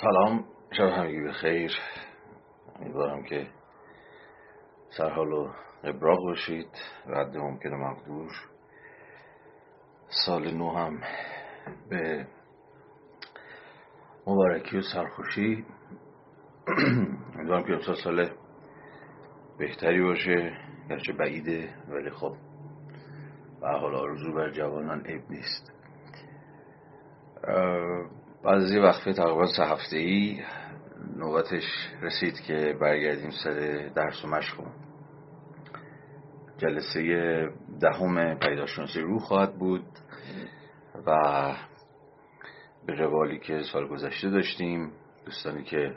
سلام شب همگی به خیر امیدوارم که سرحال و ابراق باشید. و حد ممکن مقدور. سال نو هم به مبارکی و سرخوشی. امیدوارم که امسال سال بهتری باشه. گرچه بعیده ولی خب به حال آرزو بر جوانان عیب نیست. بعد از یه وقفه تقریبا سه هفته ای نوبتش رسید که برگردیم سر درس و مشق. جلسه دهم پیداشناسی رو خواهد بود و به روالی که سال گذشته داشتیم دوستانی که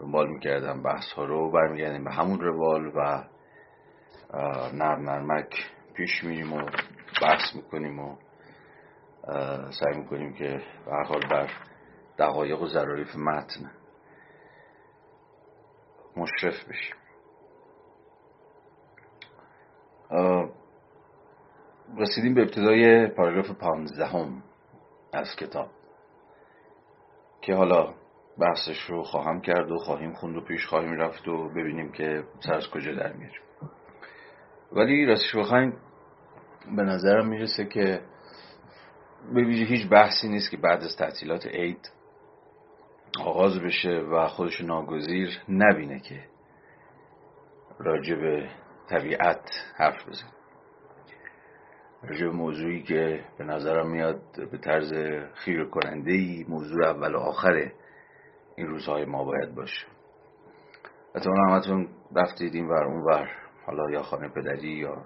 دنبال می‌کردم بحث ها رو برمیگردیم به همون روال و نرم نرمک پیش میریم و بحث می‌کنیم و سعی می‌کنیم که به حال بر دقایق و ظرایف متن مشرف بشیم. رسیدیم به ابتدای پاراگراف پانزدهم از کتاب که حالا بحثش رو خواهم کرد و خواهیم خوند و پیش خواهیم رفت و ببینیم که سر از کجا در میاریم. ولی راستش بخوایم به نظرم می‌رسه که به ویژه هیچ بحثی نیست که بعد از تعطیلات عید آغاز بشه و خودش ناگزیر نبینه که راجع به طبیعت حرف بزن. راجع موضوعی که به نظرم میاد به طرز خیر کننده ای موضوع اول و آخر این روزهای ما باید باشه. اتمنى همتون رفتید این ور اون ور حالا یا خانه پدری یا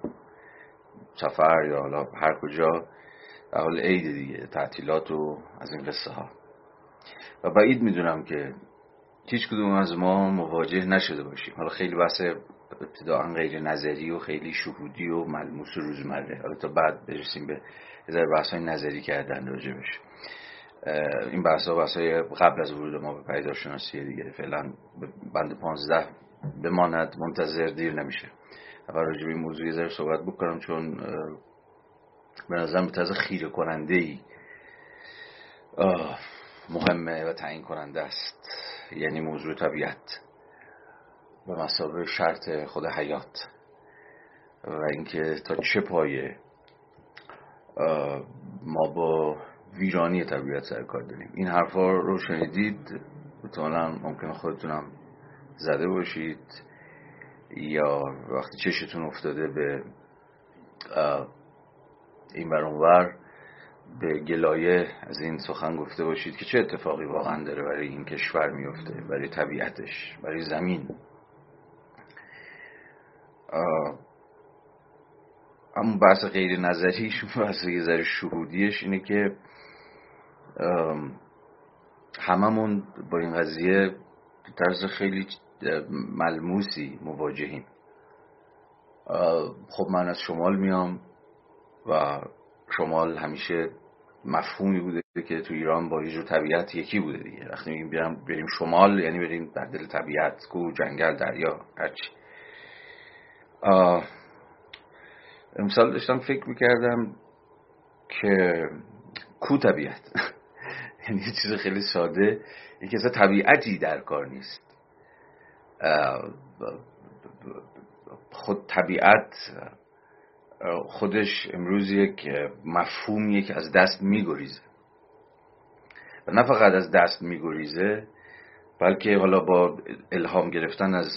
سفر یا حالا هر کجا. در حال عید دیگه تعطیلات و از این قصه ها. و بعید می‌دونم که هیچ کدوم از ما مواجه نشده باشیم. حالا خیلی بحث ابتداعا غیر نظری و خیلی شهودی و ملموس و روزمره. حالا تا بعد برسیم به ذره بحث های نظری کردن راجبش این بحث ها بحث های قبل از ورود ما به پیداشناسی دیگه. فعلا بند پانزده بماند منتظر دیر نمیشه. و راجب این موضوع ذره صحبت بکنم چون به نظرم به طرز خیره کننده ای مهمه و تعیین کننده است. یعنی موضوع طبیعت به مسابقه شرط خود حیات و اینکه تا چه پایه ما با ویرانی طبیعت سر کار داریم. این حرفا رو شنیدید احتمالا ممکن خودتونم زده باشید یا وقتی چشتون افتاده به این برانور به گلایه از این سخن گفته باشید که چه اتفاقی واقعا داره برای این کشور میفته برای طبیعتش برای زمین. اما بحث غیر نظریش بحث ذره شهودیش اینه که هممون با این قضیه طرز خیلی ملموسی مواجهیم. خب من از شمال میام و شمال همیشه مفهومی بوده که تو ایران با یه طبیعت یکی بوده دیگه. وقتی میگیم بریم, بریم شمال یعنی بریم در دل طبیعت کو جنگل دریا هرچی. امسال داشتم فکر می‌کردم که کو طبیعت. یعنی یه چیز خیلی ساده یکی اصلا طبیعتی در کار نیست. خود طبیعت خودش امروز یک مفهومیه که از دست میگریزه. و نه فقط از دست میگریزه بلکه حالا با الهام گرفتن از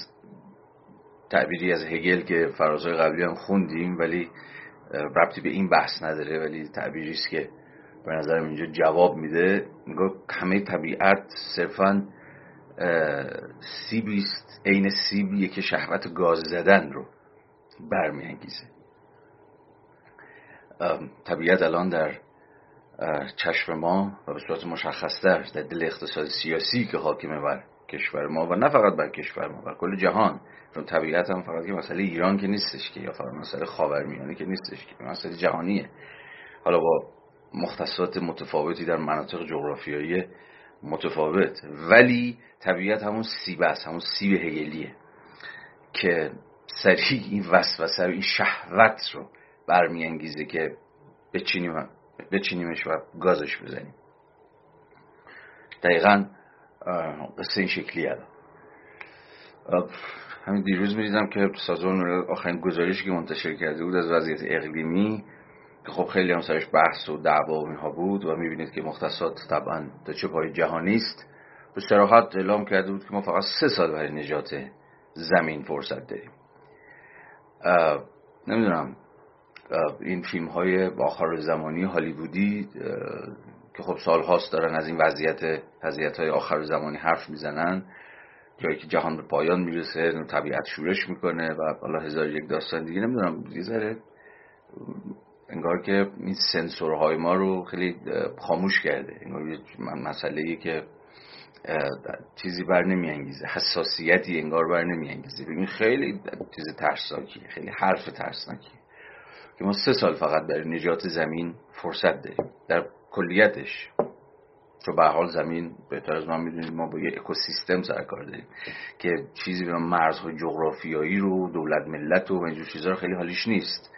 تعبیری از هگل که فرازهای قبلی هم خوندیم ولی ربطی به این بحث نداره ولی تعبیری است که به نظرم اینجا جواب میده. میگه همه طبیعت صرفا سیبی است عین سیبیه که شهوت گاز زدن رو برمیانگیزه. طبیعت الان در چشم ما و به صورت مشخصتر در دل اقتصاد سیاسی که حاکمه بر کشور ما و نه فقط بر کشور ما بر کل جهان. چون طبیعت هم فقط که مسئله ایران که نیستش که یا فقط مسئله خاورمیانه که نیستش که مسئله جهانیه. حالا با مختصات متفاوتی در مناطق جغرافیایی متفاوت. ولی طبیعت همون سیب است همون سیب هگلیه که سریع این وسوسه این شهوت رو برمیانگیزه که بچینیم بچینیمش و گازش بزنیم. دقیقا قصه این شکلی هست همین دیروز می‌دیدم که سازمان آخرین گزارشی که منتشر کرده بود از وضعیت اقلیمی که خب خیلی هم سرش بحث و دعوا و اینها بود و می‌بینید که مختصات طبعا تا چه پای جهانی است به سراحت اعلام کرده بود که ما فقط سه سال برای نجات زمین فرصت داریم. نمی‌دونم. این فیلم های آخر زمانی هالیوودی که خب سال هاست دارن از این وضعیت وضعیت های آخر زمانی حرف می‌زنن. جایی که جهان به پایان می‌رسه طبیعت شورش می‌کنه و حالا هزار یک داستان دیگه. نمی‌دونم یه انگار که این سنسورهای ما رو خیلی خاموش کرده. انگار مسئله که چیزی بر نمیانگیزه حساسیتی انگار بر نمیانگیزه. این خیلی چیز ترسناکیه خیلی حرف ترسناکیه. که ما سه سال فقط برای نجات زمین فرصت داریم. در کلیتش. چون به حال زمین بهتر از من می‌دونید ما با یه اکوسیستم سر کار داریم که چیزی به مرزهای جغرافیایی رو دولت ملت و اینجور چیزها خیلی حالیش نیست.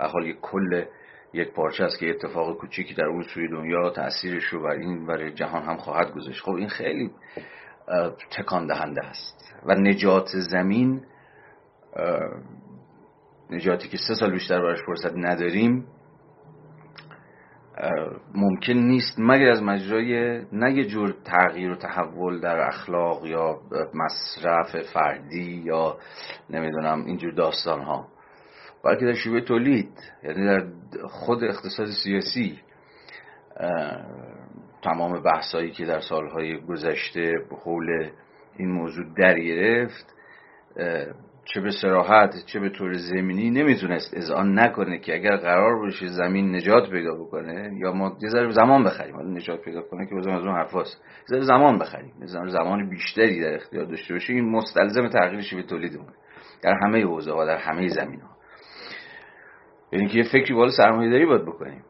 و حال یک کل یک پارچه است که اتفاق کوچیکی در اون سوی دنیا تاثیرش رو بر این برای جهان هم خواهد گذاشت. خب این خیلی تکان دهنده است. و نجات زمین نجاتی که سه سال بیشتر براش فرصت نداریم ممکن نیست. مگر از مجرای نه یه جور تغییر و تحول در اخلاق یا مصرف فردی یا نمی‌دونم اینجور داستان ها بلکه در شیوه تولید یعنی در خود اقتصاد سیاسی تمام بحثایی که در سالهای گذشته به حول این موضوع در گرفت چه به سراحت چه به طور زمینی نمی‌تونست اذعان نکنه که اگر قرار باشه زمین نجات پیدا بکنه یا ما یه ذره زمان بخریم. حالا نجات پیدا کنه که بازم از اون حرفاست یه ذره زمان بخریم. یه زمان بیشتری در اختیار داشته باشه این مستلزم تغییرش به تولیدمون در همه حوزه ها در همه زمین ها یعنی که یه فکری بالا سرمایه داری باید بکنیم.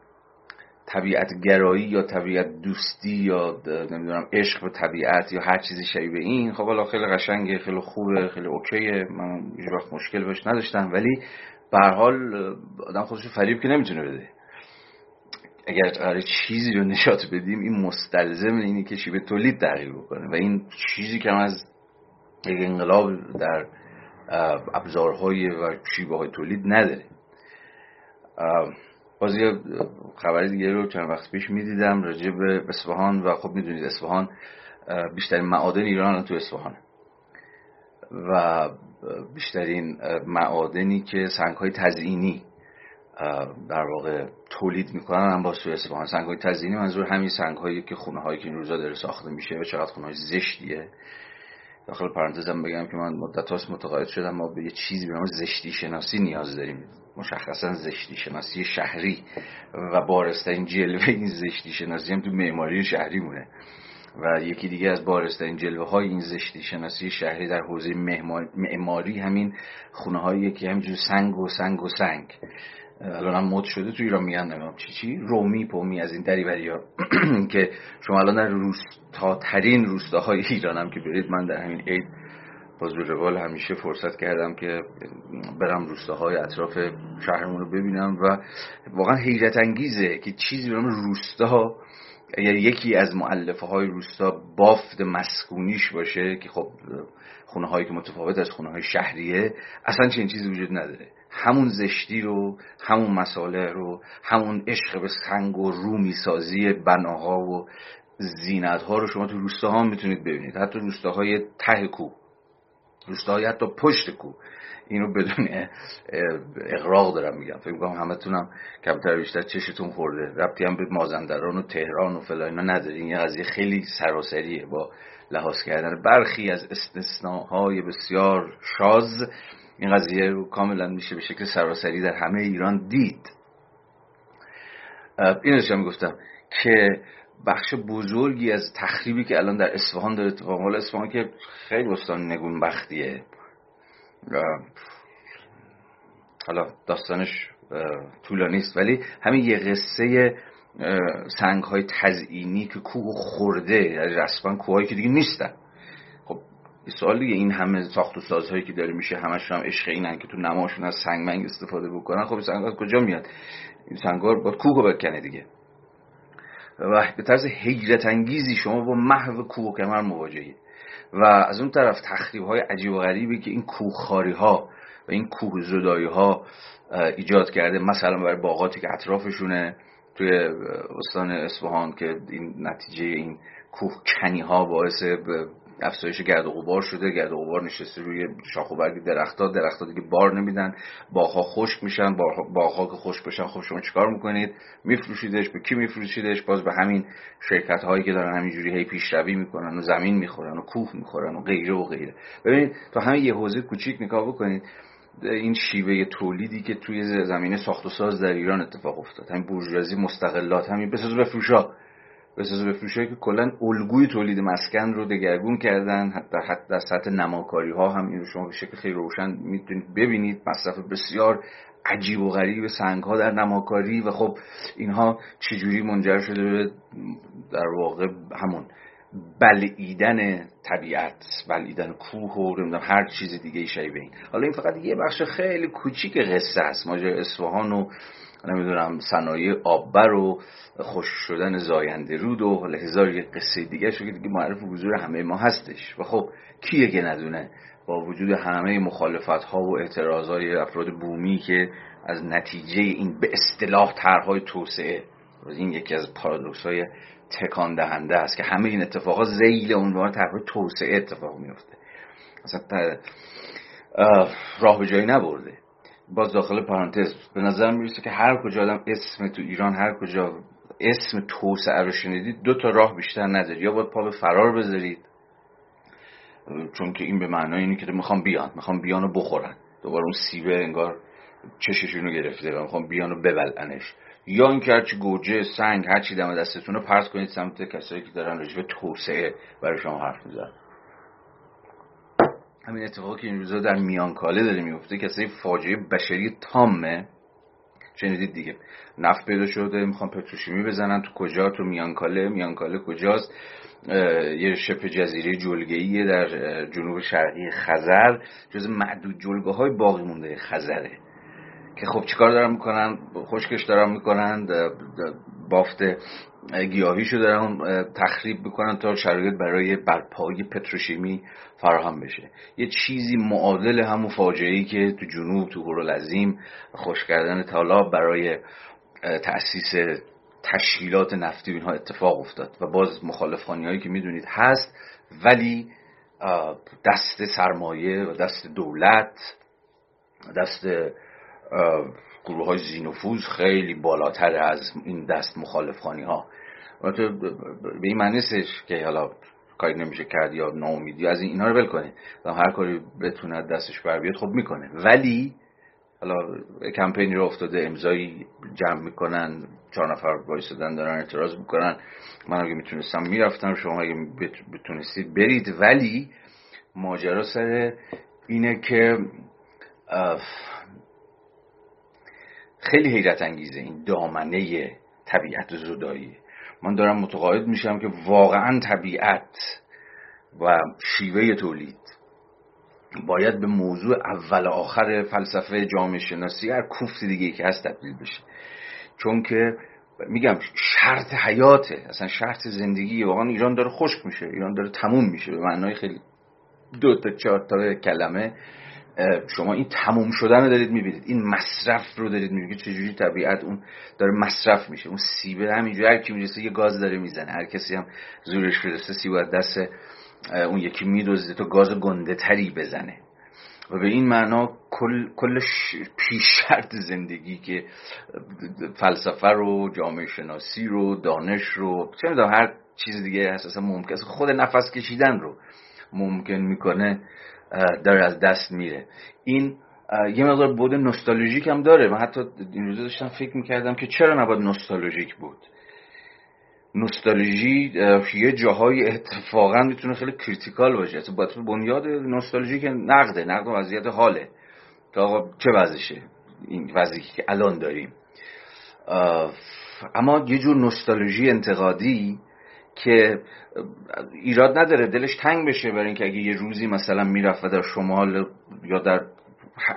طبیعت گرایی یا طبیعت دوستی یا نمی‌دونم عشق به طبیعت یا هر چیزی شبیه به این خب حالا خیلی قشنگه خیلی خوبه خیلی اوکیه. من هیچ وقت مشکل بهش نداشتم. ولی به حال آدم خودش فریب که نمی‌تونه بده. اگر قرار چیزی رو نشات بدیم این مستلزم اینی که شیبه تولید تغییر بکنه. و این چیزی که از یک انقلاب در ابزارهای و شیبه های تولید نداره باز یه خبر دیگه رو چند وقت پیش می‌دیدم راجع به اصفهان و خب می‌دونید اصفهان بیشترین معادن ایران تو اصفهان. و بیشترین معادنی که سنگ های تزئینی در واقع تولید می‌کنن هم با سوی اصفهان. سنگ های تزئینی منظور همین سنگ هایی که خونه هایی که این روزا داره ساخته میشه و چقدر خونه های زشتیه. داخل پرانتزم بگم که من مدت هاست متقاعد شدم ما به یه چیزی به نام زشتی شناسی نیاز داریم. مشخصا زشتی شناسی شهری و بارسترین جلوه این زشتی شناسی هم تو معماری شهری مونه و یکی دیگه از بارسترین جلوه های این زشتی شناسی شهری در حوزه معماری همین خونه هایی که همینجور سنگ و سنگ و سنگ. الان هم مد شده تو ایران میگن نمیم چی چی؟ رومی پومی از این دری ها که شما الان در روستاترین روستاهای ایران هم که برید من در همین عید با روال همیشه فرصت کردم که برم روستاهای اطراف شهرمون رو ببینم و واقعا حیرت انگیزه که چیزی به روستا اگر یکی از معلفه های روستا بافت مسکونیش باشه که خب خونه هایی که متفاوت از خونه های شهریه اصلا چنین چیزی وجود نداره. همون زشتی رو همون مساله رو همون عشق به سنگ و رومی سازی بناها و زینت ها رو شما تو روستاها می‌تونید ببینید. حتی روستاهای ته کو روستاهای حتی پشت کو. اینو بدون اقراق دارم میگم. فکر کنم همتونم کمتر بیشتر چشتون خورده. ربطی هم به مازندران و تهران و فلا اینا نداره این یه قضیه خیلی سراسریه با لحاظ کردن. برخی از استثناهای بسیار شاز این قضیه رو کاملا میشه به شکل سراسری در همه ایران دید. این رو می‌گفتم که بخش بزرگی از تخریبی که الان در اصفهان داره اتفاق. حالا اصفهان که خیلی استان نگون بختیه حالا داستانش طولانی است ولی همین یه قصه سنگ های تزئینی که کوه خورده یعنی رسما کوهایی که دیگه نیستن. خب سوال دیگه این همه ساخت و سازهایی که داره میشه همش هم عشق اینن که تو نماشون از سنگ استفاده بکنن خب سنگ کجا میاد؟ این سنگار باید کوه بکنه دیگه. و به طرز حیرت انگیزی شما با محو کوه و کمر مواجهید. و از اون طرف تخریب های عجیب و غریبی که این کوهخاری ها و این کوه زدایی ها ایجاد کرده مثلا برای باغاتی که اطرافشونه توی استان اصفهان که این نتیجه این کوه کنی ها باعث افزایش گرد و غبار شده گرد و غبار نشسته روی شاخ و برگ درختها درختها دیگه بار نمیدن باغها خشک میشن باغها که خشک بشن خب شما چیکار می‌کنید؟ میفروشیدش به کی میفروشیدش؟ باز به همین شرکت هایی که دارن همینجوری هی پیشروی می‌کنن و زمین می‌خورن و کوه می‌خورن و غیره و غیره. ببینید تا همین یه حوزه کوچیک نگاه بکنید این شیوه تولیدی که توی زمینه ساخت و ساز در ایران اتفاق افتاد. همین بورژوازی مستقلات همین بساز بفروشا بساز بفروشایی که کلا الگوی تولید مسکن رو دگرگون کردن. حتی حتی در سطح نماکاری ها هم این رو شما به شکل خیلی روشن می‌تونید ببینید. مصرف بسیار عجیب و غریب سنگ ها در نماکاری و خب اینها چجوری منجر شده به در واقع همون بلعیدن طبیعت بلعیدن کوه و نمی‌دونم هر چیز دیگه به این. حالا این فقط یه بخش خیلی کوچیک قصه است. ماجرا اصفهان و نمی‌دونم صنایع آببر و خوش شدن زاینده رود و هزار یه قصه دیگه شو که دیگه معرف حضور همه ما هستش. و خب کیه که ندونه؟ با وجود همه مخالفت ها و اعتراض های افراد بومی که از نتیجه این به اصطلاح طرحهای توسعه این یکی از پارادوکس های تکان دهنده است که همه این اتفاقات زیل عنوان طرحهای توسعه اتفاق میفته اصلا راه به جایی نبرده. باز داخل پرانتز به نظر می‌رسه که هر کجا آدم اسم تو ایران هر کجا اسم توسعه رو شنیدید دو تا راه بیشتر ندارید. یا باید پا به فرار بذارید چون که این به معنای اینه که می‌خوام بیان می‌خوام بیان رو بخورن. دوباره اون سیبه انگار چششون رو گرفته و می‌خوام بیان رو ببلنش یا اینکه هرچی گوجه سنگ هرچی دم دستتون رو پرس کنید سمت کسایی که دارن رجوع توسعه برای شما حرف می‌زنن. همین اتفاقی که این روزا در میانکاله داره میفته کسایی فاجعه بشری تامه. شنیدید دیگه. نفت پیدا شده می‌خوان پتروشیمی بزنن. تو کجا؟ تو میانکاله. میانکاله کجاست؟ یه شبه جزیره جلگه‌ای در جنوب شرقی خزر. جز معدود جلگه های باقی مونده خزره. که خب چیکار دارن می‌کنن؟ خشکش دارن می‌کنن. بافت گیاهیشو دارن تخریب می‌کنن تا شرایط برای برپایی پتروشیمی فراهم بشه. یه چیزی معادل همون فاجعه ای که تو جنوب تو هورالعظیم خوش کردن تالاب برای تأسیس تشکیلات نفتی اینها اتفاق افتاد و باز مخالفانی هایی که می‌دونید هست ولی دست سرمایه و دست دولت دست گروه های زینفوز خیلی بالاتر از این دست مخالفخانی ها به این معنی که حالا کاری نمیشه کرد یا ناامیدی از این اینا رو ول کنید هر کاری بتونه دستش بر بیاد خب می‌کنه. ولی حالا کمپینی رو افتاده امضایی جمع می‌کنن چهار نفر وایسادن دارن اعتراض می‌کنن. من اگه می‌تونستم می‌رفتم شما اگه بتونستید برید. ولی ماجرا سر اینه که خیلی حیرت انگیزه این دامنه طبیعت زدایی. من دارم متقاعد میشم که واقعا طبیعت و شیوه تولید باید به موضوع اول آخر فلسفه جامعه شناسی هر کوفت دیگه که هست تبدیل بشه. چون که میگم شرط حیاته اصلا شرط زندگی. واقعا ایران داره خشک میشه ایران داره تموم میشه. به معنای خیلی دو تا چهار تا کلمه. شما این تموم شدن رو دارید می‌بینید. این مصرف رو دارید می‌بینید. چجوری طبیعت اون داره مصرف میشه. اون سیبه همینجوری هر کی می‌رسه یه گاز داره می‌زنه. هر کسی هم زورش برسه سیبه دست اون یکی میدوزده تا گاز گنده تری بزنه. و به این معنا کل, کل پیش شرط زندگی که فلسفه رو جامعه شناسی رو دانش رو چه هر چیز دیگه هست ممکن خود نفس کشیدن رو ممکن می‌کنه. داره از دست میره. این یه مقدار بود نوستالژیک هم داره. من حتی این روزه داشتم فکر می‌کردم که چرا نباید نوستالژیک بود. نوستالژی یه جاهای اتفاقا می‌تونه خیلی کریتیکال باشه. باید بنیاد نوستالژی که نقده. نقد وضعیت حاله. که آقا چه وضعشه؟ این وضعی که الان داریم. اما یه جور نوستالژی انتقادی که ایراد نداره دلش تنگ بشه برای اینکه اگه یه روزی مثلا می‌رفت و در شمال یا در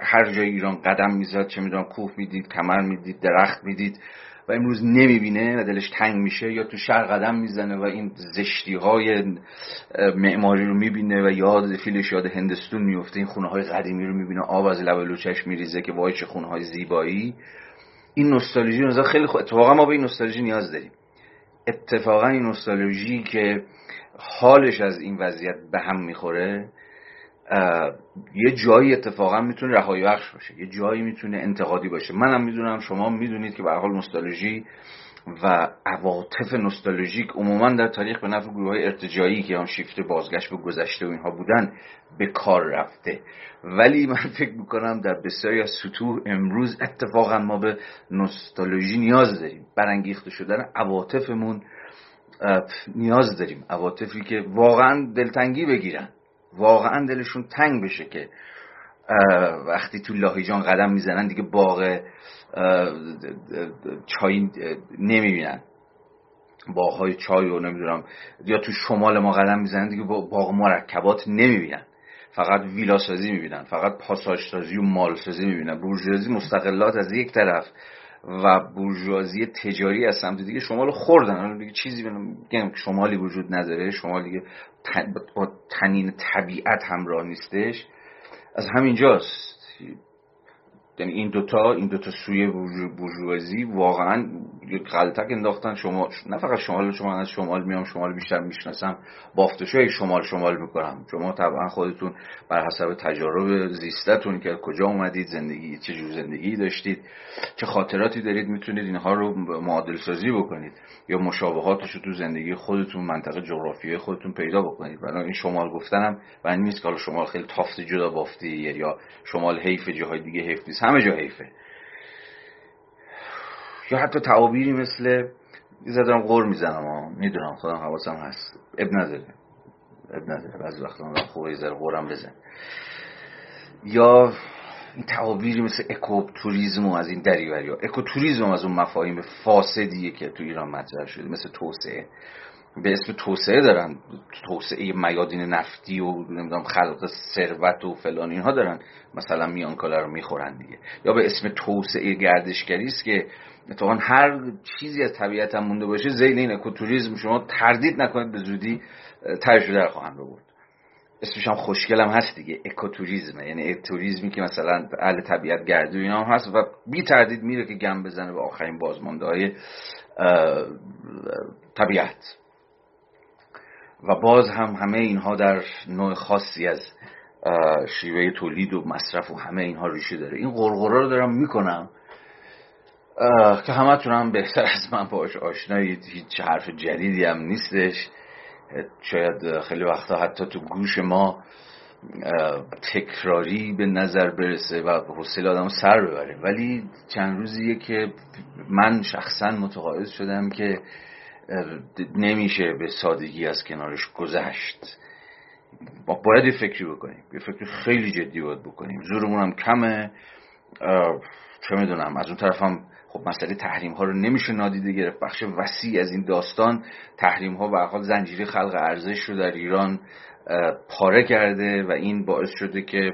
هر جای ایران قدم می‌زد چه می‌دونم کوه می‌دید کمر می‌دید درخت می‌دید و امروز نمی‌بینه و دلش تنگ میشه یا تو شهر قدم می‌زنه و این زشتی های معماری رو می‌بینه و یاد فیلش یاد هندستون میفته این خونه های قدیمی رو می‌بینه آب از لب لوچش میریزه که وای چه خونه های زیبایی. این نوستالژی رو خیلی خوب اتفاقا ما به این نوستالژی نیاز داریم. اتفاقا این نوستالژی که حالش از این وضعیت به هم می‌خوره یه جایی اتفاقا می‌تونه رهایی بخش باشه یه جایی می‌تونه انتقادی باشه. منم می‌دونم شما می‌دونید که به حال نوستالژی و عواطف نوستالژیک عموما در تاریخ به نفع گروه های ارتجایی که هم شیفت بازگشت به گذشته و اینها بودن به کار رفته. ولی من فکر می‌کنم در بسیاری از سطوح امروز اتفاقا ما به نوستالژی نیاز داریم. برانگیخته شدن عواطفمون نیاز داریم. عواطفی که واقعا دلتنگی بگیرن. واقعا دلشون تنگ بشه که وقتی تو لاهیجان قدم می‌زنن دیگه باغ چای نمی‌بینن. باغهای چای رو نمی‌دونم. یا تو شمال ما قدم می‌زنن دیگه باغ مرکبات نمی‌بینن. فقط ویلا سازی می‌بینن فقط پاساژ سازی و مال سازی می‌بینن. بورژوازی مستقلات از یک طرف و بورژوازی تجاری از سمت دیگه شمال خوردن. دیگه چیزی بگم شمالی وجود نداره. شمال دیگه با تنین طبیعت همراه نیستش. از همینجاست یعنی این دوتا این دوتا سوی بورژوازی واقعا یک غلطک انداختن. شما نه فقط شمال شما از شمال میام شمال بیشتر می‌شناسم. بافتشای شمال شمال می‌کنم. شما طبعا خودتون بر حسب تجارب زیستتون که کجا اومدید زندگی چه جور زندگی داشتید چه خاطراتی دارید می‌تونید اینها رو معادل سازی بکنید یا مشابهاتش رو تو زندگی خودتون منطقه جغرافیایی خودتون پیدا بکنید. بنابراین این شمال گفتنم و نیست که شمال خیلی تافت جدا بافتی یا شمال حیف جاهای دیگه حیف نیست. همه جا حیفه. یا حتی تعابیری مثل زدم غور می‌زنم می‌دونم خودم حواسم هست. اب نداره. اب نداره. بعضی وقتا خوبه یه غورم بزن یا این تعابیری مثل اکوتوریزم و از این دریوری ها اکوتوریزم از اون مفاهیم فاسدیه که تو ایران مطرح شده مثل توسعه. به اسم توسعه دارن توسعه میادین نفتی و نمی‌دونم خلق ثروت و فلان اینها دارن. مثلا میانکاله رو می‌خورن دیگه. یا به اسم توسعه گردشگری است که اتفاقا هر چیزی از طبیعت هم مونده باشه زیل این اکوتوریزم شما تردید نکنید به زودی ترش در خواهند بود اسمش هم خوشگل هم هست دیگه اکوتوریزمه یعنی اکوتوریزمی که مثلا اهل طبیعت گردو اینا هم هست و بی تردید میره که گم بزنه به آخرین بازمانده های طبیعت. و باز هم همه اینها در نوع خاصی از شیوه تولید و مصرف و همه اینها ریشه داره. این غرغره رو دارم می‌کنم که همه هم بهتر از من باش آشنایید. هیچ حرف جدیدی هم نیستش. شاید خیلی وقتا حتی تو گوش ما تکراری به نظر برسه و حوصله آدم سر ببره. ولی چند روزیه که من شخصا متقاعد شدم که نمیشه به سادگی از کنارش گذشت. ما باید یه فکری بکنیم. یه فکر خیلی جدی باید بکنیم. زورمون هم کمه. چه می‌دونم از اون طرف هم خب مسئله تحریم ها رو نمیشه نادیده گرفت. بخش وسیع از این داستان تحریم ها به حال زنجیره خلق ارزش رو در ایران پاره کرده و این باعث شده که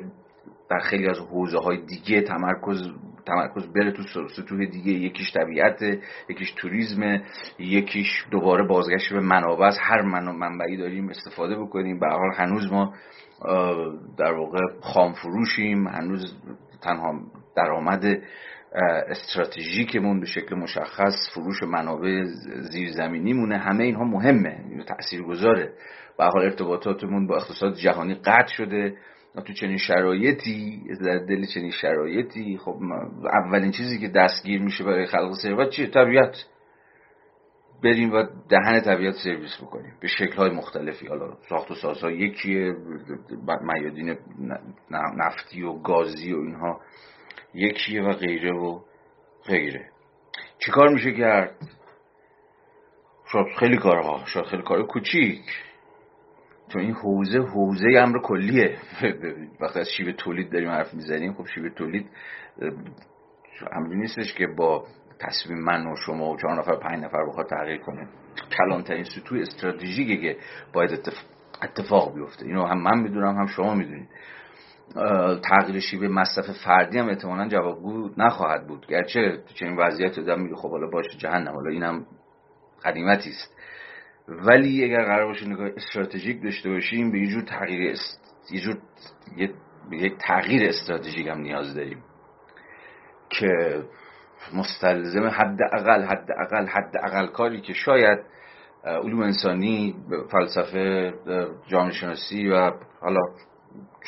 در خیلی از حوزه های دیگه تمرکز تمرکز بره تو سطوح دیگه. یکیش طبیعت یکیش توریسم یکیش دوباره بازگشت به منابع. از هر منبعی داریم استفاده بکنیم. به حال هنوز ما در واقع خام فروشیم. هنوز تنها درآمد استراتژیکمون به شکل مشخص فروش منابع زیرزمینی مونه همه اینها مهمه. تأثیر گذاره به حال ارتباطاتمون با اقتصاد جهانی قطع شده. تو چنین شرایطی در دل چنین شرایطی خب اولین چیزی که دستگیر میشه برای خلق ثروت چیه؟ طبیعت. بریم و دهن طبیعت سرویس بکنیم. به شکل های مختلفی. حالا ساخت و سازها یکیه میادین نفتی و گازی و اینها یکیه و غیره و غیره. چیکار میشه کرد؟ شاید خیلی کارها شاید خیلی کار کوچیک. چون این حوزه حوزه امر کلیه. وقتی از شیوه تولید داریم حرف می‌زنیم خب شیوه تولید همینجوری نیستش که با تصمیم من و شما و چهار نفر پنج نفر بخواد تغییر کنه. کلانترین سطوح استراتژیکه که باید اتفاق بیفته. اینو هم من می‌دونم هم شما می‌دونید. تغییر شیوه مصرف فردی هم احتمالا جوابگو نخواهد بود. گرچه چنین وضعیت دادم میگه خب حالا باشه جهنم حالا اینم قدیمتی است. ولی اگر قرار باشه نگاه استراتژیک داشته باشیم به یه جور تغییر است... یه جور یک تغییر استراتژیک هم نیاز داریم. که مستلزم حد اقل حد اقل حد اقل کاری که شاید علوم انسانی فلسفه جامعه شناسی و حالا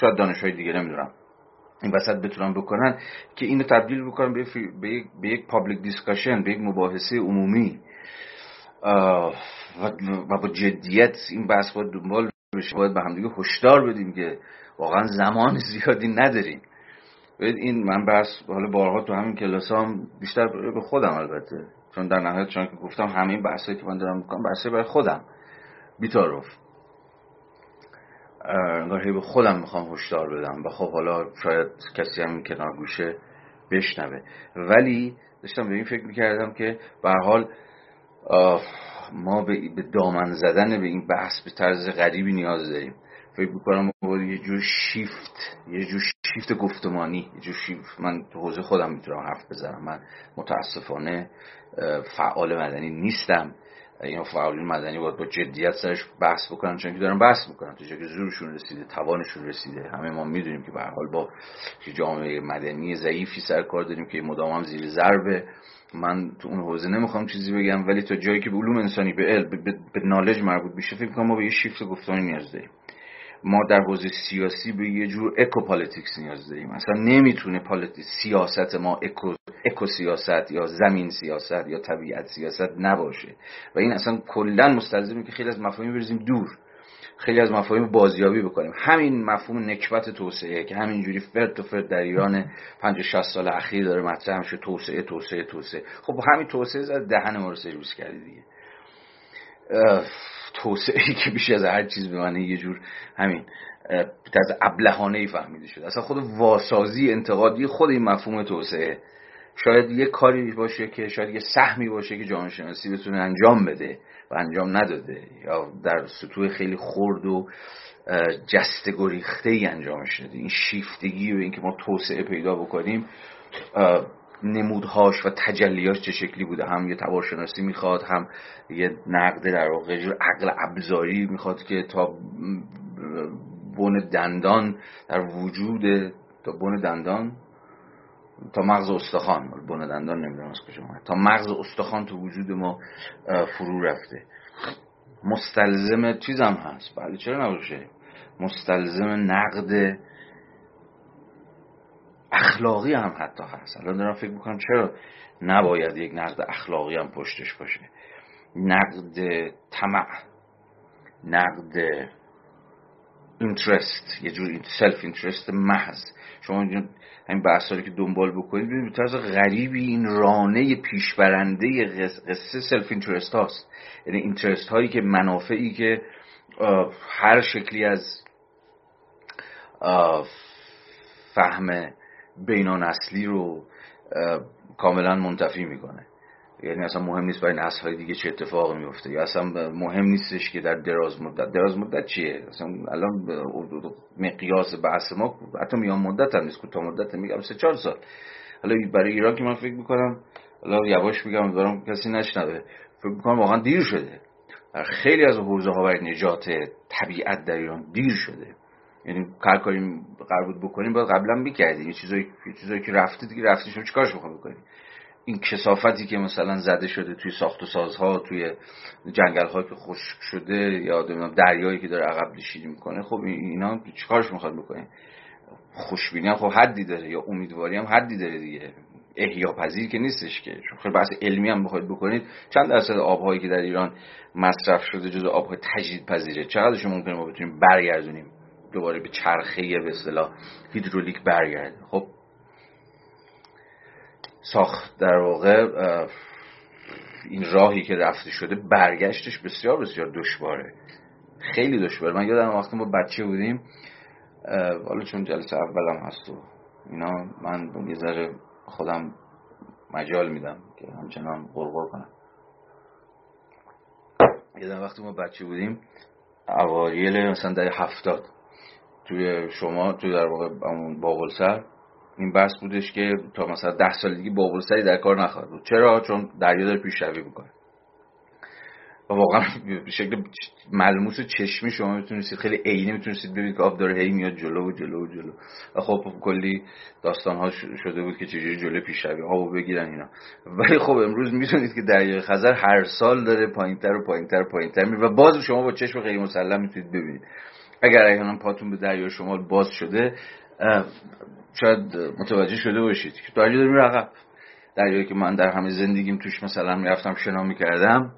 شاید دانش های دیگه نمی‌دونم. این وسط بتونن بکنن که اینو تبدیل بکنن به, به یک public discussion به یک مباحثه عمومی. و با جدیت این بحث باید دنبال بشه باید به همدیگه هشدار بدیم که واقعا زمان زیادی نداریم. این من بحث حالا بارها تو همین کلاس هم بیشتر به خودم البته. چون در نهایت چون که گفتم همه این بحثایی که من دارم می‌کنم بحثی برای خودم. بی‌تعارف انگار به خودم می‌خوام هشدار بدم و خب حالا شاید کسی هم کنار گوشه بشنوه. ولی داشتم به این فکر می‌کردم که به حال ما به دامن زدن به این بحث به طرز غریبی نیاز داریم. فکر می‌کنم یه جور شیفت یه جور شیفت گفتمانی یه جور شیفت. من تو حوزه خودم می‌تونم حرف بزنم. من متاسفانه فعال مدنی نیستم. این فعالین مدنی باید با جدیت سرش بحث بکنن چون که دارن بحث می‌کنن. تو که زورشون رسیده توانشون رسیده. همه ما می‌دونیم که به حال با جامعه مدنی ضعیفی سر کار داریم که مدام هم زیر ضربه. من تو اون حوزه نمی‌خوام چیزی بگم ولی تا جایی که به علوم انسانی به علم به, به knowledge مربوط میشه فکر کنم ما به یه شیفت گفتانی نیاز داریم. ما در حوزه سیاسی به یه جور ecopolitics نیاز داریم. اصلا نمی‌تونه سیاست ما eco, eco سیاست یا زمین سیاست یا طبیعت سیاست نباشه. و این اصلا کلا مستلزمه که خیلی از مفاهیم بریزیم دور. خیلی از مفاهیم بازیابی بکنیم. همین مفهوم نکبت توسعه که همینجوری فرد و فرد در ایران 50 60 سال اخیر داره مطرح میشه توسعه توسعه توسعه. خب همین توسعه زد دهن ما رو سرویس کردی دیگه. توسعه که بیش از هر چیز به معنی یه جور همین از ابلهانه ای فهمیده شده. اصلا خود واسازی انتقادی خود این مفهوم توسعه. شاید یه کاری باشه که شاید یه سهمی باشه که جامعه شناسی بتونه انجام بده و انجام نداده یا در سطوح خیلی خرد و جست گریخته ای انجام شده این شیفتگی و اینکه ما توسعه پیدا بکنیم نمودهاش و تجلیاش چه شکلی بوده؟ هم یه تبارشناسی می‌خواد هم یه نقد در واقع عقل ابزاری می‌خواد که تا بن دندان در وجود تا بن دندان تا مغز استخوان بن دندان نمی‌دونم از کجا تا مغز استخوان تو وجود ما فرو رفته. مستلزم چیزم هست. بله چرا نباشه؟ مستلزم نقد اخلاقی هم حتی هست. الان دارم فکر می‌کنم چرا نباید یک نقد اخلاقی هم پشتش باشه. نقد طمع نقد interest یه جور self interest محض. شما این بحثایی که دنبال بکنید ببینید طرز غریبی این رانه پیشبرنده قصه self interest هاست. یعنی interest هایی که منافعی که هر شکلی از فهم بینانسلی رو کاملا منتفی می‌کنه. یعنی اصلا مهم نیست برای نسل دیگه چه اتفاقی میفته یا اصلا مهم نیستش که در دراز مدت. دراز مدت چیه؟ اصلا الان مقیاس بحث ما حتی میان مدت هم نیست کوتاه مدت میگم سه چهار سال. حالا برای ایران که من فکر می‌کنم حالا یواش میگم دارم کسی نشنوه. فکر می‌کنم واقعا دیر شده. خیلی از حوزه ها برای نجات طبیعت در ایران دیر شده. یعنی هر کاری قرار بود بکنیم باید قبلا می‌کردیم یه چیزایی چیزایی که رفته دیگه رفته شما چیکارش می‌خوام بکنیم؟ این کسافتی که مثلا زده شده توی ساخت و سازها توی جنگل که خشک شده یا دریایی که داره عقب نشینی می‌کنه خب اینا چیکارش می‌خواد بکنه؟ خوشبینی هم خب حدی داره یا امیدواری هم حدی داره دیگه. احیا پذیر که نیستش که. چون خیلی بحث علمی هم بخواید بکنید. چند درصد آبهایی که در ایران مصرف شده جز آبهای تجدید پذیره چقدرش ممکنه ما بتونیم برگردونیم دوباره به چرخه به اصطلاح هیدرولیک برگرده خب ساخت در واقع این راهی که رفته شده برگشتش بسیار بسیار دشواره. خیلی دشواره. من یادم وقتی ما بچه بودیم حالا چون جلسه اولم هست و اینا من یه ذره خودم مجال میدم که همچنان قرقر کنم. یادم وقتی ما بچه بودیم اوایل مثلا در هفتاد توی شما توی در واقع بابل سر این بحث بودش که تا مثلا ده سال دیگه بابل سری در کار نخواهد بود. چرا؟ چون دریا داره پیشروی می‌کنه. و واقعا به شکل ملموس چشمی شما می‌تونستید خیلی عینی می‌تونستید ببینید که آب داره هی میاد جلو و جلو و جلو. و خب کلی داستان ها شده بود که چجوری جلو پیشروی آبو بگیرن اینا. ولی خب امروز می‌تونید که دریای خزر هر سال داره پایینتر و پایینتر و پایینتر میره و باز شما با چشم خیلی مسلم می‌تونید ببینید. اگر احیانا پاتون به دریای شمال باز شده شاید متوجه شده باشید که دریا داره میره عقب دریایی که من در همه زندگیم توش مثلا می‌رفتم شنا می‌کردم.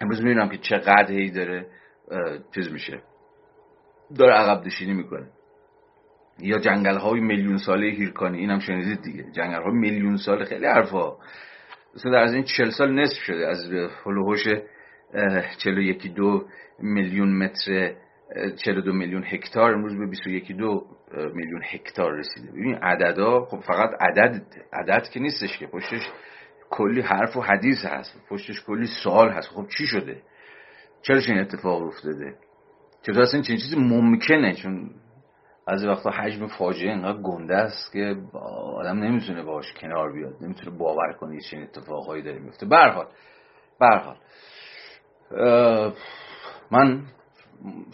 امروز می‌بینم که چقدر هی داره چیز میشه. داره عقب نشینی می‌کنه. یا جنگل های میلیون ساله هیرکانی اینم شنیدید دیگه. جنگل های میلیون ساله خیلی حرفا. مثلا در از این چل سال نصف شده از هلوهوش چلو یکی دو میلیون متر چلو دو میلیون هکتار امروز به 21 دو میلیون هکتار رسیده. ببین عددا خب فقط عدد عدد که نیستش که پشتش کلی حرف و حدیث هست. پشتش کلی سوال هست. خب چی شده؟ چرا این اتفاق افتاده؟ چطور اصلا چنین چیزی ممکنه؟ چون از وقتا حجم فاجعه انقدر گنده است که آدم نمی‌تونه باش کنار بیاد. نمی‌تونه باور کنه چنین اتفاقهایی داره میفته برحال برحال من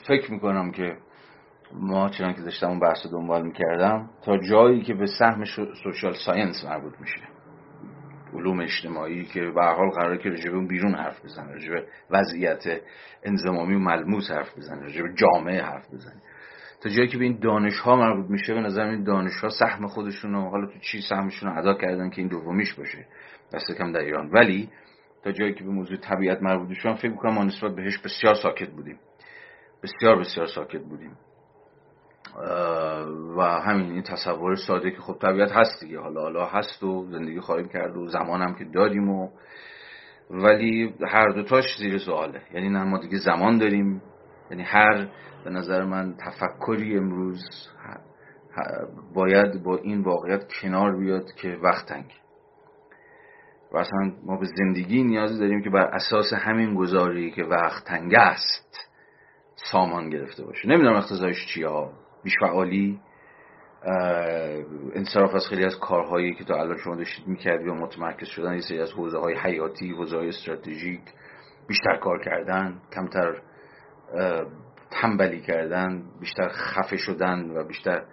فکر می‌کنم که ما چنان که داشتم اون بحث دنبال می‌کردم تا جایی که به سهم سوشال ساینس مربوط میشه. علوم اجتماعی که به حال قراره که رجبه اون بیرون حرف بزنه رجبه وضعیت انزمامی و ملموس حرف بزنه رجبه جامعه حرف بزنه. تا جایی که به این دانش ها مربوط میشه به نظر این دانش ها سهم خودشون رو حالا تو چی سهمشون رو ادا کردن که این دومیش باشه؟ دست کم در ایران. ولی تا جایی که به موضوع طبیعت مربوط میشن فکر می‌کنم ما نسبت بهش بسیار ساکت بودیم. بسیار بسیار ساکت بودیم. و همین این تصور ساده که خب طبیعت هست دیگه. حالا حالا هست و زندگی خواهیم کرد و زمان هم که دادیم و ولی هر دوتاش زیر سواله. یعنی نه ما دیگه زمان داریم. یعنی هر به نظر من تفکری امروز باید با این واقعیت کنار بیاد که وقت تنگ. و اصلا ما به زندگی نیازی داریم که بر اساس همین گذاری که وقت تنگ است. سامان گرفته باشه. نمی‌دونم اقتضایش چیه. ها بیشفعالی انصراف از خیلی از کارهایی که تا الان شما داشتید می‌کردی و متمرکز شدن یه سری از حوزه های حیاتی حوزه های استراتژیک بیشتر کار کردن کمتر تنبلی کردن بیشتر خفه شدن و بیشتر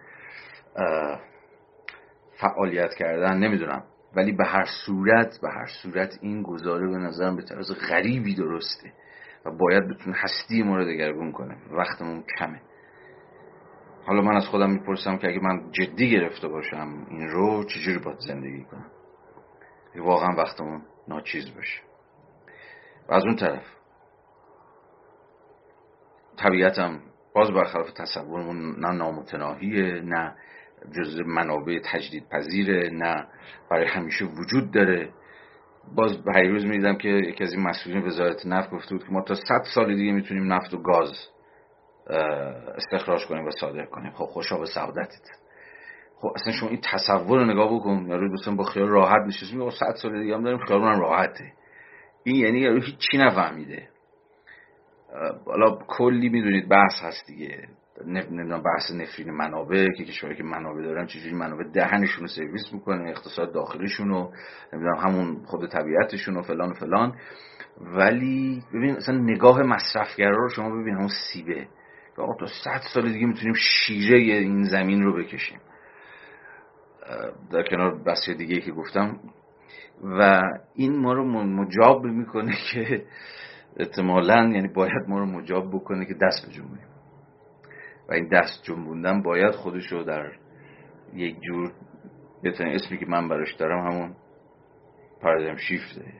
فعالیت کردن. نمی‌دونم. ولی به هر صورت به هر صورت این گزاره به نظرم به طرز غریبی درسته. باید بتونه هستی ما رو دگرگون کنه. وقتمون کمه. حالا من از خودم می‌پرسم که اگه من جدی گرفته باشم این رو چجوری باید زندگی کنم؟ واقعا وقتمون ناچیز باشه. و از اون طرف طبیعتم باز برخلاف تصورمون نه نامتناهیه نه جز منابع تجدید پذیره نه برای همیشه وجود داره. باز به روز می‌دیدم که یکی از این مسئولین وزارت نفت گفته بود که ما تا صد سال دیگه می‌تونیم نفت و گاز استخراج کنیم و صادر کنیم. خب خوشا به سعادتت. خب اصلا شما این تصور رو نگاه بکن. یارو مثلا با خیال راحت نشست میگه 100 سال دیگه هم داریم خیالمون راحته. این یعنی یارو هیچی نفهمیده. حالا کلی می‌دونید بحث هست دیگه. نمی‌دونم بحث نفرین منابع که کشورهایی که منابع دارن چجوری منابع دهنشون رو سرویس می‌کنه اقتصاد داخلیشون رو نمی‌دونم همون خود طبیعتشون و فلان و فلان. ولی ببین اصلا نگاه مصرفگرا رو شما ببین همون سیبه. آقا تا صد سال دیگه می‌تونیم شیره این زمین رو بکشیم. در کنار بسیار دیگه که گفتم. و این ما رو مجاب می‌کنه که احتمالا یعنی باید ما رو مجاب بکنه که دست بجنبونیم و این دست جنبوندن باید خودش رو در یک جور بتونیم اسمی که من براش دارم همون پارادایم شیفته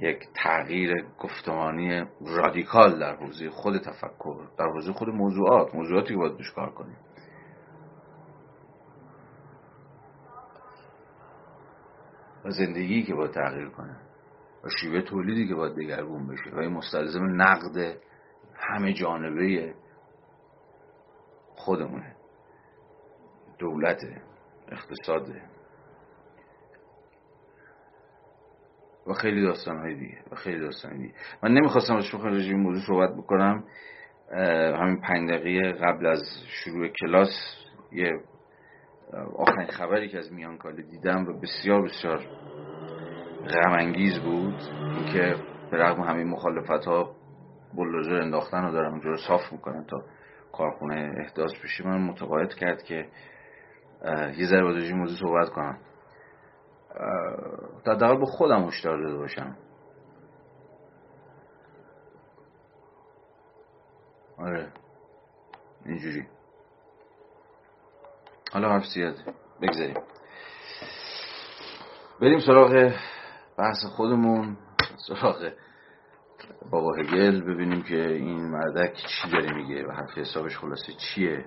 یک تغییر گفتمانی رادیکال در حوزه خود تفکر در حوزه خود موضوعات. موضوعاتی که باید دوش کار کنیم و زندگی که باید تغییر کنه. و شیوه تولیدی که باید دگرگون بشه. و این مستلزم نقد همه جانبه خودمونه. دولت اقتصاد و خیلی داستان های دیگه و خیلی داستان دیگه. من نمی‌خواستم از شوخ رژیم موضوع صحبت بکنم. همین پنج دقیقه قبل از شروع کلاس یه آخرین خبری که از میان کاله دیدم و بسیار بسیار غم بود. اینکه به رغم همین مخالفت ها بلوزر انداختن رو دارم اونجا رو صاف می‌کنن تا کارخونه احداث بشه من متقاعد کرد که یه ذره با موضوع صحبت کنم. در دقیق با خودم هشدار داده باشم. آره اینجوری. حالا حرف زیاد بگذاریم. بریم سراغ بحث خودمون سراغ بابا هگل ببینیم که این مردک چی داره میگه و حرف حسابش خلاصه چیه.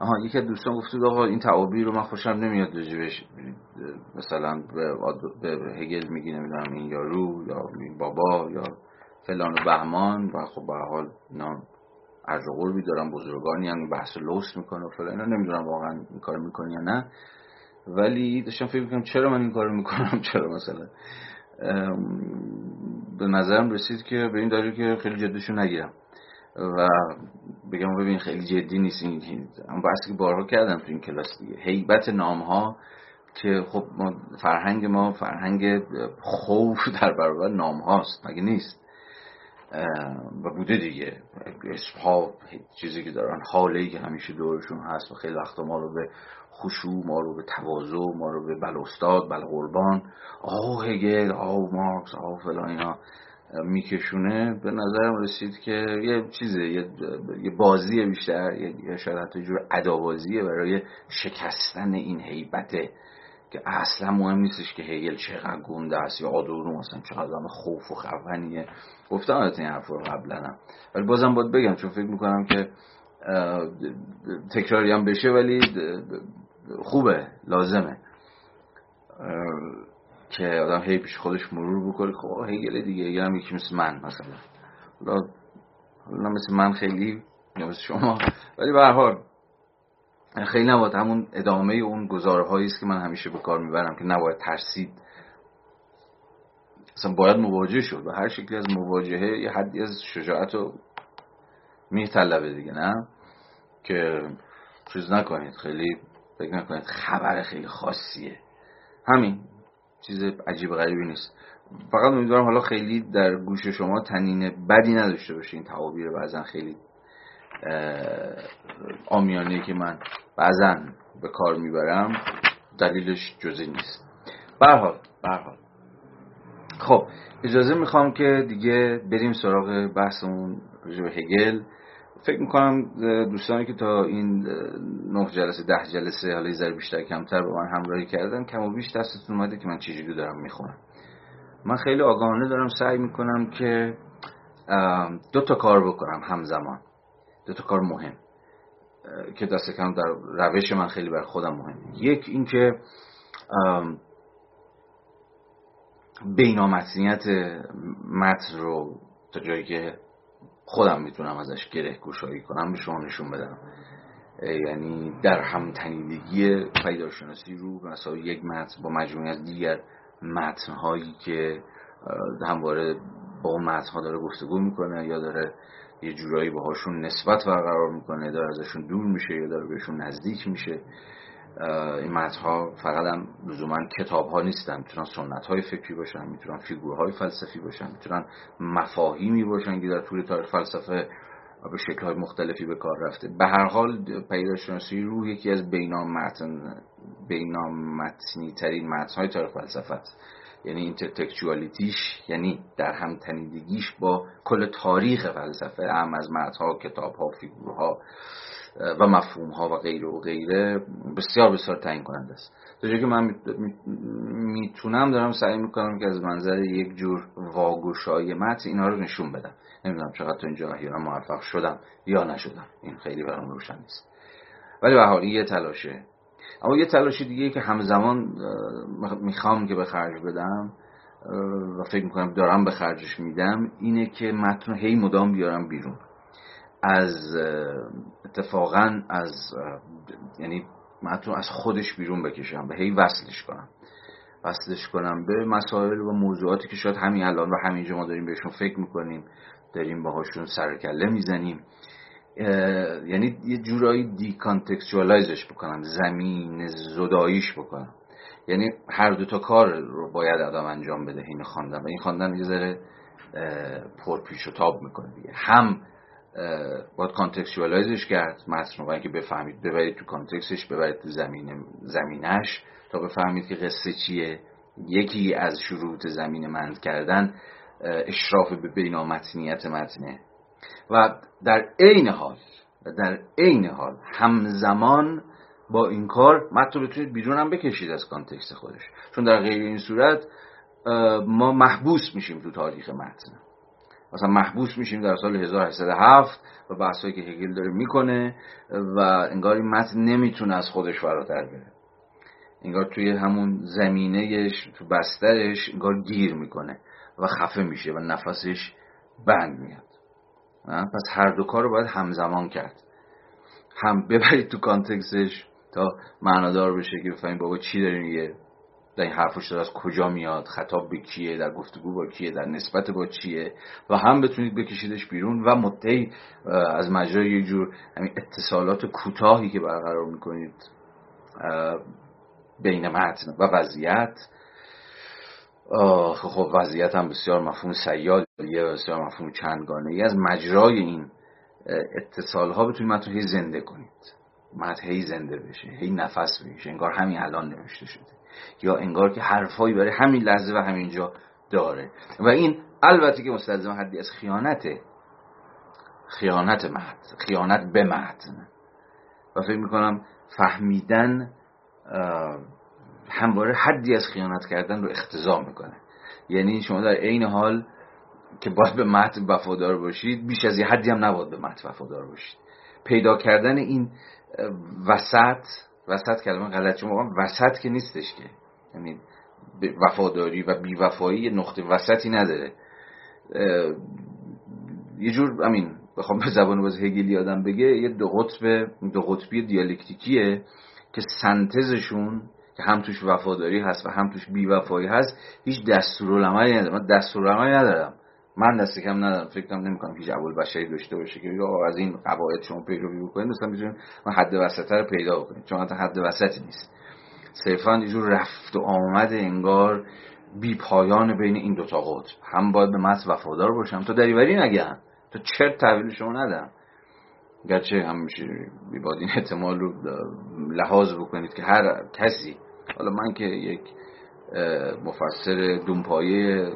آها یکی از دوستان گفته آقا این تعابیر رو من خوشم نمیاد راجبش. مثلا به هگل میگی نمی‌دونم این یارو یا این بابا یا فلان و بهمان و خب به حال اینا عرض و دارن بزرگانی هم بحث لوس می‌کنه و فلان. اینا نمی‌دونم واقعا این کار می‌کنی یا نه. ولی داشتم فکر می‌کنم چرا من این کار می‌کنم؟ چرا مثلا؟ به نظرم رسید که به این دلیل که خیلی جدیشون نگیرم. و بگم ببین خیلی جدی نیست این اما بحثی که بارها کردم تو این کلاس دیگه. حیبت نام ها که خب ما فرهنگ ما فرهنگ خوف در برابر نام هاست مگه نیست؟ و بوده دیگه. اسم ها چیزی که دارن حاله که همیشه دورشون هست و خیلی وقتا ما رو به خشوع ما رو به تواضع ما رو به بل استاد بل قربان. آه هگل آه مارکس آه فلان اینا. میکشونه. به نظرم رسید که یه چیزه یه, بازی بیشتر یه شاید جور عدابازیه برای شکستن این حیبته که اصلا مهم نیستش که هیگل چقدر گنده است یا آدورو مثلا چقدر خوف و خفنیه. گفتم این حرف رو قبلا ولی بازم باید بگم چون فکر می‌کنم که تکراری هم بشه ولی خوبه لازمه. که آدم هی پیش خودش مرور بکنه. خب هیگل دیگه یه هم یکی مثل من مثلا. حالا مثل من خیلی یا مثل شما. ولی به حال خیلی نباید همون ادامه اون گزارهایی است که من همیشه به کار می‌برم که نباید ترسید. اصلا باید مواجه شد. و هر شکلی از مواجهه یه حدی از شجاعت رو میطلبه دیگه نه؟ که چیز نکنید. خیلی فکر نکنید خبر خیلی خاصیه. همین چیز عجیب غریبی نیست. فقط امیدوارم حالا خیلی در گوش شما تنین بدی نداشته باشه. این تعابیر بعضا خیلی آمیانه که من بعضا به کار می‌برم دلیلش جزی نیست. برحال برحال خب اجازه می‌خوام که دیگه بریم سراغ بحثمون به هگل. فکر می‌کنم دوستانی که تا این نه جلسه ده جلسه حالا ذره بیشتر کمتر با من همراهی کردن کم و بیش دستتون اومده که من چجوری دارم می‌خونم. من خیلی آگاهانه دارم سعی می‌کنم که دو تا کار بکنم همزمان. دو تا کار مهم که دست کم در روش من خیلی بر خودم مهم. یک اینکه بینامتنیت متن رو تا جایی که خودم می‌تونم ازش گره گشایی کنم به شما نشون بدم. یعنی در همتنیدگی پیداشناسی رو مثلا یک متن با مجموعی از دیگر متنهایی که همواره با اون متنها داره گفتگو می‌کنه یا داره یه جورایی باهاشون نسبت برقرار می‌کنه داره ازشون دور میشه یا داره بهشون نزدیک میشه. این متنها فقط هم لزوما کتاب ها نیستن. می‌تونن سنت های فکری باشن می‌تونن فیگورهای فلسفی باشن می‌تونن مفاهیمی باشن که در طول تاریخ فلسفه به شکل های مختلفی به کار رفته. به هر حال پیداشناسی روح یکی از بینامتن بینامتنی ترین متن های تاریخ فلسفه یعنی اینترتکچوالیتیش یعنی در هم تنیدگیش با کل تاریخ فلسفه هم از متنها کتابها فیگورها. و مفهوم ها و غیره و غیره بسیار بسیار تعیین کننده است. تا که من می‌تونم دارم سعی می‌کنم که از منظر یک جور واگوشای متن اینا رو نشون بدم. نمی‌دونم چقدر تو اینجا احیانا موفق شدم یا نشدم. این خیلی برام روشن نیست. ولی به حال یه تلاشه. اما یه تلاشی دیگه که همزمان می‌خوام که به خرج بدم و فکر می‌کنم دارم به خرجش میدم اینه که متن هی مدام بیارم بیرون. از اتفاقا از یعنی متن از خودش بیرون بکشم به هی وصلش کنم. وصلش کنم به مسائل و موضوعاتی که شاید همین الان و همینجا ما داریم بهشون فکر می‌کنیم داریم باهاشون سرکله می‌زنیم. یعنی یه جورایی decontextualize ش بکنم زمین زداییش بکنم. یعنی هر دو تا کار رو باید آدم انجام بده این خواندن و این خواندن یه ذره پرپیچ و تاب می‌کنه دیگه. هم باید contextualize ش کرد متن رو که بفهمید ببرید تو context ش ببرید تو زمین زمینش تا بفهمید که قصه چیه. یکی از شروط زمین مند کردن اشراف به بینامتنیت متنه. و در عین حال و در عین حال همزمان با این کار متن رو بتونید بیرون هم بکشید از کانتکست خودش. چون در غیر این صورت ما محبوس میشیم تو تاریخ متن. مثلا محبوس میشیم در سال 1807 و بحثایی که هگل داره می‌کنه و انگار این متن نمی‌تونه از خودش فراتر بره. انگار توی همون زمینهش تو بسترش انگار گیر می‌کنه و خفه میشه و نفسش بند میاد. پس هر دو کار رو باید همزمان کرد. هم ببرید تو کانتکسش تا معنادار بشه که بفهمید بابا چی داره میگه. در این حرفش از کجا میاد خطاب به کیه در گفتگو با کیه در نسبت با چیه و هم بتونید بکشیدش بیرون و مدعی از مجرای یه جور همین اتصالات کوتاهی که برقرار می‌کنید بین متن و وضعیت. خب وضعیت هم بسیار مفهوم سیال یه بسیار مفهوم چندگانه ای از مجرای این اتصال ها بتونید متن زنده کنید. متن هی زنده بشه هی نفس بشه انگار همین الان نوشته شده. یا انگار که حرفایی برای همین لحظه و همینجا داره. و این البته که مستلزم حدی از خیانته خیانت متن خیانت به متن و فکر می‌کنم فهمیدن همواره حدی از خیانت کردن رو اختضا می‌کنه. یعنی شما در عین حال که باید به متن وفادار باشید بیش از یه حدی هم نباید به متن وفادار باشید. پیدا کردن این وسط وسط کلمه غلط چون وسط که نیستش که. یعنی وفاداری و بیوفایی نقطه وسطی نداره. یه جور امین بخوام به زبان باز هگلی آدم بگه یه دو قطب دو قطبی دیالکتیکیه که سنتزشون که هم توش وفاداری هست و هم توش بیوفایی هست هیچ دستورالعملی نداره. من دستورالعملی ندارم. من دست کم ندارم فکر کنم نمی‌کنم هیچ بشری داشته باشه که از این قواعد شما پیروی بکنید مثلا می‌تونید حد وسط رو پیدا بکنید چون حتی حد وسطی نیست. صرفا یه جور رفت و آمد انگار بی پایان بین این دوتا قطب. هم باید به متن وفادار باشم. تا دریوری نگم تا چرت تحویل شما ندم گرچه هم میشه باید این احتمال رو لحاظ بکنید که هر کسی. حالا من که یک مفسر دونپایه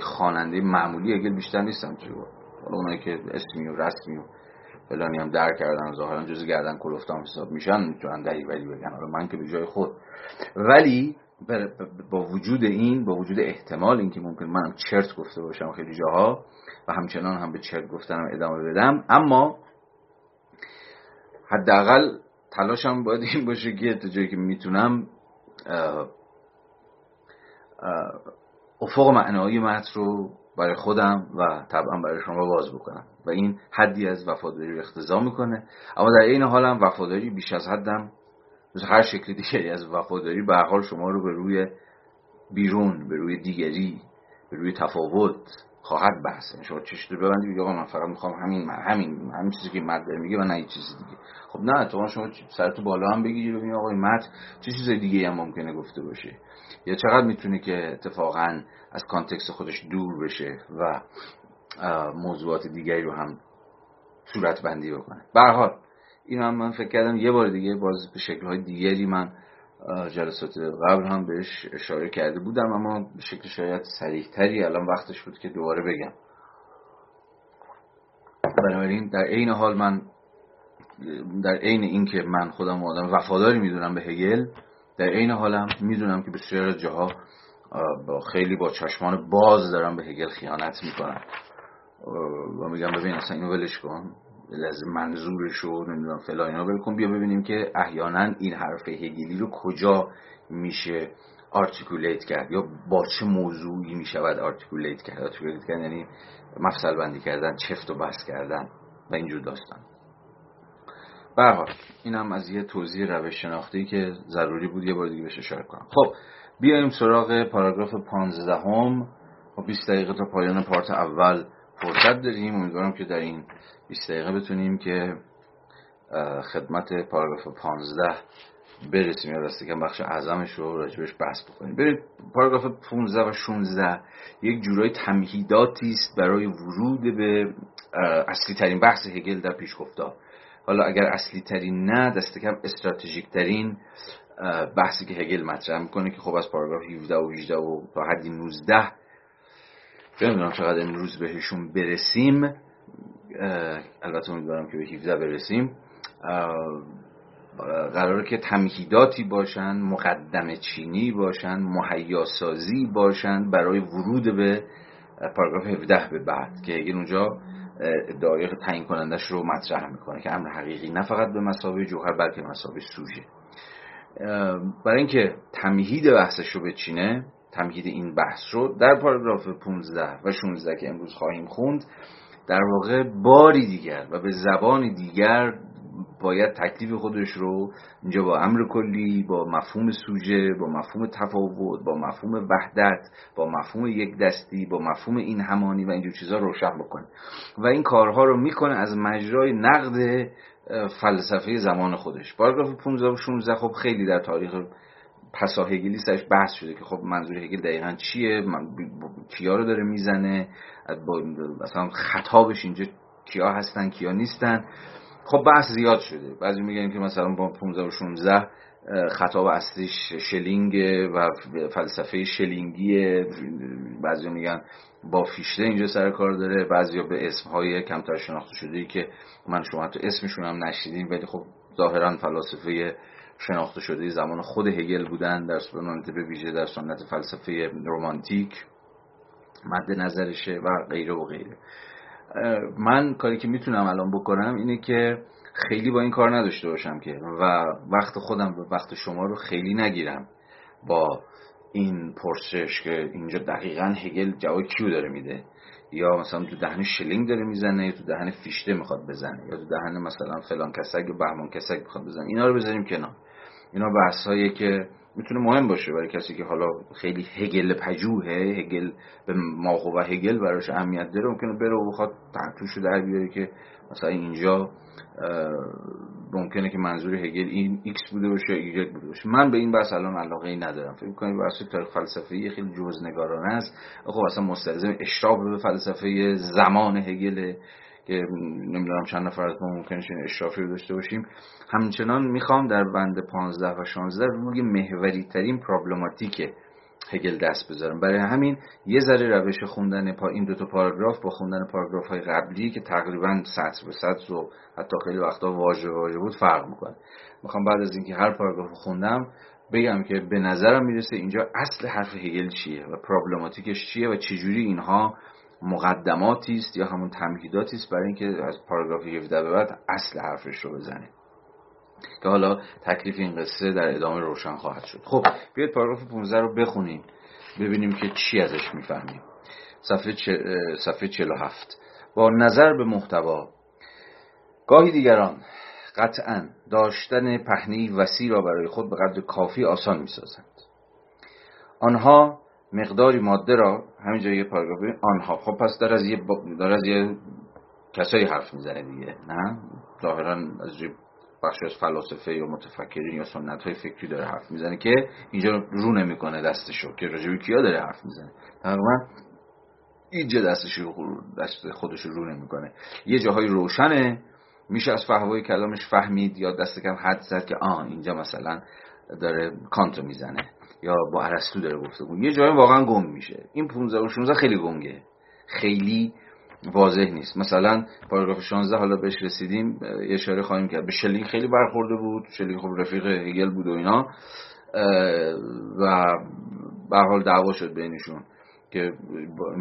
خواننده معمولی اگل بیشتر نیستم تو حالا اونایی که اسمی و رسمی و فلانی هم در کردن ظاهرا جز گردن کلفتام حساب میشن می‌تونن دهی ولی بگن. حالا من که به جای خود. ولی با وجود این با وجود احتمال اینکه ممکن منم چرت گفته باشم خیلی جاها و همچنان هم به چرت گفتنم ادامه بدم اما حداقل تلاشم باید این باشه که تا جایی که می‌تونم افق معنایی متن رو برای خودم و طبعا برای شما باز بکنم. و این حدی از وفاداری رو اختضا می‌کنه. اما در این هم وفاداری بیش از حدم هر شکل دیگری از وفاداری به حال شما رو به روی بیرون به روی دیگری به روی تفاوت خواهد بحث یعنی شما چشتو ببندید بگید آقا من فقط می‌خوام همین همین همین چیزی که مرد میگه و نه هیچ چیز دیگه. خب نه تو شما سرتو بالا هم بگیری و آقا متن چه چیز دیگه هم ممکنه گفته باشه. یا چقدر می‌تونه که اتفاقا از کانتکست خودش دور بشه و موضوعات دیگری رو هم صورت بندی بکنه. به حال این هم من فکر کردم یه بار دیگه باز به شکل های دیگری من جلسات قبل هم بهش اشاره کرده بودم اما به شکل شاید سریح تری الان وقتش بود که دوباره بگم. بنابراین در عین حال من در عین اینکه من خودم آدم وفاداری می‌دونم به هگل در عین حالم می‌دونم که بسیار از جاها با خیلی با چشمان باز دارم به هگل خیانت می‌کنم و میگم ببین اصلا اینو ولش کن. از منظورش رو نمی‌دونم فلا اینا بکن بیا ببینیم که احیانا این حرف هگلی رو کجا میشه articulate کرد یا با چه موضوعی می‌شود articulate کرد. articulate کرد یعنی مفصل بندی کردن چفت و بست کردن و اینجور داستان. برحال این هم از یه توضیح روش شناختی که ضروری بود یه بار دیگه بهش اشاره کنم. خب بیایم سراغ پاراگراف 15 هم و 20 دقیقه تا پایان پارت اول فرصت داریم. امیدوارم که در این 20 دقیقه بتونیم که خدمت پاراگراف 15 برسیم. یا دسته که بخش اعظمش رو راجبش بحث بکنیم. برید پاراگراف 15 و 16 یک جورای تمهیداتی است برای ورود به اصلی ترین بحث هگل در پیشگفتار حالا اگر اصلی ترین نه دست کم استراتژیک ترین بحثی که هگل مطرح می‌کنه که خب از پاراگراف 17 و 18 و تا حدی 19 نمی‌دونم چقدر امروز بهشون برسیم. البته امیدوارم که به 17 برسیم. قراره که تمهیداتی باشن مقدم چینی باشن مهیاسازی باشن برای ورود به پاراگراف 17 به بعد که هگل اونجا ادعای تعیین کنندش رو مطرح می‌کنه که امر حقیقی نه فقط به مسابقه جوهر بلکه مسابقه سوژه. برای اینکه تمهید بحثش رو بچینه تمهید این بحث رو در پاراگراف 15 و 16 که امروز خواهیم خوند در واقع باری دیگر و به زبان دیگر باید تکلیف خودش رو اینجا با امر کلی با مفهوم سوژه با مفهوم تفاوت با مفهوم وحدت با مفهوم یک دستی با مفهوم این همانی و اینجور چیزها روشن بکنه. و این کارها رو می‌کنه از مجرای نقد فلسفه زمان خودش. پاراگراف 15 و 16 خب خیلی در تاریخ پسا هگلی سرش بحث شده که خب منظور هگل دقیقا چیه؟ کیا رو داره می‌زنه؟ مثلا خطابش اینجا کیا هستن کیا نیستن؟ خب بحث زیاد شده. بعضی میگن که مثلا با 15 و 16 خطاب اصلیش شلینگ و فلسفه شلینگی بعضی میگن با فیشته اینجا سر کار داره. بعضی به اسمهای کمتر شناخته شده ای که من شما تو اسمشون هم نشیدیم ولی خب ظاهرا فلاسفه شناخته شده زمان خود هگل بودن در سنت به ویژه در سنت فلسفه رومانتیک مد نظرشه و غیره و غیره. من کاری که می‌تونم الان بکنم اینه که خیلی با این کار نداشته باشم که و وقت خودم و وقت شما رو خیلی نگیرم با این پرسش که اینجا دقیقا هگل جواب کیو داره میده؟ یا مثلا تو دهن شلینگ داره می‌زنه یا تو دهن فیشته می‌خواد بزنه یا تو دهن مثلا فلان کسک یا بهمان کسک می‌خواد بزنه؟ اینا رو بذاریم کنار. اینا بحث که می‌تونه مهم باشه برای کسی که حالا خیلی هگل پژوهه هگل بماهو هگل براش اهمیت داره ممکنه بره و بخواد توش در بیاره که مثلا اینجا ممکنه که منظور هگل این ایکس بوده باشه یا بوده باشه. من به این بحث الان علاقه ای ندارم. فکر کنم بحث تاریخ فلسفی خیلی جزءنگارانه است. خب اصلا مستلزم اشراف به فلسفه زمان هگل که نمی‌دونم چند نفر از ما ممکنه اشرافی رو داشته باشیم. همچنان می‌خوام در بند 15 و 16 روی محوری ترین پرابلماتیک هگل دست بذارم. برای همین یه ذره روش خوندن پا این دو تا پاراگراف با خوندن پاراگراف های قبلی که تقریبا سطر به سطر و حتی خیلی وقتا واژه واژه بود فرق می‌کنه. می‌خوام بعد از اینکه هر پاراگراف خوندم بگم که به نظرم می‌رسه اینجا اصل حرف هگل چیه و پرابلماتیکش چیه و چجوری اینها مقدماتی است یا همون تمهیداتی است برای اینکه از پاراگراف 17 به بعد اصل حرفش رو بزنه که حالا تکلیف این قصه در ادامه روشن خواهد شد. خب بیاید پاراگراف 15 رو بخونیم. ببینیم که چی ازش می‌فهمیم. صفحه, صفحه 47 با نظر به محتوا. گاهی دیگران قطعا داشتن پهنی وسیع را برای خود به قدر کافی آسان می‌سازند. آنها مقداری ماده را همینجا یه پاراگراف آنها. خب پس در از یه در از یه کسایی حرف می‌زنه دیگه نه؟ ظاهرا از بخش از فلاسفه یا متفکرین یا سنت های فکری داره حرف می‌زنه که اینجا رو نمی‌کنه دستشو که راجبی کیا داره حرف می‌زنه؟ تقریبا اینجا دستش دست خودش رو نمی‌کنه. یه جاهای روشنه میشه از فهوای کلامش فهمید یا دست کم حد زد که آه اینجا مثلا داره کانتو می‌زنه. یا با ارسطو داره گفته یه جایی واقعا گم میشه. این 15 و 16 خیلی گنگه. خیلی واضح نیست. مثلا پاراگراف 16 حالا بهش رسیدیم یه اشاره خواهیم کرد. به شلینگ خیلی برخورده بود. شلینگ خب رفیق هگل بود و اینا. و به حال دعوا شد بینشون. که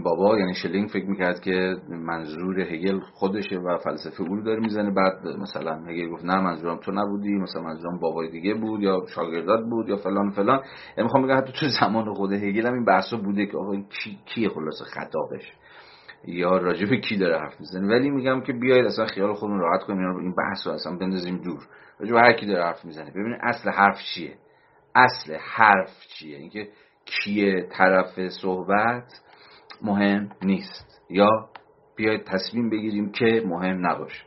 بابا یعنی شلینگ فکر می‌کرد که منظور هگل خودشه و فلسفه او داره می‌زنه. بعد مثلا هگل گفت نه منظورم تو نبودی مثلا منظورم بابای دیگه بود یا شاگردات بود یا فلان فلان. یعنی می‌خوام بگم حتی تو زمان خود هگل هم این بحثا بوده که آقا کی کیه خلاص خطابش؟ یا راجع به کی داره حرف می‌زنه؟ ولی میگم که بیاید اصلا خیال خودمون راحت کنیم این بحث رو اصلا بندازیم دور. راجع به هر کی داره حرف می‌زنه. ببینید اصل حرف چیه؟ اصل حرف چیه؟ اینکه کیه طرف صحبت مهم نیست. یا بیاید تصمیم بگیریم که مهم نباشه.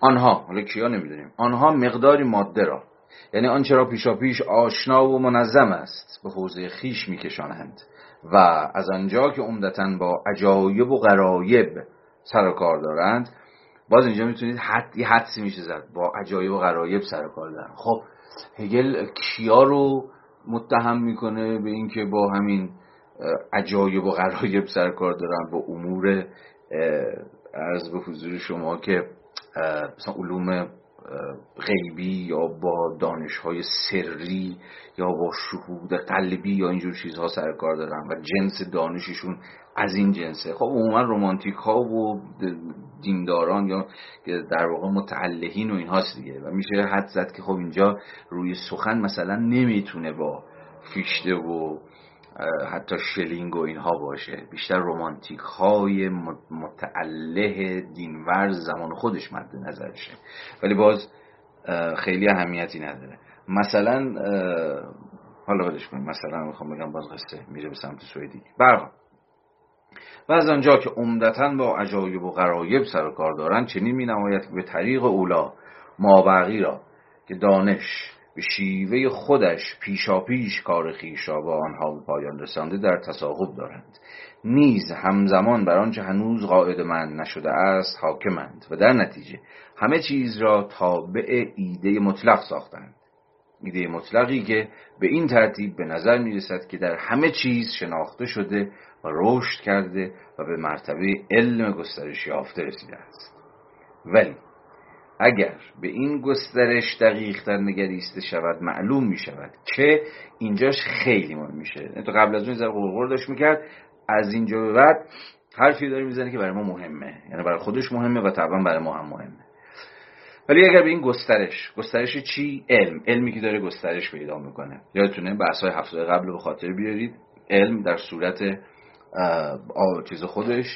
آنها حالا کیا نمی‌دونیم. آنها مقداری ماده را یعنی آنچه را پیشا پیش آشنا و منظم است به حوزه خیش میکشانند و از آنجا که عمدتا با عجایب و غرایب سر و کار دارند باز اینجا می‌تونید حد حدسی میشه زد با عجایب و غرایب سر و کار دارند. خب هگل کیا رو متهم می‌کنه به اینکه با همین عجایب و غرایب سر کار دارن با امور از به حضور شما که مثلا علوم غیبی یا با دانش های سری یا با شهود قلبی یا اینجور چیزها سر کار دارن و جنس دانششون از این جنسه. خب عموما رومانتیک ها و دینداران یا در واقع متعلهین و اینهاست دیگه. و میشه حد زد که خب اینجا روی سخن مثلا نمی‌تونه با فیشته و حتی شلینگ و اینها باشه. بیشتر رومانتیک های متعله دینورز زمان خودش مد نظرشه. ولی باز خیلی اهمیتی نداره. مثلا حالا بدش کنیم. مثلا می‌خوام بگم باز قصه میره به سمت سویدی برها و از آنجا که عمدتا با عجایب و غرایب سر و کار دارند چنین می نماید که به طریق اولا مابقی را که دانش به شیوه خودش پیشاپیش کار خیش را با آنها به پایان رسانده در تصاحب دارند. نیز همزمان بر آنچه هنوز قاعد من نشده است حاکمند و در نتیجه همه چیز را تابع ایده مطلق ساختند. ایده مطلقی که به این ترتیب به نظر می رسد که در همه چیز شناخته شده و رشد کرده و به مرتبه علم گسترش یافته رسیده است. ولی اگر به این گسترش دقیقتر نگریسته شود معلوم می شود که اینجاش خیلی مهم میشه. یعنی تو قبل از اون ذره قرقر داشت می‌کرد از اینجا به بعد حرفی داره می‌زنه که برای ما مهمه. یعنی برای خودش مهمه و طبعا برای ما هم مهمه. ولی اگر به این گسترش گسترش چی؟ علم. علمی که داره گسترش پیدا می‌کنه. یادتونه بحث های هفته قبل به خاطر بیارید. علم در صورت چیز خودش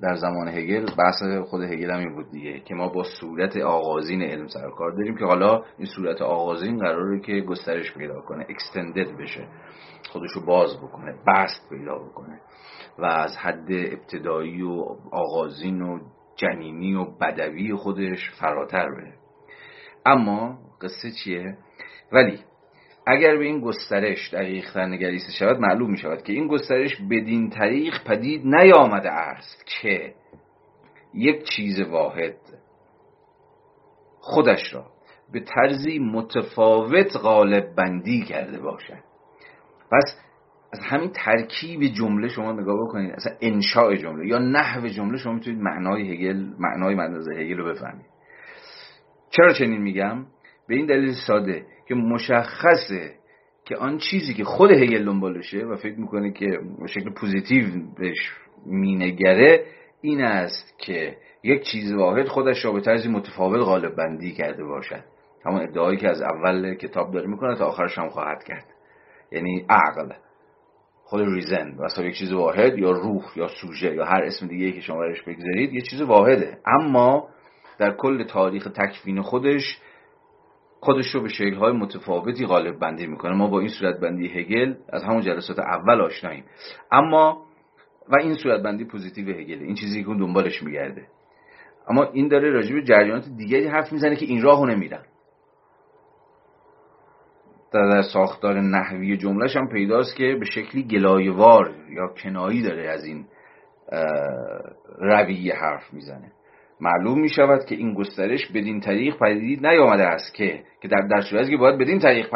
در زمان هگل بحث خود هگل هم این بود دیگه که ما با صورت آغازین علم سر کار داریم که حالا این صورت آغازین قراره که گسترش پیدا کنه اکستندد بشه خودشو باز بکنه بست پیدا بکنه و از حد ابتدایی و آغازین و جنینی و بدوی خودش فراتر بره اما قصه چیه؟ ولی اگر به این گسترش دقیق نگریسته شود معلوم می شود که این گسترش بدین طریق پدید نیامده است که یک چیز واحد خودش را به طرزی متفاوت غالب بندی کرده باشد. پس از همین ترکیب جمله شما نگاه بکنید اصلا انشاء جمله یا نحو جمله شما می‌تونید معنای هگل معنای مندازه هگل رو بفهمید. چرا چنین میگم؟ به این دلیل ساده که مشخصه که آن چیزی که خود هگل دنبالشه و فکر می‌کنه که به شکل positive بهش مینگره این است که یک چیز واحد خودش را به طرزی متفاوت قالب بندی کرده باشد. همون ادعایی که از اول کتاب داره می‌کنه تا آخرش هم خواهد کرد. یعنی عقل خود reason مثلا یک چیز واحد یا روح یا سوژه یا هر اسم دیگه که شما برش بگذارید یه چیز واحده. اما در کل تاریخ تکوین خودش خودش رو به شکل‌های متفاوتی قالب بندی می‌کنه. ما با این صورت بندی هگل از همون جلسات اول آشناییم. اما و این صورت بندی positive هگل این چیزی که دنبالش میگرده. اما این داره راجع به جریانات دیگری حرف می‌زنه که این راهو نمیرن در ساختار نحوی جملهش هم پیداست که به شکلی گلایه‌وار یا کنایی داره از این رویه حرف می‌زنه. معلوم می شود که این گسترش بدین طریق پدید نیامده است که که در در صورتی که باید بدین طریق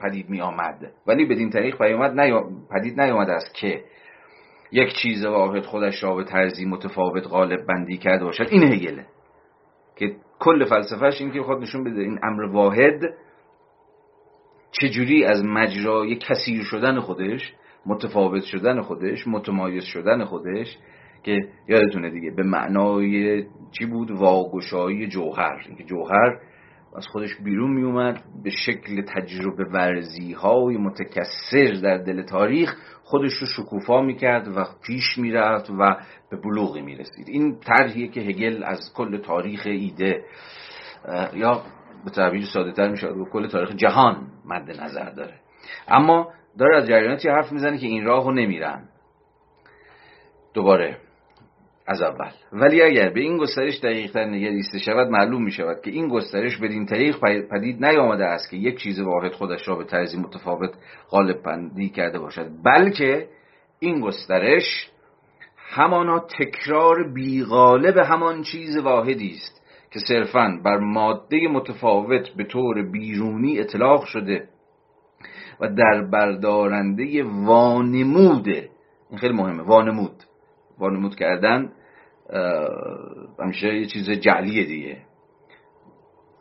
پدید می آمد ولی بدین طریق پدید نیامده است که یک چیز واحد خودش را به طرزی متفاوت غالب بندی کرده باشد. این هگله که کل فلسفهش این که خود نشون بده این امر واحد چجوری از مجرای کثیر شدن خودش متفاوت شدن خودش متمایز شدن خودش که یادتونه دیگه به معنای چی بود؟ واگشایی جوهر. اینکه جوهر از خودش بیرون می اومد به شکل تجربه ورزی های متکثر در دل تاریخ خودش رو شکوفا می‌کرد و پیش می‌رفت و به بلوغی می‌رسید. این طرحیه که هگل از کل تاریخ ایده یا به تعبیر ساده تر میشه به کل تاریخ جهان مد نظر داره. اما داره از جریاناتی حرف می‌زنه که این راه رو نمیرن. دوباره از اول. ولی اگر به این گسترش دقیقتر نگریسته شود معلوم می شود که این گسترش بدین طریق پدید نیامده است که یک چیز واحد خودش را به طرزی متفاوت غالب بندی کرده باشد. بلکه این گسترش همانا تکرار بیغالب همان چیز واحدی است که صرفا بر ماده متفاوت به طور بیرونی اطلاق شده و در بردارنده وانموده این خیلی مهمه. وانمود. وانمود کردن همیشه یه چیز جعلیه دیگه.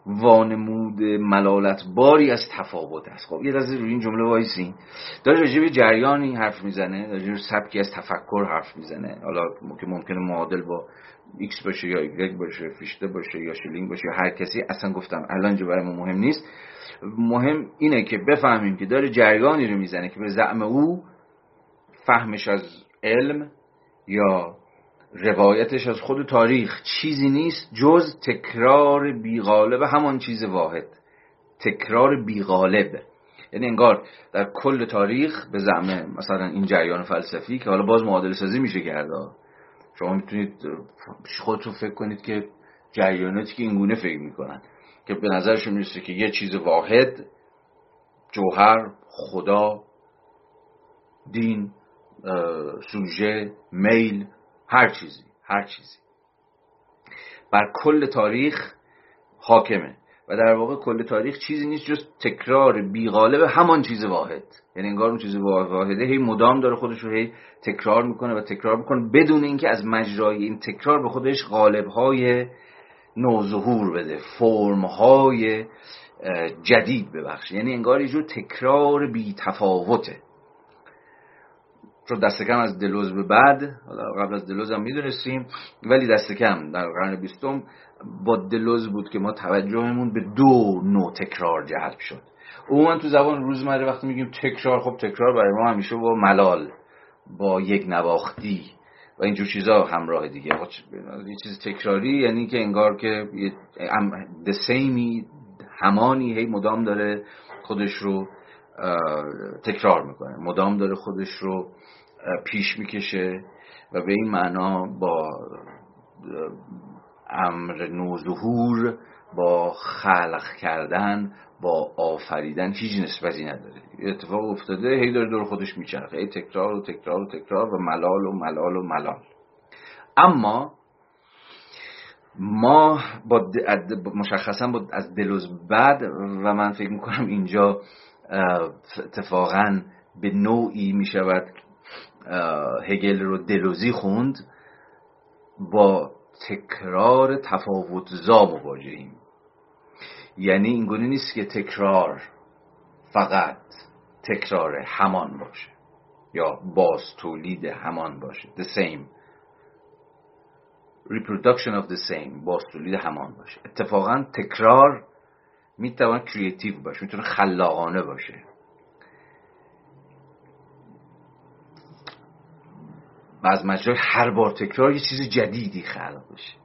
وانمود ملالت باری از تفاوت است. خب یه لحظه روی این جمله وایسین. داره راجع به جریانی حرف می‌زنه راجع به سبکی از تفکر حرف می‌زنه. حالا که ممکنه معادل با ایکس باشه یا ایگرگ باشه فیشته باشه یا شلینگ باشه هر کسی اصلا گفتم الان اینجا برای مهم نیست. مهم اینه که بفهمیم که داره جریانی رو می‌زنه که به زعم او فهمش از علم یا روایتش از خود تاریخ. چیزی نیست جز تکرار بیغالب. همان چیز واحد. تکرار بیغالب. یعنی انگار در کل تاریخ به زعم مثلا این جریان فلسفی که حالا باز معادل سازی میشه کرده شما می‌تونید خودتون فکر کنید که جریاناتی که اینگونه فکر می‌کنن که به نظرشون می‌رسه که یه چیز واحد جوهر خدا دین سوژه میل هر چیزی هر چیزی. بر کل تاریخ حاکمه و در واقع کل تاریخ چیزی نیست جز تکرار بیغالب همان چیز واحد. یعنی انگار اون چیز واحده هی مدام داره خودش رو هی تکرار می‌کنه و تکرار می‌کنه بدون اینکه از مجرای این تکرار به خودش غالبهای نوظهور بده فرمهای جدید ببخشه. یعنی انگار یه جور تکرار بی تفاوته چون دست کم از دلوز به بعد قبل از دلوز هم می‌دونستیم ولی دست کم در قرن بیستم با دلوز بود که ما توجهمون به دو نوع تکرار جلب شد. عموما تو زبان روزمره وقتی میگیم تکرار خب تکرار برای ما همیشه با ملال با یک نواختی و اینجور چیزا همراه دیگه. یه چیز تکراری یعنی که انگار که دسیمی همانی هی مدام داره خودش رو تکرار می‌کنه. مدام داره خودش رو پیش می‌کشه و به این معنا با امر نوظهور با خلق کردن با آفریدن هیچ نسبتی نداره. اتفاق افتاده هی داره دور خودش میچرخه. هی تکرار و تکرار و تکرار و ملال و ملال و ملال. اما ما با مشخصا با از دلوز بعد و من فکر می‌کنم اینجا اتفاقا به نوعی می‌شود هگل رو دلوزی خوند با تکرار تفاوت زا مواجهیم. یعنی اینگونه نیست که تکرار فقط تکرار همان باشه یا باز تولید همان باشه. The same. Reproduction of the same. باز تولید همان باشه. اتفاقا تکرار می‌توان کریتیو باشه. می‌تونه خلاقانه باشه. و از مجرای هر بار تکرار یه چیز جدیدی خلق بشه.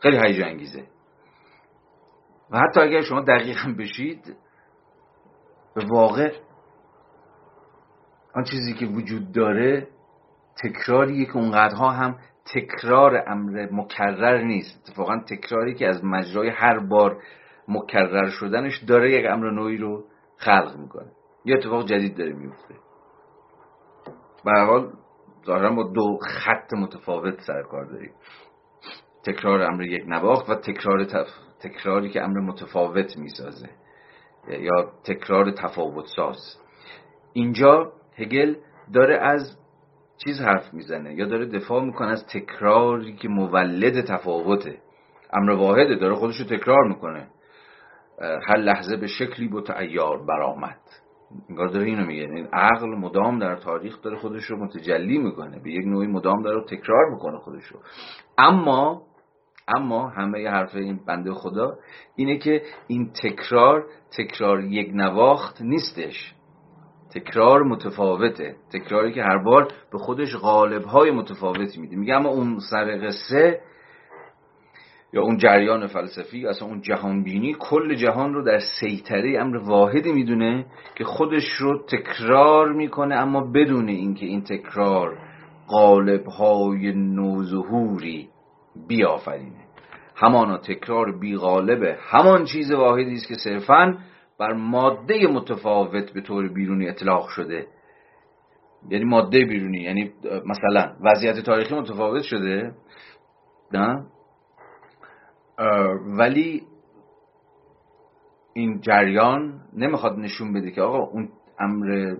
خیلی هیجان انگیزه و حتی اگر شما دقیقا بشید به واقع آن چیزی که وجود داره تکراریه که اونقدرها هم تکرار امر مکرر نیست. اتفاقا تکراری که از مجرای هر بار مکرر شدنش داره یک امر نوعی رو خلق می‌کنه. یه اتفاق جدید داره میفته. به حال ظاهرا با دو خط متفاوت سر کار داریم. تکرار امر یک نواخت و تکرار تف... تکراری که امر متفاوت می‌سازه. یا تکرار تفاوت ساز اینجا هگل داره از چیز حرف می‌زنه یا داره دفاع می‌کنه از تکراری که مولد تفاوته. امر واحده داره خودشو تکرار می‌کنه. هر لحظه به شکلی با تعیار برآمد. انگار داره اینو میگه. این عقل مدام در تاریخ داره خودش رو متجلی می‌کنه. به یک نوعی مدام داره تکرار می‌کنه خودش رو اما اما همه حرف این بنده خدا اینه که این تکرار تکرار یک نواخت نیستش. تکرار متفاوته. تکراری که هر بار به خودش غالب های متفاوتی میده. میگه اما اون سر قصه یا اون جریان فلسفی اصلا اون جهانبینی کل جهان رو در سیطره امر واحدی می‌دونه که خودش رو تکرار می‌کنه اما بدون اینکه این تکرار قالب های نوظهوری بیافرینه. همانا تکرار بیغالبه همان چیز واحدی است که صرفا بر ماده متفاوت به طور بیرونی اطلاق شده. یعنی ماده بیرونی یعنی مثلا وضعیت تاریخی متفاوت شده نه؟ ولی این جریان نمی‌خواد نشون بده که آقا اون امر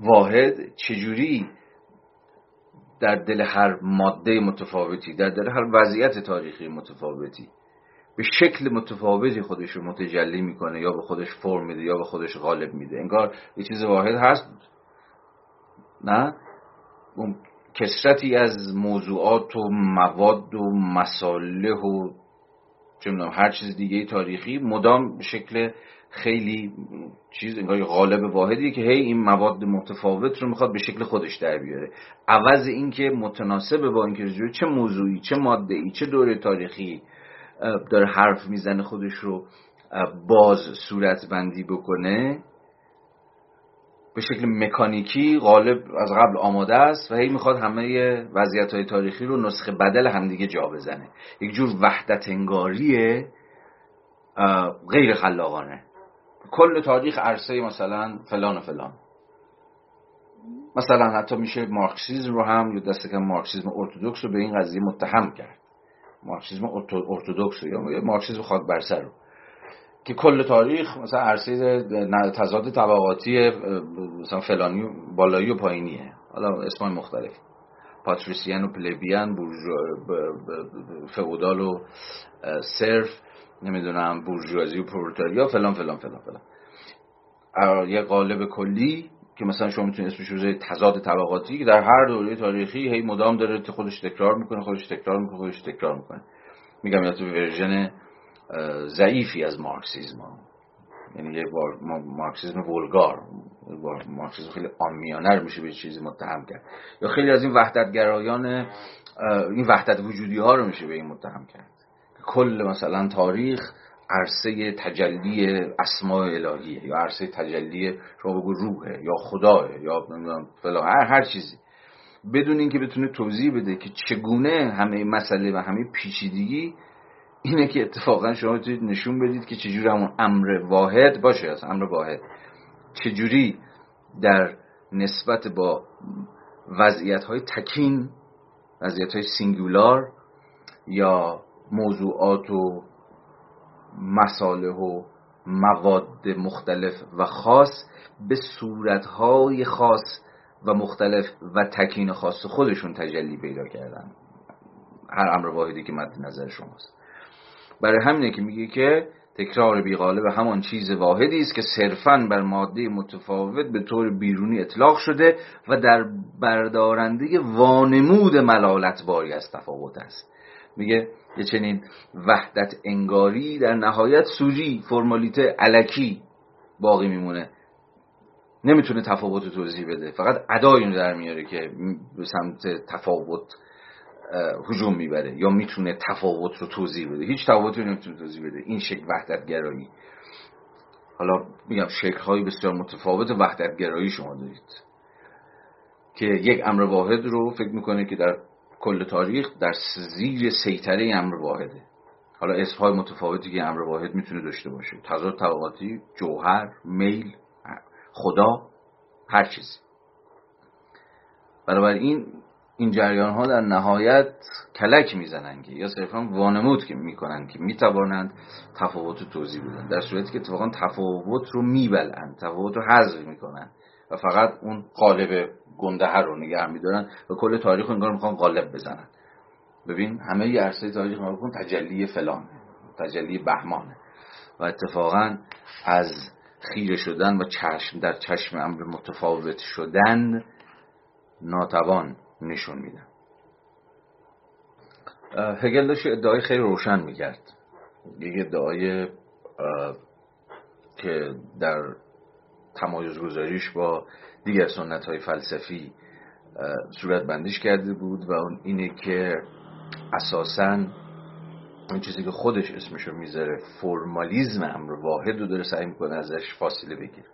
واحد چجوری در دل هر ماده متفاوتی در دل هر وضعیت تاریخی متفاوتی به شکل متفاوتی خودش رو متجلی می‌کنه یا به خودش فرم میده یا به خودش غالب میده. انگار یه چیز واحد هست. نه؟ کسرتی از موضوعات و مواد و مساله و چه هر چیز دیگه تاریخی مدام به شکل خیلی چیز انگار غالب واحدی که هی این مواد متفاوت رو می‌خواد به شکل خودش در بیاره. عوض اینکه متناسب با اینکه چه موضوعی چه ماده ای چه دوره تاریخی داره حرف می‌زنه خودش رو باز صورت بندی بکنه به شکل مکانیکی غالب از قبل آماده است و هی می‌خواد همه وضعیت های تاریخی رو نسخه بدل همدیگه جا بزنه. یک جور وحدت انگاری غیر خلاقانه. کل تاریخ عرصه مثلا فلان و فلان. مثلا حتی میشه مارکسیزم رو هم یا دست کم مارکسیزم ارتودکس رو به این قضیه متهم کرد. مارکسیزم ارتودکس یا مارکسیزم خاک برسر رو. که کل تاریخ مثلا عرصه تضاد طبقاتی مثلا فلانی بالایی و پایینیه. حالا اسمای مختلف. پاتریسیان و پلبیان فئودال و سرف نمی‌دونم بورژوازی و پرولتاریا فلان فلان فلان فلان. یه قالب کلی که مثلا شما می‌تونید اسمش رو تضاد طبقاتی که در هر دوره تاریخی هی مدام داره خودش تکرار می‌کنه خودش تکرار می‌کنه خودش تکرار می‌کنه. میگم یا تو version ضعیفی از مارکسیزم یعنی یه مارکسیزم vulgar مارکسیزم خیلی آمیانه رو میشه به چیزی متهم کرد. یا خیلی از این وحدتگرایان این وحدت وجودی ها رو میشه به این متهم کرد. کل مثلا تاریخ عرصه تجلی اسماء الهیه یا عرصه تجلی شما بگو روحه یا خداه یا فلان هر هر چیزی. بدون اینکه بتونه توضیح بده که چگونه همه مسئله و همه پیچیدگی اینه که اتفاقا شما می‌تونید نشون بدید که چجوری همون امر واحد باشه. از امر واحد چجوری در نسبت با وضعیت های تکین وضعیت های سینگولار یا موضوعات و مساله و مواد مختلف و خاص به صورتهای خاص و مختلف و تکین خاص خودشون تجلی پیدا کردن. هر امر واحدی که مد نظر شماست. برای همینه که میگه که تکرار بیغالب همان چیز واحدی است که صرفا بر ماده متفاوت به طور بیرونی اطلاق شده و در بردارنده وانمود ملالت باری از تفاوت است. میگه یه چنین وحدت انگاری در نهایت سوژی فرمالیته علکی باقی میمونه. نمی‌تونه تفاوت توضیح بده. فقط ادای رو در میاره که به سمت تفاوت هجوم می‌بره یا می‌تونه تفاوت رو توضیح بده. هیچ تفاوتی نمی‌تونه توضیح بده. این شکل وحدت گرایی حالا میگم شکل های بسیار متفاوت وحدت گرایی شما دارید. که یک امر واحد رو فکر می‌کنه که در کل تاریخ در زیر سیطره امر واحده. حالا اسمهای متفاوتی که امر واحد می‌تونه داشته باشه. تضاد طبقاتی جوهر میل خدا هر چیزی. بنابراین این جریان ها در نهایت کلک می‌زنن که یا صرفا وانمود که می‌کنن که می‌توانند تفاوت رو توضیح بدن. در صورتی که اتفاقا تفاوت رو میبلند تفاوت رو حذف می‌کنن و فقط اون قالب گنده رو نگه میدارن و کل تاریخ رو انگار می‌خوان قالب بزنن. ببین همه ی عرصه تاریخ ما کن تجلی فلانه تجلی بهمانه و اتفاقا از خیره شدن و چشم در چشم امر متفاوت شدن ناتوان. نشون میدن هگل داشت ادعای خیلی روشن می‌کرد. یک ادعای که در تمایز گذاریش با دیگر سنت های فلسفی صورت بندیش کرده بود و اون اینه که اساسا اون چیزی که خودش اسمشو می‌ذاره فرمالیزم امر واحد رو داره سعی می‌کنه ازش فاصله بگیره.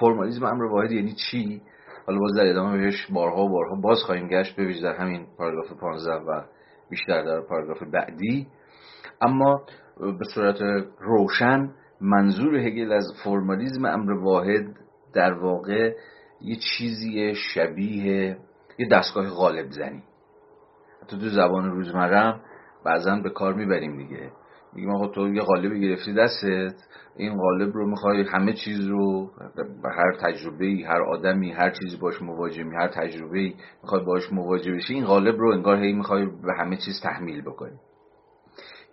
فرمالیزم امر واحد یعنی چی؟ حالا باز در ادامه بهش بارها و بارها باز خواهیم گشت ببینید در همین پاراگراف 15 و بیشتر در پاراگراف بعدی. اما به صورت روشن منظور هگل از فرمالیزم امر واحد در واقع یه چیزی شبیه یه دستگاه غالب زنی. حتی تو زبان روزمرم بعضا به کار می‌بریم دیگه. میگیم آقا تو یه قالبی گرفتی دستت این قالب رو می‌خوای همه چیز رو هر تجربه هر آدمی هر چیزی باش مواجه می هر تجربه می‌خوای باش مواجه بشی این قالب رو انگار هی می‌خوای به همه چیز تحمیل بکنی.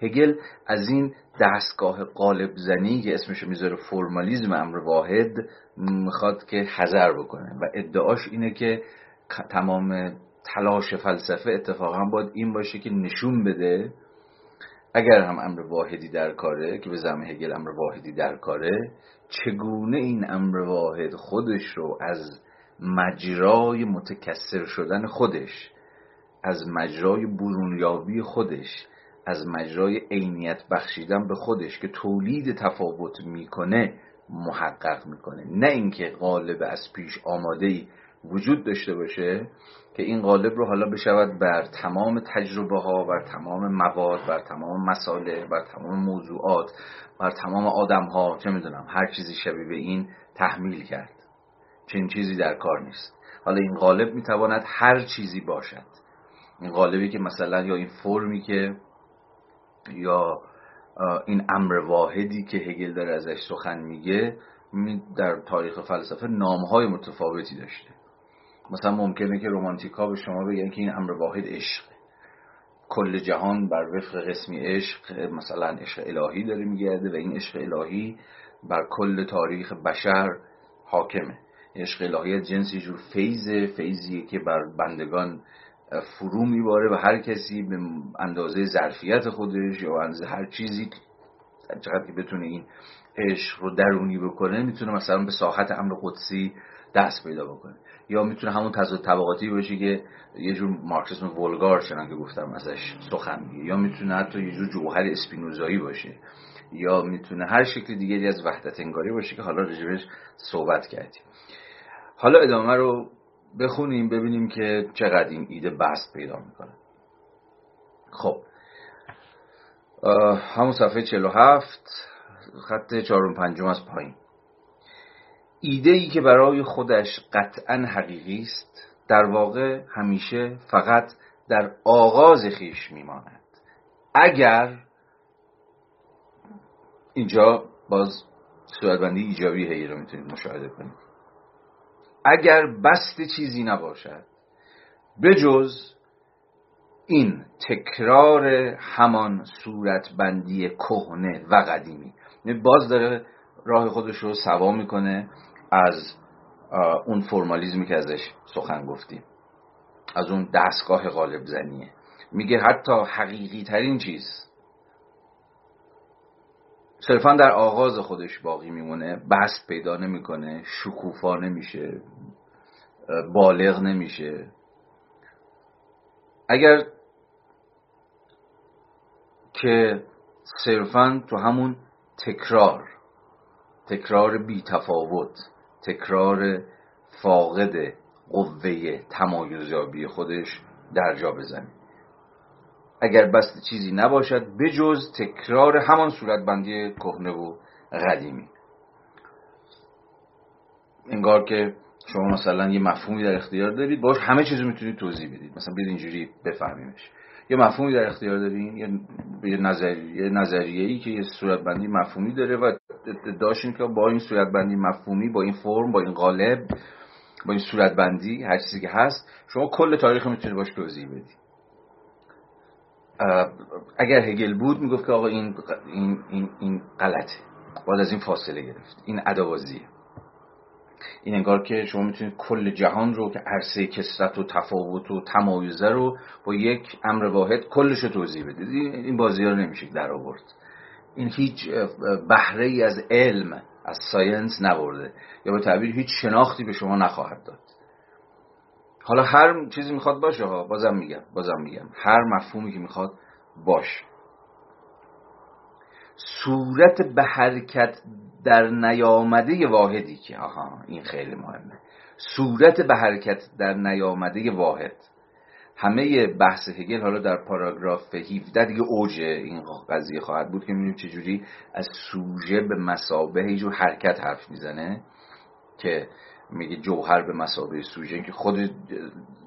هگل از این دستگاه قالب زنی که اسمش می‌ذاره فرمالیزم امر واحد می‌خواد که حذر بکنه. و ادعاش اینه که تمام تلاش فلسفه اتفاقا باید این باشه که نشون بده اگر هم امر واحدی در کاره که به زمه هگل امر واحدی در کاره چگونه این امر واحد خودش رو از مجرای متکسر شدن خودش از مجرای برونیابی خودش از مجرای عینیت بخشیدن به خودش که تولید تفاوت می‌کنه محقق می‌کنه. نه اینکه قالب از پیش آماده وجود داشته باشه که این قالب رو حالا بشود بر تمام تجربه ها بر تمام مواد بر تمام مساله بر تمام موضوعات بر تمام آدم ها چه می‌دونم هر چیزی شبیه به این تحمیل کرد. چنین چیزی در کار نیست. حالا این قالب می‌تواند هر چیزی باشد. این قالبی که مثلا یا این فرمی که یا این امر واحدی که هگل داره ازش سخن میگه در تاریخ فلسفه نامهای متفاوتی داشته. مثلا ممکنه که رومانتیکا به شما بگن که این امر واحد عشق. کل جهان بر وفق قسمی عشق مثلا عشق الهی داره میگرده و این عشق الهی بر کل تاریخ بشر حاکمه. عشق الهی جنسی جور فیض فیضیه که بر بندگان فرو میباره و هر کسی به اندازه ظرفیت خودش یا اندازه هر چیزی چقدر که بتونه این عشق رو درونی بکنه می‌تونه مثلا به ساحت امر قدسی دست پیدا بکنه. یا می‌تونه همون تضاد طبقاتی باشه که یه جور مارکسیسم ولگار چنان که گفتم ازش سخن میگه. یا می‌تونه حتی یه جور جوهر اسپینوزایی باشه. یا می‌تونه هر شکل دیگری از وحدت انگاری باشه که حالا رجبش صحبت کردیم. حالا ادامه رو بخونیم ببینیم که چقدر این ایده بست پیدا می‌کنه. خب. همون صفحه 47 خط چهارم پنجم از پایین. ایده ای که برای خودش قطعا حقیقی است در واقع همیشه فقط در آغاز خیش میماند. اگر اینجا باز صورتبندی ایجابی هی رو می‌تونید مشاهده کنید. اگر بست چیزی نباشد بجز این تکرار همان صورتبندی کهنه و قدیمی. یعنی باز داره راه خودش رو سوا می‌کنه از اون فرمالیزمی که ازش سخن گفتیم از اون دستگاه غالب زنیه. میگه حتی حقیقی ترین چیز. صرفا در آغاز خودش باقی میمونه بست پیدا نمی‌کنه شکوفا نمیشه بالغ نمیشه. اگر که صرفا تو همون تکرار تکرار بی تفاوت تکرار فاقد قوه تمایزیابی خودش در جا بزنه اگر بست چیزی نباشد بجز تکرار همان صورتبندی کهنه و قدیمی. انگار که شما مثلا یه مفهومی در اختیار دارید باش همه چیزو می‌تونید توضیح بدید. مثلا بید اینجوری بفهمیمش. یه مفهومی در اختیار دارین یه نظریه نظریه ای که یه صورتبندی مفهومی داره و داشتین که با این صورتبندی مفهومی با این فرم با این قالب با این صورتبندی هر چیزی که هست شما کل تاریخ می‌تونید باش توضیح بدید اگر هگل بود می‌گفت که آقا این این این, این غلطه. باید از این فاصله گرفت. این ادوازیه این انگار که شما می‌تونید کل جهان رو که عرصه کسرت و تفاوت و تمایزه رو با یک امر واحد کلش رو توضیح بدید. این بازی ها رو نمیشه در آورد. این هیچ بهره ای از علم از ساینس نبرده. یا به تعبیر هیچ شناختی به شما نخواهد داد. حالا هر چیزی می‌خواد باشه ها بازم میگم بازم میگم. هر مفهومی که می‌خواد باش صورت به حرکت در نیامده واحدی که آها این خیلی مهمه. صورت به حرکت در نیامده واحد. همه بحث هگل حالا در پاراگراف 17 دیگه اوج این قضیه خواهد بود که می‌بینیم چجوری از سوژه به مسابه یه جور حرکت حرف می‌زنه که میگه جوهر به مسابه سوژه که خود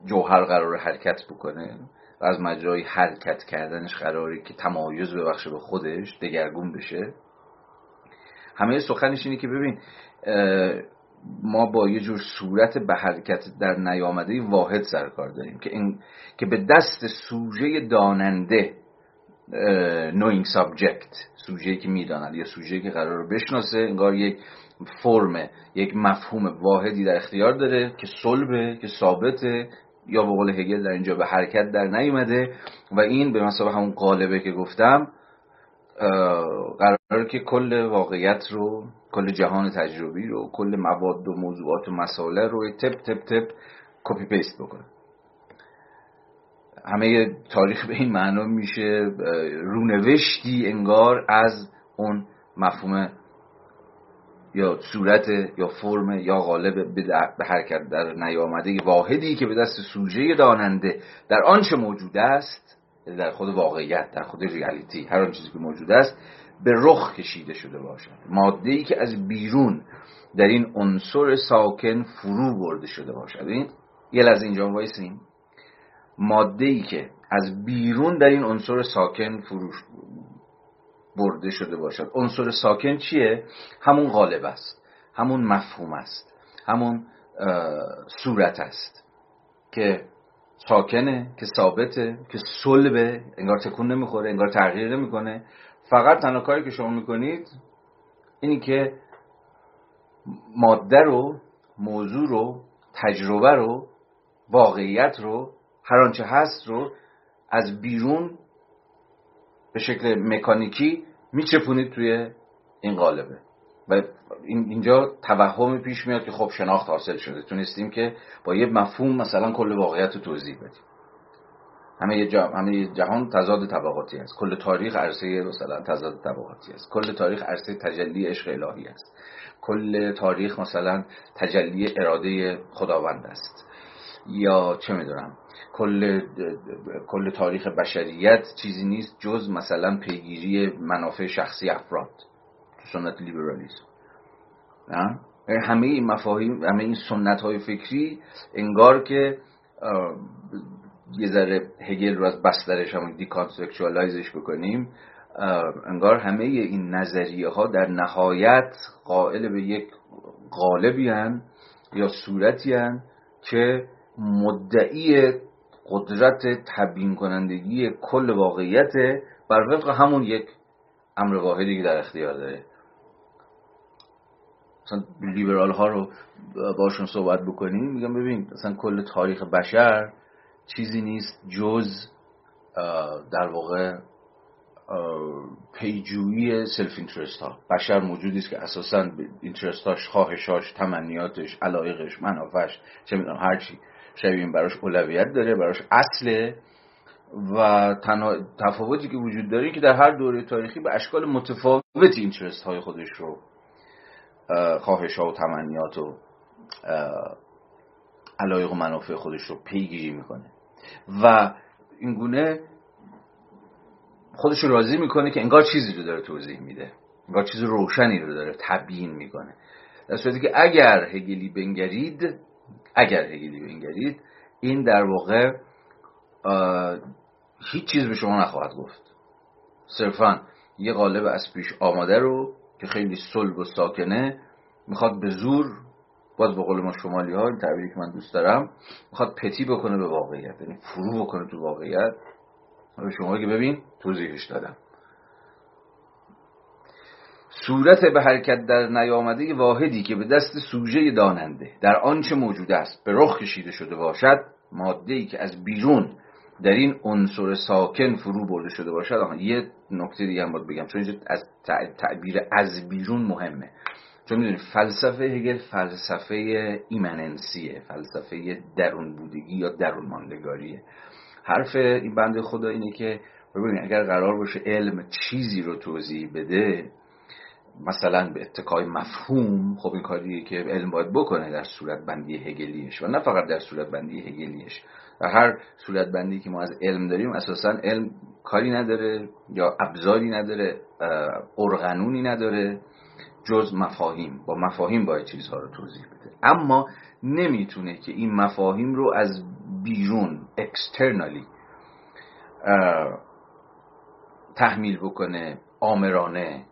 جوهر قرار حرکت بکنه. و از مجرای حرکت کردنش قراری که تمایز ببخشه به خودش دگرگون بشه. همه سخنش اینه که ببین ما با یه جور صورت به حرکت در نیامده واحد سروکار داریم که, این، که به دست سوژه داننده knowing subject سوژه که می‌داند یا سوژه که قرار رو بشناسه انگار یک فرم یک مفهوم واحدی در اختیار داره که صلبه که ثابته. یا به قول هگل در اینجا به حرکت در نیومده و این به مثابه همون قالبه که گفتم قرار که کل واقعیت رو کل جهان تجربی رو کل مواد و موضوعات و مسائل رو تپ تپ تپ copy paste بکنه. همه تاریخ به این معنا میشه رونوشتی انگار از اون مفهوم یا صورت یا فرم یا قالب به حرکت در نیامده واحدی که به دست سوژه داننده در آنچه موجود است در خود واقعیت در خود ریالیتی هر آن چیزی که موجود است به رخ کشیده شده باشد. ماده ای که از بیرون در این عنصر ساکن فرو برده شده باشد. این یه لحظه اینجا وایسیم ماده ای که از بیرون در این عنصر ساکن فرو برده شده باشد. عنصر ساکن چیه؟ همون غالب است. همون مفهوم است. همون صورت است. که ساکنه که ثابته که صلبه انگار تکون نمی‌خوره انگار تغییر نمی‌کنه. فقط تنها کاری که شما می‌کنید اینی که ماده رو موضوع رو تجربه رو واقعیت رو هر آنچه هست رو از بیرون به شکل مکانیکی میچپونید توی این قالبه و اینجا توهمی پیش میاد که خب شناخت حاصل شده. تونستیم که با یه مفهوم مثلا کل واقعیت رو توضیح بدیم. همه همه جهان تضاد طبقاتی است کل تاریخ عرصه مثلا تضاد طبقاتی است کل تاریخ عرصه تجلی عشق الهی است کل تاریخ مثلا تجلی اراده خداوند است. یا چه می‌دونم. کل کل تاریخ بشریت چیزی نیست جز مثلا پیگیری منافع شخصی افراد تو سنت لیبرالیسم. همه این مفاهیم همه این سنت های فکری انگار که یه ذره هگل رو از بسترش هم decontextualize ش بکنیم انگار همه این نظریه ها در نهایت قائل به یک قالبی یا صورتی که مدعی قدرت تبیین کنندگی کل واقعیت بر وفق همون یک امر واحدی که در اختیار داره. مثلا لیبرال ها رو باشون صحبت بکنیم میگم ببین مثلا کل تاریخ بشر چیزی نیست جز در واقع پیجویی self-interest ها بشر موجودی است که اساسا interest اش خواهشاش تمنیاتش علایقش منافعش چه می‌دونم هرچی شبیه براش اولویت داره براش اصله. و تنها تفاوتی که وجود داره که در هر دوره تاریخی به اشکال متفاوت اینترست های خودش رو خواهش ها و تمنیات و علایق و منافع خودش رو پیگیری می‌کنه. و اینگونه خودش رو راضی می‌کنه که انگار چیزی رو داره توضیح میده. انگار چیز روشنی رو داره تبیین می‌کنه. در صورتی که اگر هگلی بنگرید اگر هگلی بنگرید این در واقع هیچ چیز به شما نخواهد گفت. صرفا یه قالب از پیش آماده رو که خیلی صلب و ساکنه می‌خواد به زور باز به قول ما شمالی ها این تعبیری که من دوست دارم می‌خواد پتی بکنه به واقعیت یعنی فرو بکنه تو واقعیت. به شما که ببین توضیحش دادم. صورت به حرکت در نیامده واحدی که به دست سوژه داننده در آنچه موجود است به رخ کشیده شده باشد ماده ای که از بیرون در این عنصر ساکن فرو برده شده باشد. آها یه نکته دیگه هم باید بگم چون از تعبیر از بیرون مهمه. چون می‌دونید فلسفه هگل فلسفه ایمننسیه فلسفه درون بودگی یا درون ماندگاریه. حرف این بند خدا اینه که ببینید اگر قرار باشه علم چیزی رو توضیح بده مثلا به اتکای مفهوم خب این کاریه که علم باید بکنه در صورت بندی هگلیش و نه فقط در صورت بندی هگلیش و هر صورت بندی که ما از علم داریم اساسا علم کاری نداره یا ابزاری نداره ارغنونی نداره جز مفاهیم. با مفاهیم باید چیزها رو توضیح بده. اما نمی‌تونه که این مفاهیم رو از بیرون اکسترنالی تحمیل بکنه آمرانه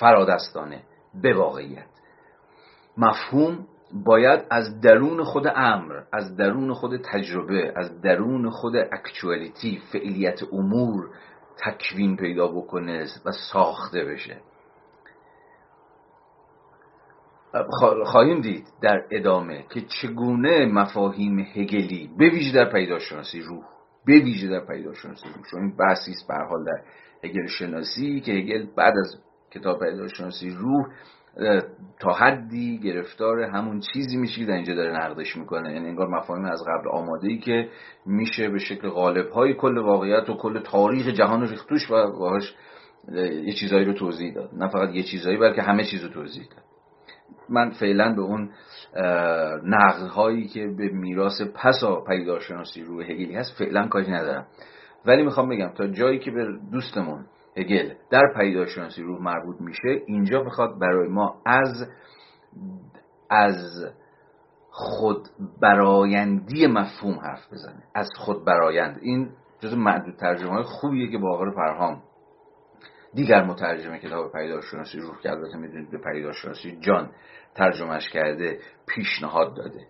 فرادستانه به واقعیت. مفهوم باید از درون خود امر از درون خود تجربه از درون خود اکچوالیتی فعلیت امور تکوین پیدا بکنه و ساخته بشه. خواهیم دید در ادامه که چگونه مفاهیم هگلی به ویژه در پیداشناسی روح به ویژه در پیداشناسی روح. چون این بحثی است به حال در هگل شناسی که هگل بعد از کتاب پیداشناسی روح تا حدی گرفتار همون چیزی میشه که در اینجا داره نقدش می‌کنه. یعنی انگار مفاهیم از قبل آماده ای که میشه به شکل غالب های کل واقعیت و کل تاریخ جهان رو ریختوش و باهاش یه چیزایی رو توضیح داد. نه فقط یه چیزایی بلکه همه چیز رو توضیح داد. من فعلا به اون نقد هایی که به میراث پسا پیداشناسی روح هگلی هست فعلا کاری ندارم. ولی می‌خوام بگم تا جایی که به دوستمون هگل در پیداشناسی روح مربوط میشه اینجا می‌خواد برای ما از از خود برایندی مفهوم حرف بزنه. از خود برایند این جز معدود ترجمه های خوبیه که با آقای فرهام. دیگر مترجم کتاب پیداشناسی روح که البته می‌دونید به پیداشناسی جان ترجمهش کرده پیشنهاد داده.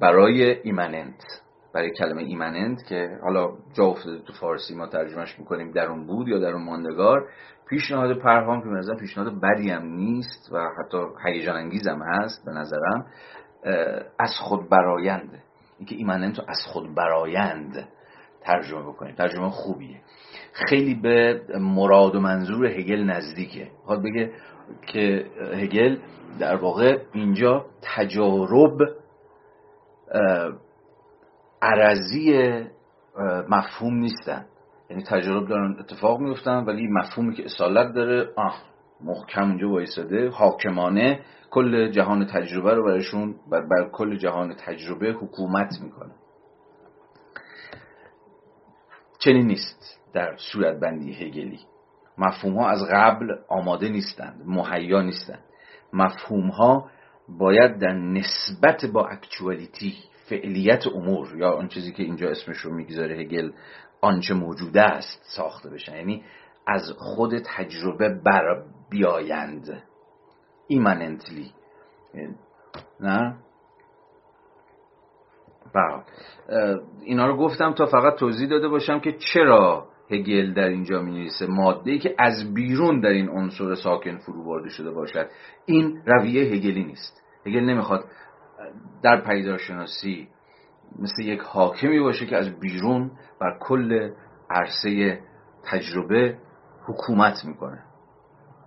برای ایمننت. برای کلمه ایمننت که حالا جا افتاده تو فارسی ما ترجمهش می‌کنیم در اون بود یا در اون ماندگار. پیشنهاد پرهام که به پیشنهاد بدی هم نیست و حتی هیجان انگیزم هست به نظرم از خود براینده اینکه ایمننت رو از خود برایند ترجمه بکنیم. ترجمه خوبیه. خیلی به مراد و منظور هگل نزدیکه. خواهد بگه که هگل در واقع اینجا تجارب عرضی مفهوم نیستن. یعنی تجارب دارن اتفاق میفتن ولی مفهومی که اصالت داره آه محکم اونجا وایساده حاکمانه کل جهان تجربه رو برایشون بر, بر کل جهان تجربه حکومت می‌کنه. چنین نیست در صورت بندی هگلی. مفهوم ها از قبل آماده نیستند مهیا نیستند. مفهوم ها باید در نسبت با اکچوالیتی فعلیت امور یا آن چیزی که اینجا اسمش رو می‌گذاره هگل آنچه موجوده است ساخته بشن. یعنی از خود تجربه بر بیایند. ایماننتلی نه؟ بله. اینا رو گفتم تا فقط توضیح داده باشم که چرا هگل در اینجا می نویسه ماده ای که از بیرون در این عنصر ساکن فرو برده شده باشد. این رویه هگلی نیست. هگل نمی‌خواد در پیداشناسی مثل یک حاکمی باشه که از بیرون بر کل عرصه تجربه حکومت می‌کنه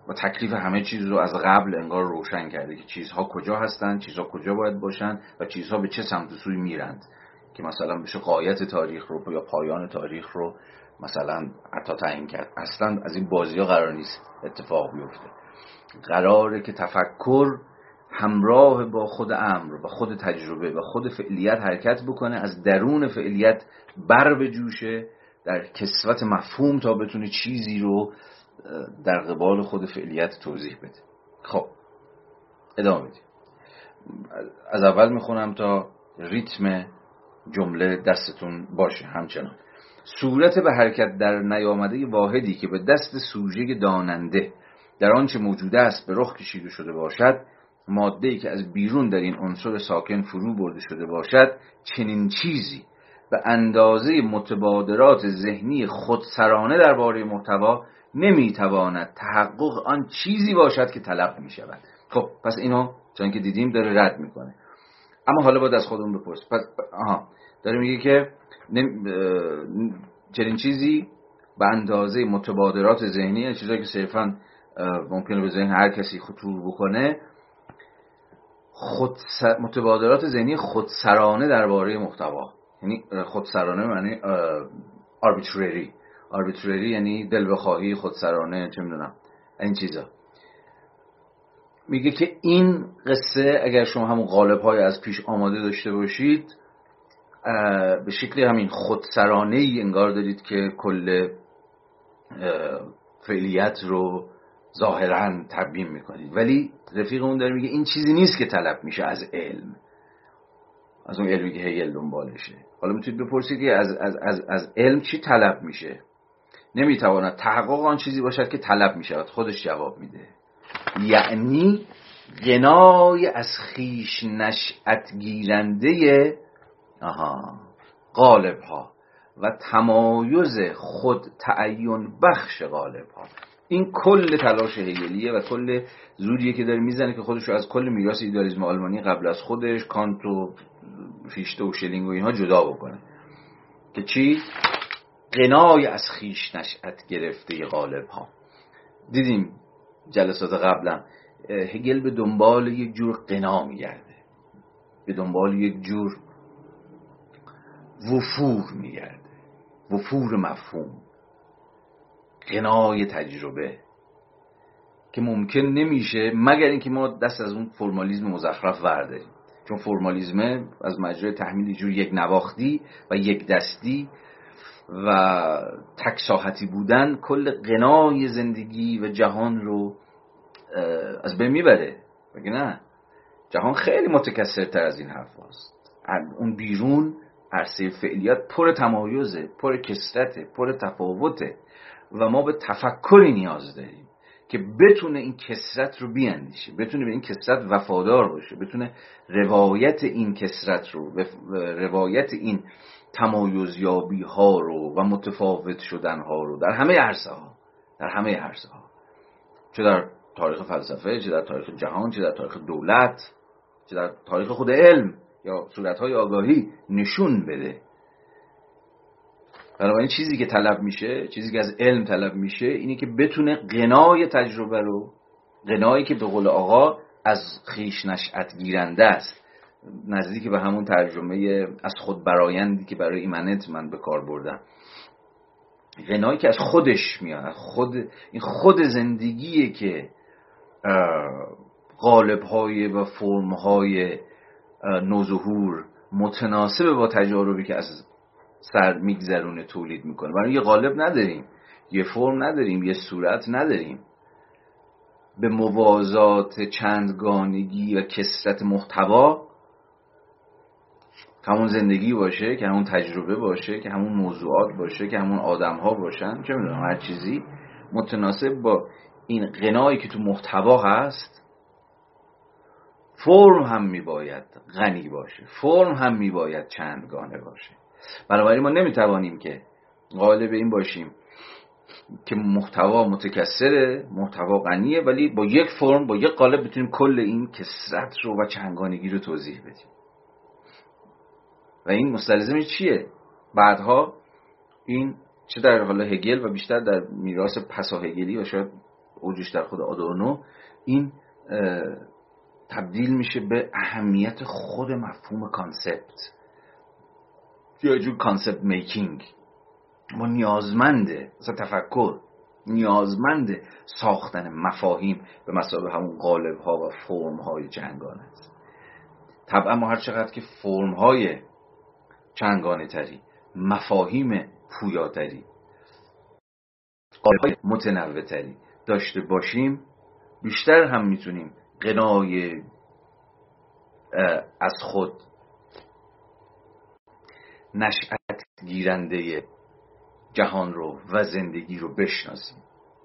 و تکلیف همه چیز رو از قبل انگار روشن کرده که چیزها کجا هستند چیزها کجا باید باشند و چیزها به چه سمت و سوی میرند که مثلا بشه قایت تاریخ رو یا پایان تاریخ رو مثلا حتی تعیین کرد. اصلا از این بازی ها قرار نیست اتفاق بیفته. قراره که تفکر همراه با خود امر و خود تجربه و خود فعلیت حرکت بکنه از درون فعلیت بر جوشه در کسوت مفهوم تا بتونه چیزی رو در قبال خود فعلیت توضیح بده. خب ادامه بدیم از اول می‌خونم تا ریتم جمله دستتون باشه همچنان. صورت به حرکت در نیامده واحدی که به دست سوژه داننده در آنچه موجوده است به رخ کشیده شده باشد ماده که از بیرون در این عنصر ساکن فرو برده شده باشد چنین چیزی به اندازه متبادرات ذهنی خودسرانه درباره محتوا نمی‌تواند تحقق آن چیزی باشد که طلب می شود خب پس اینو چون که دیدیم داره رد می‌کنه. اما حالا باید از خودمون بپرس پس آها داره میگه که چنین چیزی به اندازه متبادرات ذهنی چیزایی که صرفا ممکنه به ذهن هر کسی خطور بکنه خود متبادرات ذهنی خودسرانه درباره محتوا. یعنی خودسرانه معنی arbitrary. Arbitrary یعنی دل بخواهی خودسرانه چه می‌دونم این چیزا. میگه که این قصه اگر شما همون غالب های از پیش آماده داشته باشید به شکلی همین خودسرانه ای انگار دارید که کل فعلیت رو ظاهرا تبیین می‌کنید. ولی رفیق اون داره میگه این چیزی نیست که طلب میشه از علم. از اون علمی که هگل دنبالشه. حالا می‌تونید بپرسید که از, از, از, از علم چی طلب میشه؟ نمی‌تواند تحقق آن چیزی باشد که طلب می‌شود. خودش جواب میده. یعنی غنای از خیش نشأت گیرنده آها غالب ها و تمایز خود تعین بخش غالب ها این کل تلاش هگلیه و کل زوریه که داره می‌زنه که خودش رو از کل میراث ایدالیسم آلمانی قبل از خودش کانت و فیشته و شلینگ و اینها جدا بکنه. که چی؟ قنای از خیش نشأت گرفته غالب ها دیدیم جلسات قبلا هگل به دنبال یک جور قنا میگرده. به دنبال یک جور وفور میگرده. وفور مفهوم. قنای تجربه که ممکن نمیشه مگر اینکه ما دست از اون فرمالیزم مزخرف ورداریم. چون فرمالیزم از مجرای تحمیل جور یک نواختی و یک دستی و تکساحتی بودن کل قنای زندگی و جهان رو از بین می‌بره. بگه نه؟ جهان خیلی متکثرتر از این حرف هست. اون بیرون عرصه فعلیات پر تمایزه پر کسرته پر تفاوته. و ما به تفکری نیاز داریم که بتونه این کسرت رو بیاندیشه بتونه به این کسرت وفادار باشه بتونه روایت این کسرت رو روایت این تمایزیابی ها رو و متفاوت شدن ها رو در همه عرصه ها در همه عرصه ها چه در تاریخ فلسفه چه در تاریخ جهان چه در تاریخ دولت چه در تاریخ خود علم یا صورتهای آگاهی نشون بده. بنابراین چیزی که طلب میشه چیزی که از علم طلب میشه اینه که بتونه قنای تجربه رو قنایی که به قول آقا از خیش نشأت گیرنده است نزدیک به همون ترجمه از خود برایندی که برای ایمنت من به کار بردم. غنایی که از خودش میاد خود این خود زندگیه که قالب های و فرم های نوظهور متناسب با تجاربی که از سر میگذرونه تولید می‌کنه. برای یه قالب نداریم یه فرم نداریم یه صورت نداریم. به موازات چندگانگی و کسرت محتوا که همون زندگی باشه که همون تجربه باشه که همون موضوعات باشه که همون آدم ها باشن چه می‌دونم هر چیزی. متناسب با این غنایی که تو محتوا هست فرم هم میباید غنی باشه. فرم هم میباید چندگانه باشه. بنابراین ما نمی‌توانیم که غالب این باشیم که محتوا متکثره محتوا غنیه ولی با یک فرم با یک قالب بتونیم کل این کسرت رو و چنگانگی رو توضیح بدیم. و این مستلزم چیه؟ بعدها این چه در حالا هگل و بیشتر در میراث پسا هگلی و شاید اوجش در خود آدورنو این تبدیل میشه به اهمیت خود مفهوم concept. یه جور concept making ما نیازمنده مثلا تفکر نیازمند ساختن مفاهیم به مثابه همون قالب ها و فرم های چندگانه است. طبعا ما هر چقدر که فرم های چنگانه تری مفاهیم پویاتری قالب های متنوع تری داشته باشیم بیشتر هم می‌تونیم قنای از خود نشأت گیرنده جهان رو و زندگی رو بشناسیم.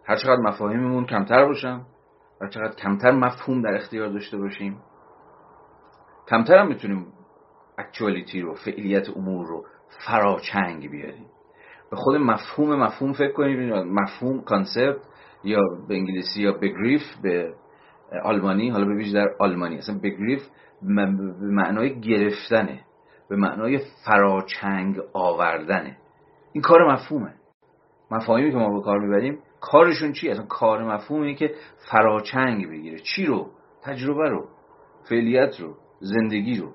هر چقدر مفاهیممون کمتر باشن هر چقدر کمتر مفهوم در اختیار داشته باشیم کمتر هم می‌تونیم actuality رو فعلیت امور رو فراچنگ بیاریم. به خود مفهوم مفهوم فکر کنیم مفهوم concept یا به انگلیسی یا Begriff به آلمانی حالا به در آلمانی. اصلا Begriff به معنای گرفتنه. به معنای فراچنگ آوردنه. این کار مفهومه. مفاهیمی که ما به کار می‌بریم کارشون چی اصلا کار مفهومه که فراچنگ بگیره. چی رو؟ تجربه رو. فعلیت رو. زندگی رو.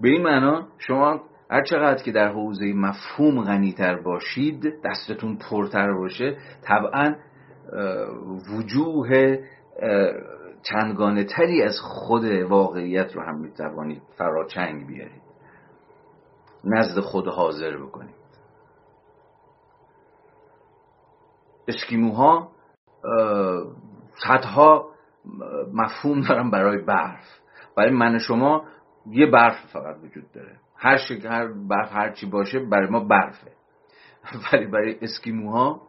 به این معنا شما هر چقدر که در حوزه مفهوم غنیتر باشید دستتون پرتر باشه طبعا وجوه چندگانه تری از خود واقعیت رو هم می‌توانید فراچنگ بیارید. نزد خود حاضر بکنید. اسکیموها صدها مفهوم دارن برای برف. برای من شما یه برف فقط وجود داره. هر هر برف هر چی باشه برای ما برفه. ولی برای اسکیموها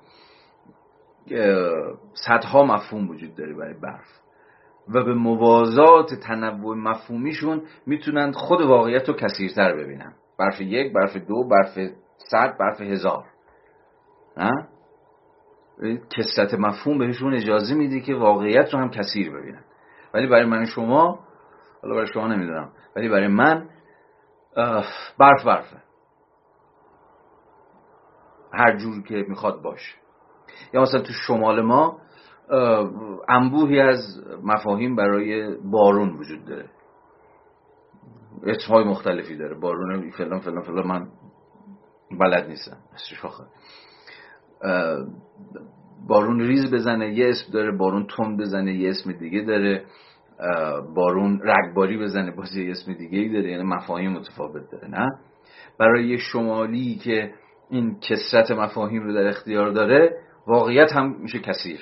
صدها مفهوم وجود داره برای برف. و به موازات تنوع مفهومیشون می‌تونن خود واقعیت رو کثیرتر ببینن. برف یک برف دو برف صد برف هزار. نه؟ کسرت مفهوم بهشون اجازه میده که واقعیت رو هم کثیر ببینن. ولی برای من شما حالا برای شما نمی‌دونم ولی برای من برف برفه. هر جور که می‌خواد باشه. یا مثلا تو شمال ما انبوهی از مفاهیم برای بارون وجود داره. اسمهای مختلفی داره. بارون فلان فلان فلان من بلد نیستم. بارون ریز بزنه یه اسم داره. بارون تند بزنه یه اسم دیگه داره. بارون رگباری بزنه باز یه اسم دیگه ای داره. یعنی مفاهیم متفاوت داره نه؟ برای شمالی که این کسرت مفاهیم رو در اختیار داره واقعیت هم میشه کثیر.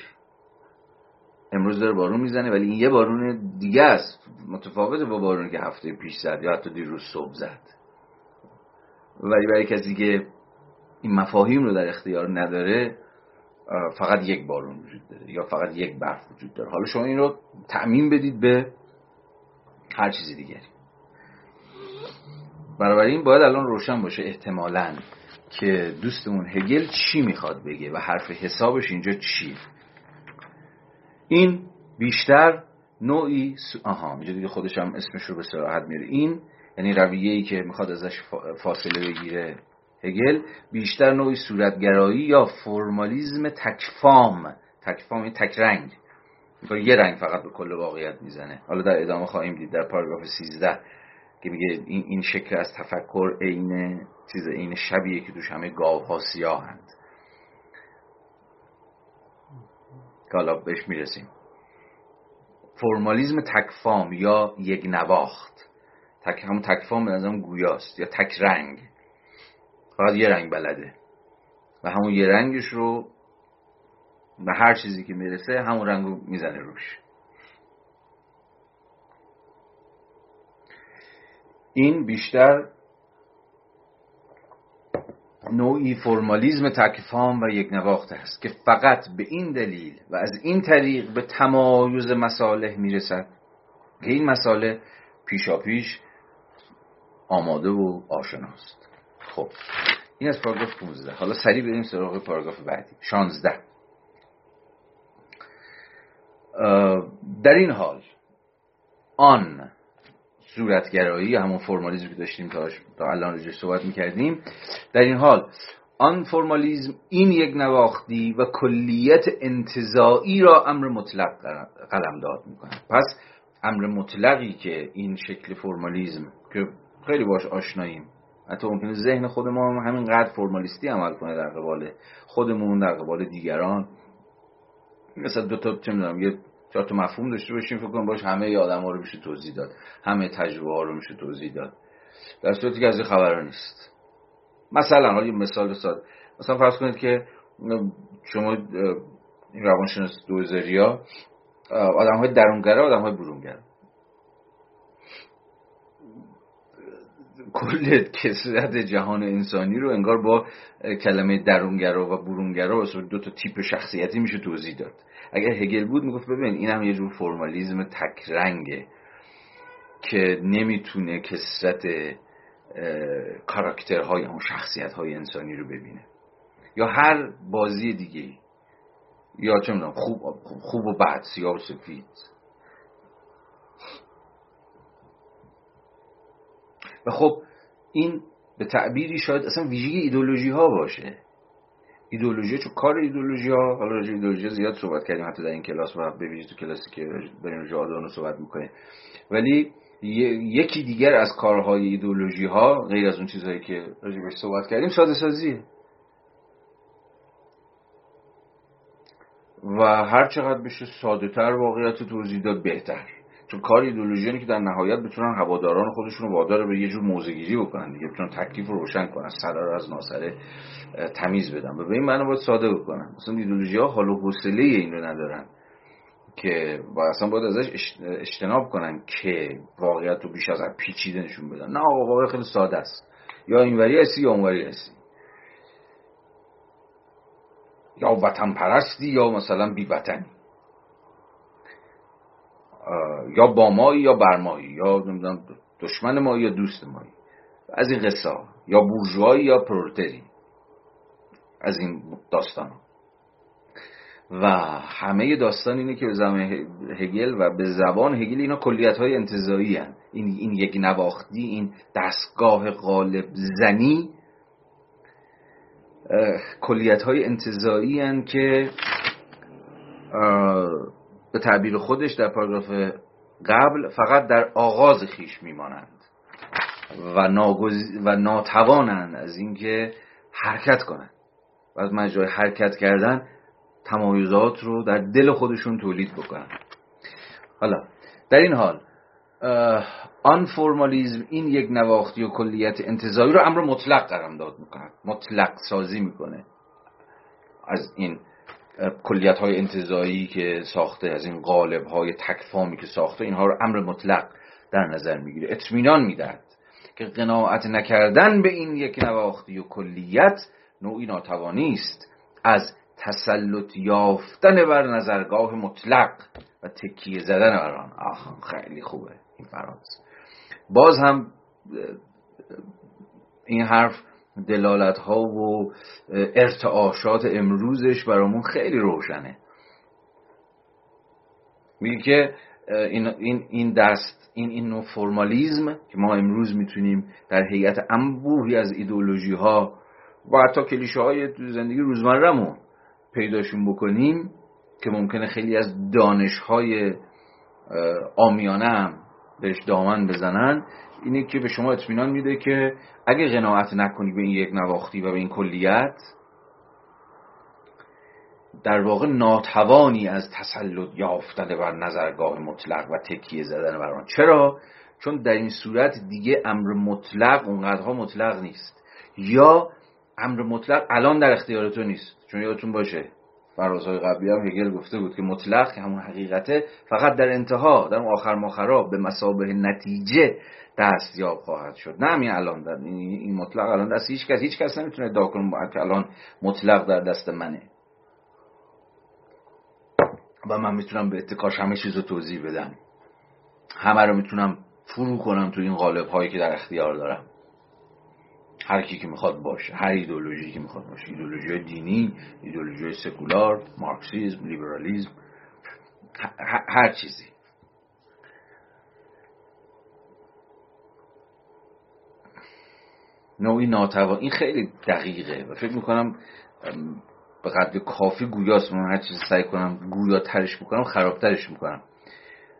امروز داره بارون می‌زنه ولی این یه بارون دیگه است. متفاوته با بارونی که هفته پیش زد یا حتی دیروز صبح زد. ولی برای کسی که این مفاهیم رو در اختیار نداره فقط یک بارون وجود داره یا فقط یک برف وجود داره. حالا شما این رو تعمین بدید به هر چیزی دیگری. این باید الان روشن باشه احتمالا که دوستمون هگل چی می‌خواد بگه و حرف حسابش اینجا چی این بیشتر نوعی آها اینجا دیگه خودش هم اسمش رو به صراحت میره این یعنی رویه ای که می‌خواد ازش فاصله بگیره. هگل بیشتر نوعی صورتگرایی یا فرمالیزم تکفام تکفام این تک رنگ. یه رنگ فقط به کل واقعیت می‌زنه. حالا در ادامه خواهیم دید در پاراگراف 13 که میگه این, این شکل از تفکر عین چیز عین شبیه که توش همه گاوها سیاهند. که حالا بهش می‌رسیم. فرمالیزم تکفام یا یک نواخت. تک همون تکفام به نظرم گویاست یا تک رنگ. فقط یه رنگ بلده. و همون یه رنگش رو به هر چیزی که می‌رسه همون رنگ رو می‌زنه روش. این بیشتر نوعی فرمالیزم تکفام و یک نواخته است که فقط به این دلیل و از این طریق به تمایز مصالح می‌رسد که این مساله پیشا پیش آماده و آشناست. خب این از پاراگراف 15 حالا سریع بریم سراغ پاراگراف بعدی. 16 در این حال آن صورتگرایی همون فرمالیزم که داشتیم تا, الان رجوع صحبت می‌کردیم. در این حال آن فرمالیزم این یک نواختی و کلیت انتظایی را امر مطلق قلم داد می‌کنه پس امر مطلقی که این شکل فرمالیزم که خیلی باش آشناییم حتی ممکنه ذهن خود ما همینقدر فرمالیستی عمل کنه در قبال خودمون در قبال دیگران. مثلا دو تا چه می‌دونم یه چهار تا مفهوم داشته باشیم فکر کنم باش همه آدم ها رو میشه توضیح داد. همه تجربه ها رو میشه توضیح داد. در صورتی که از این خبر نیست. مثلا حالا مثال ساده مثلا فرض کنید که شما این روانشناس دوزاری ها آدم های درونگره آدم های برونگره کل کسرت جهان انسانی رو انگار با کلمه درونگرا و برونگرا دو تا تیپ شخصیتی میشه توضیح داد. اگر هگل بود می‌گفت ببین این هم یه جور فرمالیزم تکرنگه که نمی‌تونه کسرت کاراکترهای اون شخصیت های انسانی رو ببینه. یا هر بازی دیگه یا چه می‌دونم خوب, خوب و بد سیاه و سفید. و خب این به تعبیری شاید اصلا ویژگی ایدولوژی ها باشه. ایدولوژی چون کار ایدولوژی ها حالا راجع ایدولوژی زیاد صحبت کردیم حتی در این کلاس و به ویژه تو کلاسی که بریم راجع آدانو صحبت می‌کنیم. ولی یکی دیگر از کارهای ایدولوژی ها غیر از اون چیزهایی که راجبش صحبت کردیم ساده سازیه و هر چقدر بشه ساده تر واقعیت توضیح داد بهتر. چون کار ایدولوژی که در نهایت بتونن هواداران خودشون رو وادار به یه جور موزگیری بکنن دیگه بتونن تکلیف رو روشن کنن سر رو از ناسره تمیز بدن. و به این معنی باید ساده بکنن. مثلا ایدولوژی ها حال و حوصله این رو ندارن که با اصلا باید ازش اجتناب کنن که واقعیت رو بیش از پیچیده نشون بدن. نه آقا خیلی ساده است. یا اینوری هستی یا اونوری هستی. یا وطن پرستی یا مثلا بی وطنی یا با مایی یا برمایی یا نمی‌دونم دشمن ما یا دوست مایی از این قصه یا بورژوایی یا پرولتری. از این داستان و همه داستان اینه که به زمان هگل و به زبان هگل اینا کلیت های انتظایی. این, این یک نواختی این دستگاه غالب زنی کلیت های انتظایی که به تعبیر خودش در پاراگراف قبل فقط در آغاز خیش میمانند و, ناگز... و ناتوانند از اینکه حرکت کنند و از مجرای حرکت کردن تمایزات رو در دل خودشون تولید بکنن حالا در این حال آن فرمالیزم این یک نواختی و کلیت انتظایی رو امر مطلق قرم داد می‌کنه مطلق سازی می‌کنه. از این کلیت های انتظایی که ساخته از این قالب های تکفامی که ساخته اینها رو امر مطلق در نظر می‌گیره. اطمینان می‌دهد که قناعت نکردن به این یک نواختی و کلیت نوعی ناتوانی است از تسلط یافتن بر نظرگاه مطلق و تکیه زدن بر آن. آخ خیلی خوبه این فراز. باز هم این حرف دلالت ها و ارتعاشات امروزش برامون خیلی روشنه. میگه که این, این, این دست این این نوع فرمالیزم که ما امروز می‌تونیم در هیئت انبوهی از ایدولوژی ها و حتی کلیشه های زندگی روزمرهمون پیداشون بکنیم که ممکنه خیلی از دانش های آمیانه هم بهش دامن بزنن اینه که به شما اطمینان میده که اگه قناعت نکنی به این یک نواختی و به این کلیت در واقع ناتوانی از تسلط یافتن بر نظرگاه مطلق و تکیه زدن بر آن. چرا؟ چون در این صورت دیگه امر مطلق اونقدرها مطلق نیست. یا امر مطلق الان در اختیار تو نیست. چون یادتون باشه فرازهای قبلی هم هگل گفته بود که مطلق که همون حقیقته فقط در انتها در آخر ماخرا به مسابه نتیجه دستیاب خواهد شد. نه همین الان در این مطلق الان دست هیچ کس هیچ کس نمی‌تونه ادعا کنه که الان مطلق در دست منه. و من می‌تونم به اتکاش همه چیز رو توضیح بدم. همه رو می‌تونم فرو کنم تو این قالب هایی که در اختیار دارم. هر کی که می‌خواد باشه هر ایدولوژی که می‌خواد باشه. ایدولوژی دینی ایدولوژی سکولار مارکسیزم لیبرالیزم هر چیزی. نوعی ناتوان این خیلی دقیقه. و فکر می‌کنم به قدر کافی گویاست. من هر چیزی سعی کنم گویا ترش می‌کنم خرابترش می‌کنم.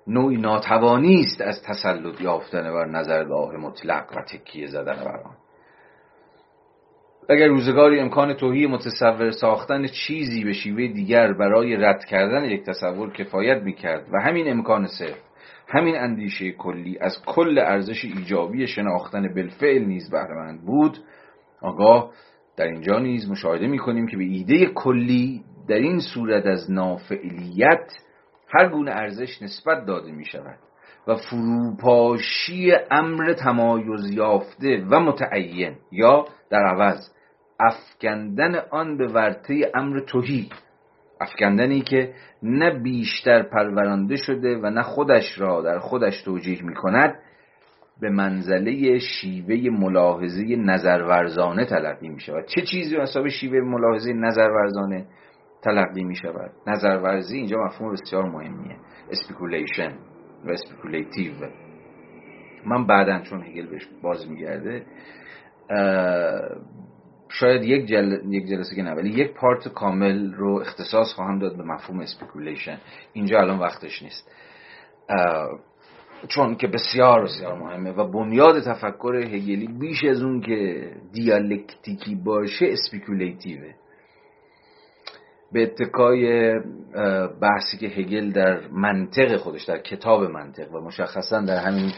نوعی ناتوانی است از تسلط یافتن بر نظرگاه مطلق و تکیه زدن بر آن. اگر روزگاری امکان توهی متصور ساختن چیزی به شیوه دیگر برای رد کردن یک تصور کفایت می‌کرد و همین امکان صرف همین اندیشه کلی از کل ارزش ایجابی شناختن بالفعل نیز بهرهمند بود. آگاه در اینجا نیز مشاهده می‌کنیم که به ایده کلی در این صورت از نافعلیت هر گونه ارزش نسبت داده می شود و فروپاشی امر تمایز یافته و متعین یا در عوض افکندن آن به ورطه امر توهی افکندنی که نه بیشتر پرورانده شده و نه خودش را در خودش توجیه می کند به منزله شیوه ملاحظه نظرورزانه تلقی می شود چه چیزی حساب شیوه ملاحظه نظرورزانه تلقی می شود نظرورزی اینجا مفهوم بسیار مهمیه. speculation و speculative من بعدا چون هگل بهش باز میگرده شاید یک, جل... یک جلسه که نه ولی یک part کامل رو اختصاص خواهم داد به مفهوم speculation اینجا الان وقتش نیست. چون که بسیار بسیار مهمه و بنیاد تفکر هگلی بیش از اون که دیالکتیکی باشه اسپیکولیتیوه به اتکای بحثی که هگل در منطق خودش در کتاب منطق و مشخصا در همین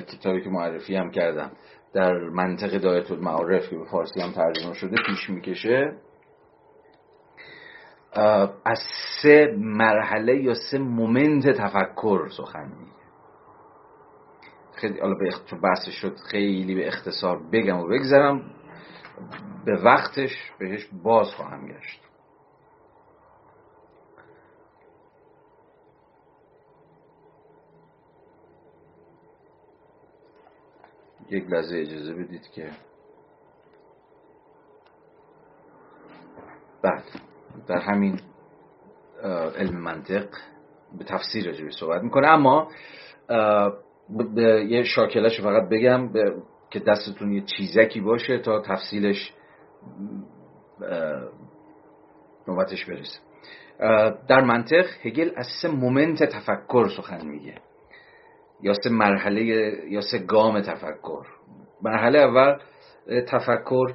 کتابی که معرفی هم کردم. در منطق دایت المعارف که به فارسی هم ترجمه شده پیش می‌کشه. از سه مرحله یا سه مومنت تفکر سخن میگه. خیلی حالا به بحث شد خیلی به اختصار بگم و بگذرم. به وقتش بهش باز خواهم گشت. یک لحظه اجازه بدید که بعد در همین علم منطق به تفسیر راجبی صحبت می‌کنه. اما یه شاکلش فقط بگم که دستتون یه چیزکی باشه تا تفصیلش نوبتش برسه. در منطق هگل از سه مومنت تفکر سخن میگه. یا سه مرحله یا سه گام تفکر. مرحله اول تفکر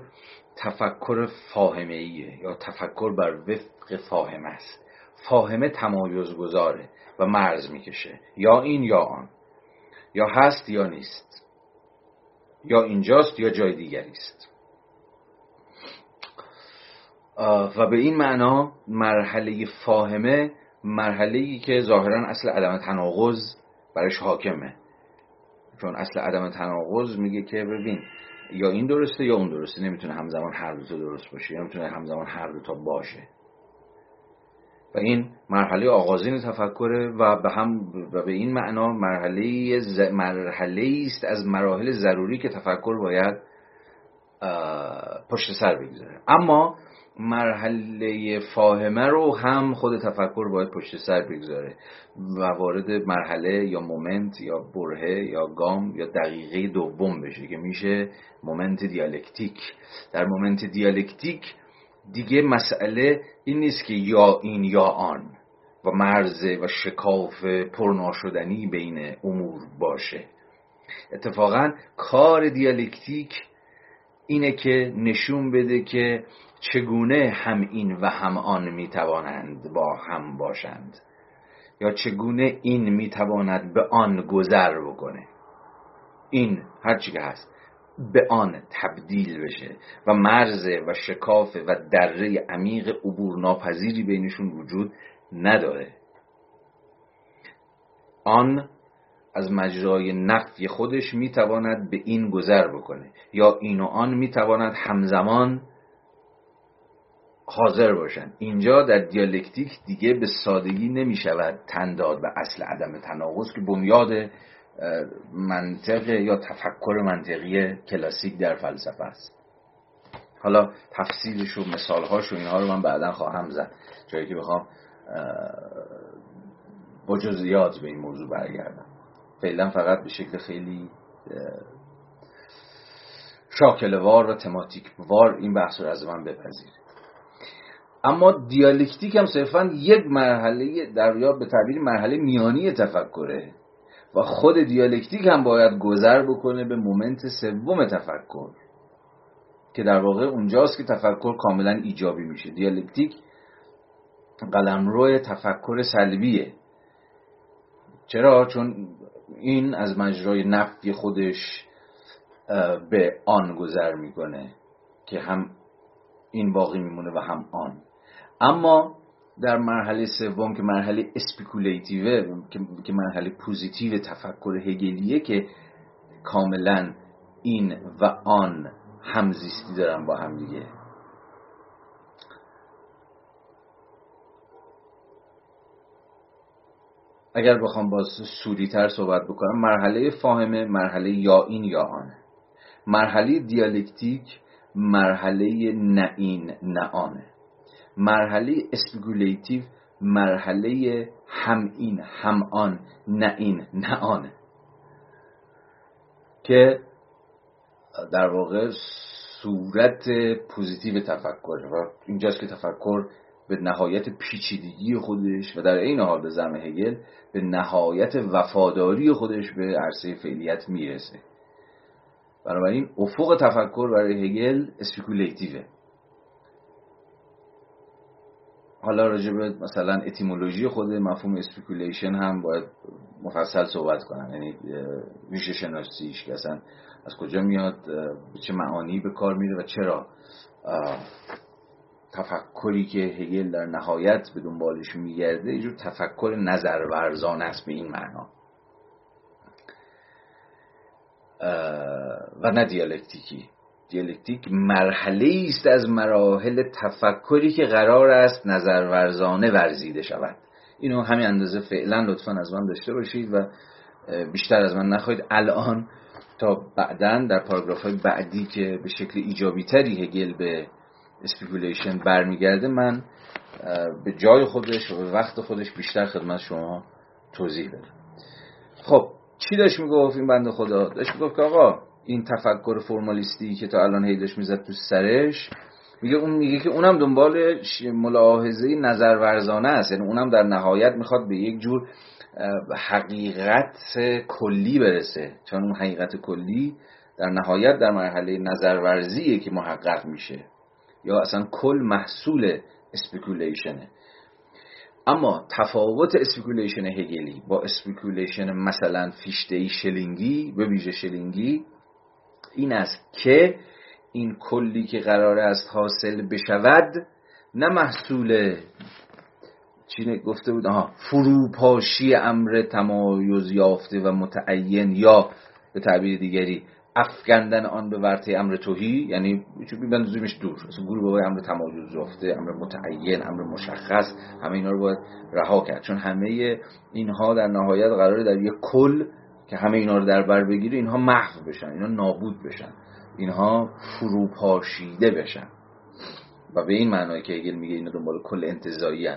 تفکر فاهمه ایه یا تفکر بر وفق فاهمه است. فاهمه تمایز گذاره و مرز می‌کشه. یا این یا آن. یا هست یا نیست. یا اینجاست یا جای دیگری است. و به این معنا مرحله فاهمه مرحله ای که ظاهرا اصل عدم تناقض برش حاکمه. چون اصل عدم تناقض میگه که ببین یا این درسته یا اون درسته نمی‌تونه همزمان هر دو درست باشه یا نمی‌تونه همزمان هر دو تا باشه. و این مرحله آغازین تفکره و به هم و به این معنا مرحله ز... مرحله است از مراحل ضروری که تفکر باید پشت سر بگذاره. اما مرحله فاهمه رو هم خود تفکر باید پشت سر بگذاره و وارد مرحله یا moment یا برهه یا گام یا دقیقه دوم بشه که میشه moment دیالکتیک. در moment دیالکتیک دیگه مسئله این نیست که یا این یا آن و مرزه و شکاف پرناشدنی بین امور باشه. اتفاقا کار دیالکتیک اینه که نشون بده که چگونه هم این و هم آن می‌توانند با هم باشند یا چگونه این می‌تواند به آن گذر بکنه. این هرچی که هست به آن تبدیل بشه و مرز و شکاف و دره عمیق عبور ناپذیری بینشون وجود نداره. آن از مجرای نفی خودش می‌تواند به این گذر بکنه. یا این و آن می‌تواند همزمان حاضر باشن. اینجا در دیالکتیک دیگه به سادگی نمی شود تنداد به اصل عدم تناقض که بنیاد منطق یا تفکر منطقی کلاسیک در فلسفه است. حالا تفصیلش و مثالهاش و اینها رو من بعدا خواهم زد. جایی که بخوام با جزئیات به این موضوع برگردم. فعلا فقط به شکل خیلی شاکله‌وار و شماتیک وار این بحث رو از من بپذیرید. اما دیالکتیک هم صرفا یک مرحله در یا به تعبیر مرحله میانی تفکره و خود دیالکتیک هم باید گذر بکنه به moment سوم تفکر که در واقع اونجاست که تفکر کاملا ایجابی میشه. دیالکتیک قلمرو تفکر سلبیه. چرا؟ چون این از مجرای نفی خودش به آن گذر می‌کنه که هم این باقی میمونه و هم آن. اما در مرحله سوم که مرحله speculative ه که مرحله positive تفکر هگلیه که کاملا این و آن همزیستی دارن با هم دیگه. اگر بخوام باز صوری تر صحبت بکنم مرحله فاهمه مرحله یا این یا آن. مرحله دیالکتیک مرحله نه این نه آنه. مرحله speculative مرحله هم این هم آن نه این نه آنه. که در واقع صورت positive تفکر. و اینجاست که تفکر به نهایت پیچیدگی خودش و در عین حال به زعم هگل به نهایت وفاداری خودش به عرصه فعلیت می‌رسه. بنابراین افق تفکر برای هگل speculative ه. حالا راجع به مثلا etymology خود مفهوم speculation هم باید مفصل صحبت کنم یعنی ریشه شناسیش که اصلا از کجا میاد چه معانی به کار میره و چرا تفکری که هگل در نهایت به دنبالش میگرده یه تفکر نظرورزان است به این معنا. و نه دیالکتیکی. دیالکتیک مرحله است از مراحل تفکری که قرار است نظرورزانه ورزیده شود. اینو همین اندازه فعلا لطفا از من داشته باشید و بیشتر از من نخواهید. الان تا بعدا در پاراگراف های بعدی که به شکل ایجابی تری هگل به speculation برمیگرده من به جای خودش و به وقت خودش بیشتر خدمت شما توضیح بدم. خب چی داشت می‌گفت این بنده خدا؟ داشت می‌گفت که آقا این تفکر فرمالیستی که تا الان هی داشت می‌زد تو سرش میگه اون میگه که اونم دنبال ملاحظه نظر ورزانه است. یعنی اونم در نهایت می‌خواد به یک جور حقیقت کلی برسه. چون اون حقیقت کلی در نهایت در مرحله نظرورزیه که محقق میشه. یا اصلا کل محصول speculation ه اما تفاوت speculation هگلی با speculation مثلا فیشته شلینگی به ویژه شلینگی این است که این کلی که قرار است حاصل بشود نه محصول چی گفته بود؟ آها فروپاشی امر تمایز یافته و متعین یا به تعبیر دیگری افکندن آن به ورطه امر توهی یعنی چون میبندازیمش دور. مثلا گروه بابای امر تمایز یافته امر متعین امر مشخص همه اینا رو باید رها کرد. چون همه اینها در نهایت قراره در یک کل که همه اینا رو در بر بگیره اینها محو بشن اینا نابود بشن. اینها فروپاشیده بشن. و به این معنایی که هگل میگه اینا دنبال کل انتزاعی.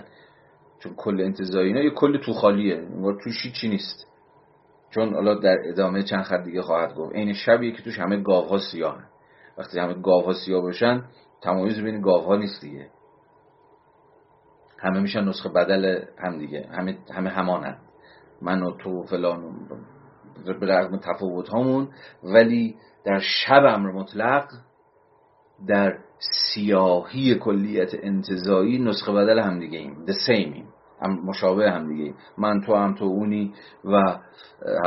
چون کل انتزاعی اینا یه کل توخالیه انگار توش چی نیست. چون حالا در ادامه چند خط دیگه خواهد گفت. این شبیه که توش همه گاوها سیاه وقتی همه گاوها سیاه باشن تمایز بین گاوها نیست دیگه. همه میشن نسخه بدل هم دیگه. همه همه همانند. من و تو و فلان به رغم تفاوت هامون ولی در شب امر مطلق در سیاهی کلیت انتظایی نسخه بدل هم دیگه ایم. The same هم مشابه هم دیگه. من تو هم تو اونی و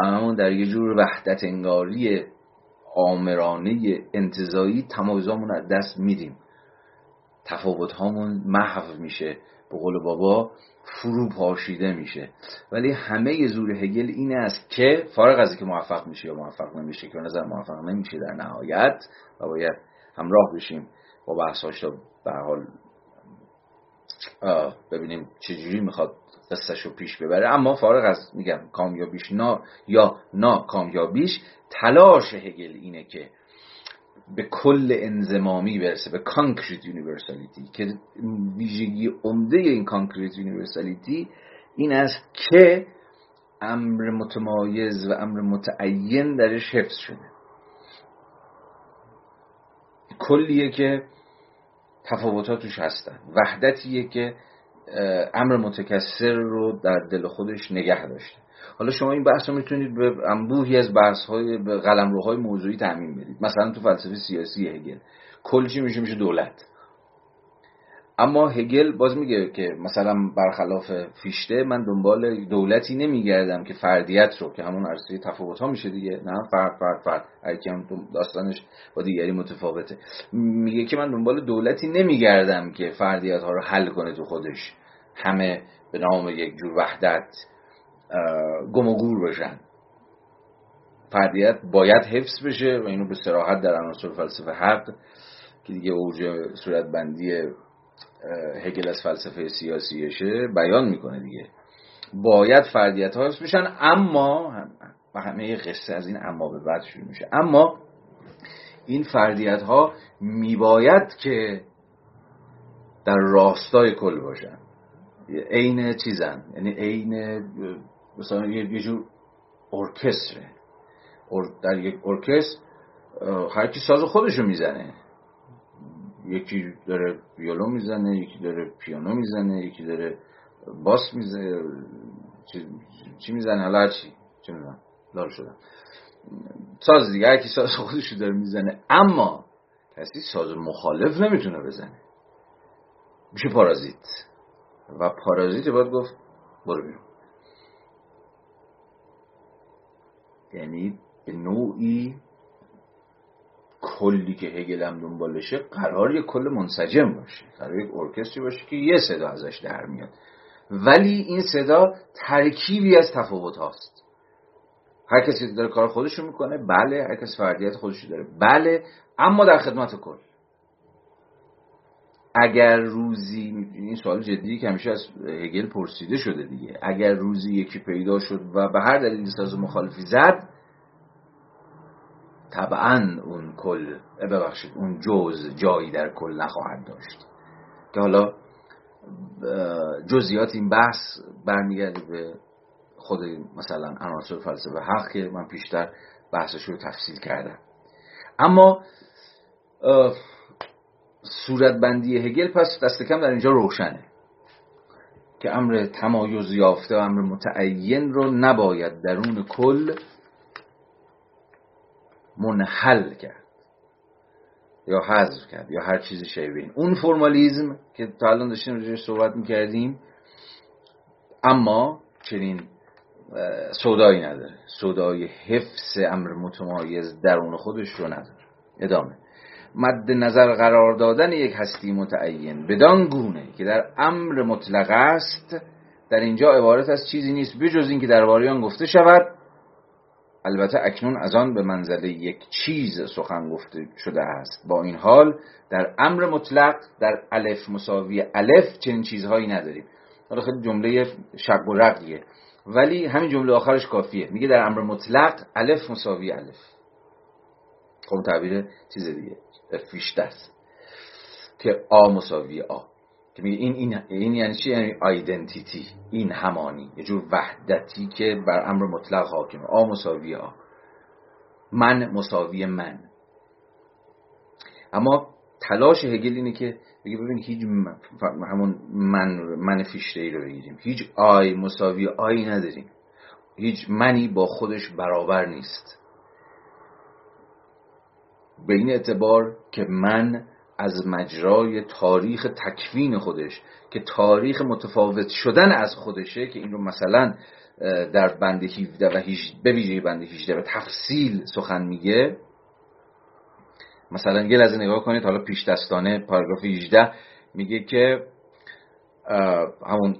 هممون در یه جور وحدت انگاری آمرانه انتظایی تمایزامون از دست میدیم. تفاوت هامون محو میشه. به قول بابا فرو پاشیده میشه. ولی همه زور هگل این است که فارغ از که موفق میشه یا موفق نمیشه که نظر موفق نمیشه در نهایت و باید همراه بشیم با بحثاش تا به حال ببینیم چجوری می‌خواد قصهش رو پیش ببره. اما فارغ از میگم کامیابیش نا یا نا کامیابیش تلاش هگل اینه که به کل انضمامی برسه به concrete universality که ویژگی عمده این concrete universality این است که امر متمایز و امر متعین درش حفظ شده. کلیه که تفاوتاتش هستن. وحدتیه که امر متکسر رو در دل خودش نگه داشته. حالا شما این بحث رو می‌تونید به انبوهی از بحث های به قلمروهای موضوعی تعمین بدید. مثلا تو فلسفه سیاسی هگل. کل چی میشه؟ میشه دولت. اما هگل باز میگه که مثلا برخلاف فیشته من دنبال دولتی نمیگردم که فردیت رو که همون عرصه تفاوت ها میشه دیگه. نه فرد فرد فرد. هر داستانش با دیگری متفاوته. میگه که من دنبال دولتی نمیگردم که فردیت ها رو حل کنه تو خودش. همه به نام یک جور وحدت گم و گور بشن. فردیت باید حفظ بشه و اینو به صراحت در عناصر فلسفه حق که دیگه اوج صورت بندی هگل از فلسفه سیاسیشه بیان می‌کنه دیگه. باید فردیت ها بشن اما و همه قصه از این اما به بعد شروع میشه. اما این فردیت ها میباید که در راستای کل باشن. عین چیزن. یعنی عین مثلا یه جور ارکستره. در یک ارکستر هر کی ساز خودشو می‌زنه. یکی داره ویولو می‌زنه یکی داره پیانو می‌زنه یکی داره باس می‌زنه چی, می‌زنه حالا چی چی می‌زنه دار شدم ساز دیگه هر ساز خودشو داره می‌زنه. اما کسی ساز مخالف نمی‌تونه بزنه. میشه پارازیت. و پارازیت باید گفت برو بیرون. یعنی به نوعی کلی که هگل هم دنبالشه قرار یه کل منسجم باشه. قرار یک ارکستری باشه که یه صدا ازش در میاد. ولی این صدا ترکیبی از تفاوت هاست. هر کسی داره کار خودشو می‌کنه بله هر کسی فردیت خودشو داره بله اما در خدمت کل. اگر روزی این سوال جدی که همیشه از هگل پرسیده شده دیگه. اگر روزی یکی پیدا شد و به هر دلیل ساز مخالفی زد طبعا اون کل ببخشید اون جز جایی در کل نخواهد داشت. که حالا جزئیات این بحث برمیگرده به خود مثلا عناصر فلسفه حق که من پیشتر بحثش رو تفصیل کردم. اما صورتبندی هگل پس دست کم در اینجا روشنه که امر تمایز یافته و امر متعین رو نباید درون کل منحل کرد. یا حذف کرد یا هر چیزی شبیه اون فرمالیزم که تا الان داشتیم راجعش صحبت می‌کردیم اما چنین صدایی نداره. صدای حفظ امر متمایز درون خودش رو نداره. ادامه. مد نظر قرار دادن یک هستی متعین بدان گونه که در امر مطلق است در اینجا عبارت از چیزی نیست بجز اینکه در واریان گفته شود البته اکنون از آن به منزله یک چیز سخن گفته شده است. با این حال در امر مطلق در الف مساوی الف چنین چیزهایی نداریم. حالا خیلی جمله شق و رقیه ولی همین جمله آخرش کافیه. میگه در امر مطلق الف مساوی الف. خب تعبیر چیز دیگه. فیشته است. که آ مساوی آ. که میگه این, این, این یعنی چی؟ یعنی آیدنتیتی این همانی. یه جور وحدتی که بر امر مطلق حاکمه. آ مساوی آ. من مساوی من. اما تلاش هگل اینه که بگه ببین هیچ همون من من فیشته ای رو بگیریم. هیچ آی مساوی آی نداریم. هیچ منی با خودش برابر نیست. به این اعتبار که من از مجرای تاریخ تکوین خودش که تاریخ متفاوت شدن از خودشه که این رو مثلا در بند 17 و به ویژه بند 18 به تفصیل سخن میگه. مثلا یه لحظه نگاه کنید حالا پیش دستانه پاراگراف 18 میگه که همون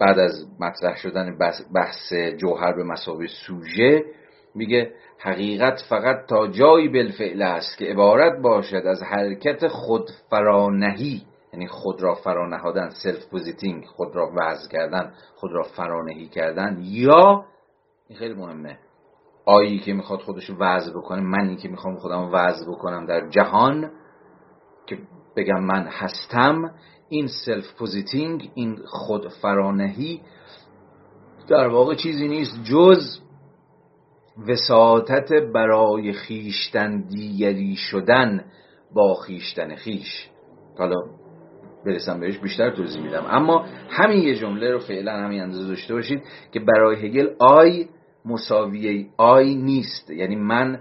بعد از مطرح شدن بحث جوهر به مثابه سوژه میگه حقیقت فقط تا جایی بالفعل است که عبارت باشد از حرکت خود فرانهی یعنی خود را فرانهادن self-positing خود را وضع کردن خود را فرانهی کردن یا این خیلی مهمه I یی که می‌خواد خودش وضع بکنه منی که می‌خوام خودم وضع بکنم در جهان که بگم من هستم این self-positing این خود فرانهی در واقع چیزی نیست جز وساطت برای خویشتن دیگری شدن با خویشتن خویش حالا برسم بهش بیشتر توضیح میدم. اما همین یه جمله رو فعلا همین اندازه داشته باشید که برای هگل آی مساویه آی نیست. یعنی من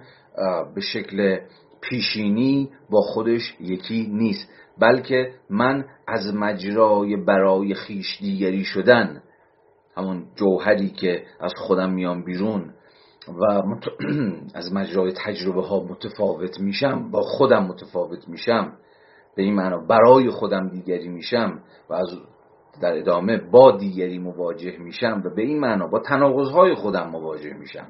به شکل پیشینی با خودش یکی نیست. بلکه من از مجرای برای خیش دیگری شدن. همون جوهری که از خودم میام بیرون. و از مجرای تجربه ها متفاوت میشم با خودم متفاوت میشم به این معنا برای خودم دیگری میشم و از در ادامه با دیگری مواجه میشم و به این معنا با تناقضهای خودم مواجه میشم.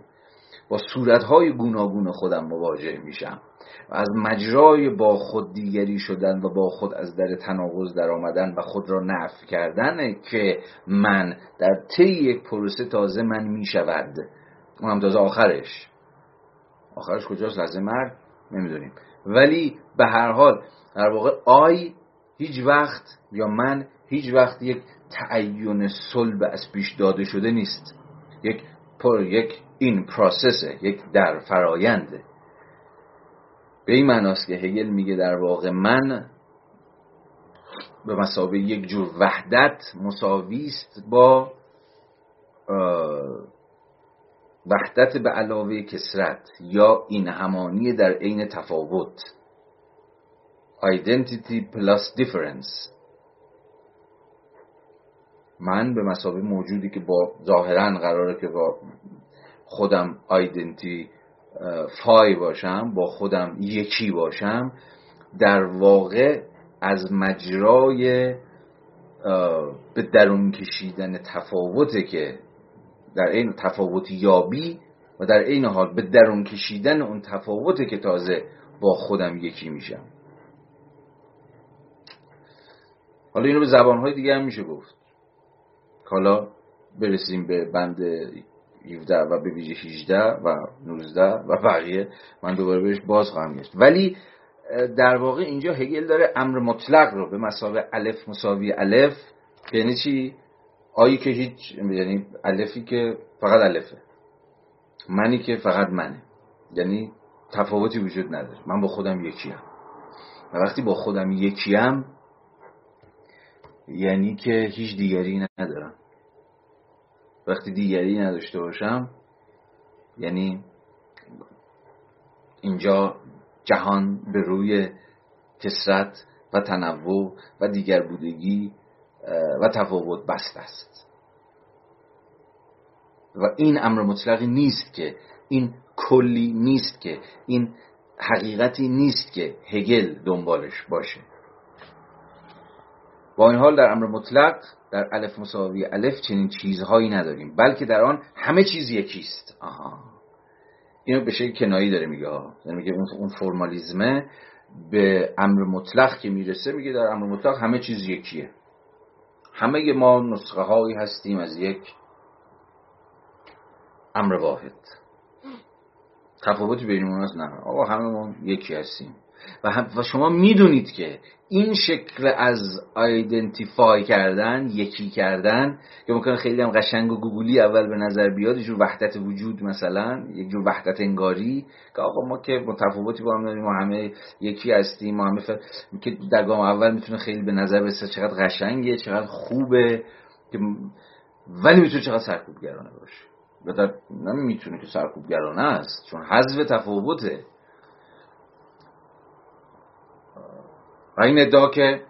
با صورتهای گوناگون خودم مواجه میشم. و از مجرای با خود دیگری شدن و با خود از در تناقض در آمدن و خود را نفی کردن که من در طی یک پروسه تازه من می‌شود. اونم تازه آخرش. آخرش کجاست؟ لحظه مرگ نمی‌دونیم. ولی به هر حال در واقع آی هیچ وقت یا من هیچ وقت یک تعین صلب از پیش داده شده نیست. یک پر یک این پروسسه یک در فراینده به این معناست که هگل میگه در واقع من به مسابقه یک جور وحدت مساوی است با وحدت به علاوه کسرت یا این همانی در عین تفاوت. Identity plus difference. من به مسابقه موجودی که با ظاهرا قراره که با خودم آیدنتی فای باشم با خودم یکی باشم در واقع از مجرای به درون کشیدن تفاوته که در این تفاوت یابی و در این حال به درون کشیدن اون تفاوته که تازه با خودم یکی میشم. حالا اینو به زبانهای دیگه هم میشه گفت. حالا برسیم به بند 17 و به ویژه 18 و 19 و بقیه. من دوباره بهش باز خواهم گشت. ولی در واقع اینجا هگل داره امر مطلق رو به مسابقه الف مساوی الف یعنی چی؟ آیی که هیچ یعنی الفی که فقط الفه. منی که فقط منه. یعنی تفاوتی وجود نداره. من با خودم یکیم. و وقتی با خودم یکیم یعنی که هیچ دیگری ندارم. وقتی دیگری نداشته باشم یعنی اینجا جهان به روی کسرت و تنوع و دیگر بودگی و تفاوت بست است. و این امر مطلقی نیست که این کلی نیست که این حقیقتی نیست که هگل دنبالش باشه. با این حال در امر مطلق در الف مساوی الف چنین چیزهایی نداریم بلکه در آن همه چیز یکیست. آها. اینو به شکل کنایی داره میگه یعنی میگه اون فرمالیزمه به امر مطلق که می‌رسه میگه در امر مطلق همه چیز یکیه. همه ما نسخه هایی هستیم از یک امر واحد. تفاوتی بین اون نه. آقا همه ما یکی هستیم. و, و شما می‌دونید که این شکل از آیدنتیفای کردن یکی کردن که ممکنه خیلی هم قشنگ و گوگلی اول به نظر بیاد یه وحدت وجود مثلا یک جور وحدت انگاری که آقا ما که متفاوتی با هم داریم ما همه یکی هستیم ما همه که در گام اول می‌تونه خیلی به نظر برسه چقدر قشنگه چقدر خوبه که ولی می‌تونه چقدر سرکوبگرانه باشه. و در نمی‌تونه که سرکوبگرانه است چون حذف تفاوته. و این ادعا که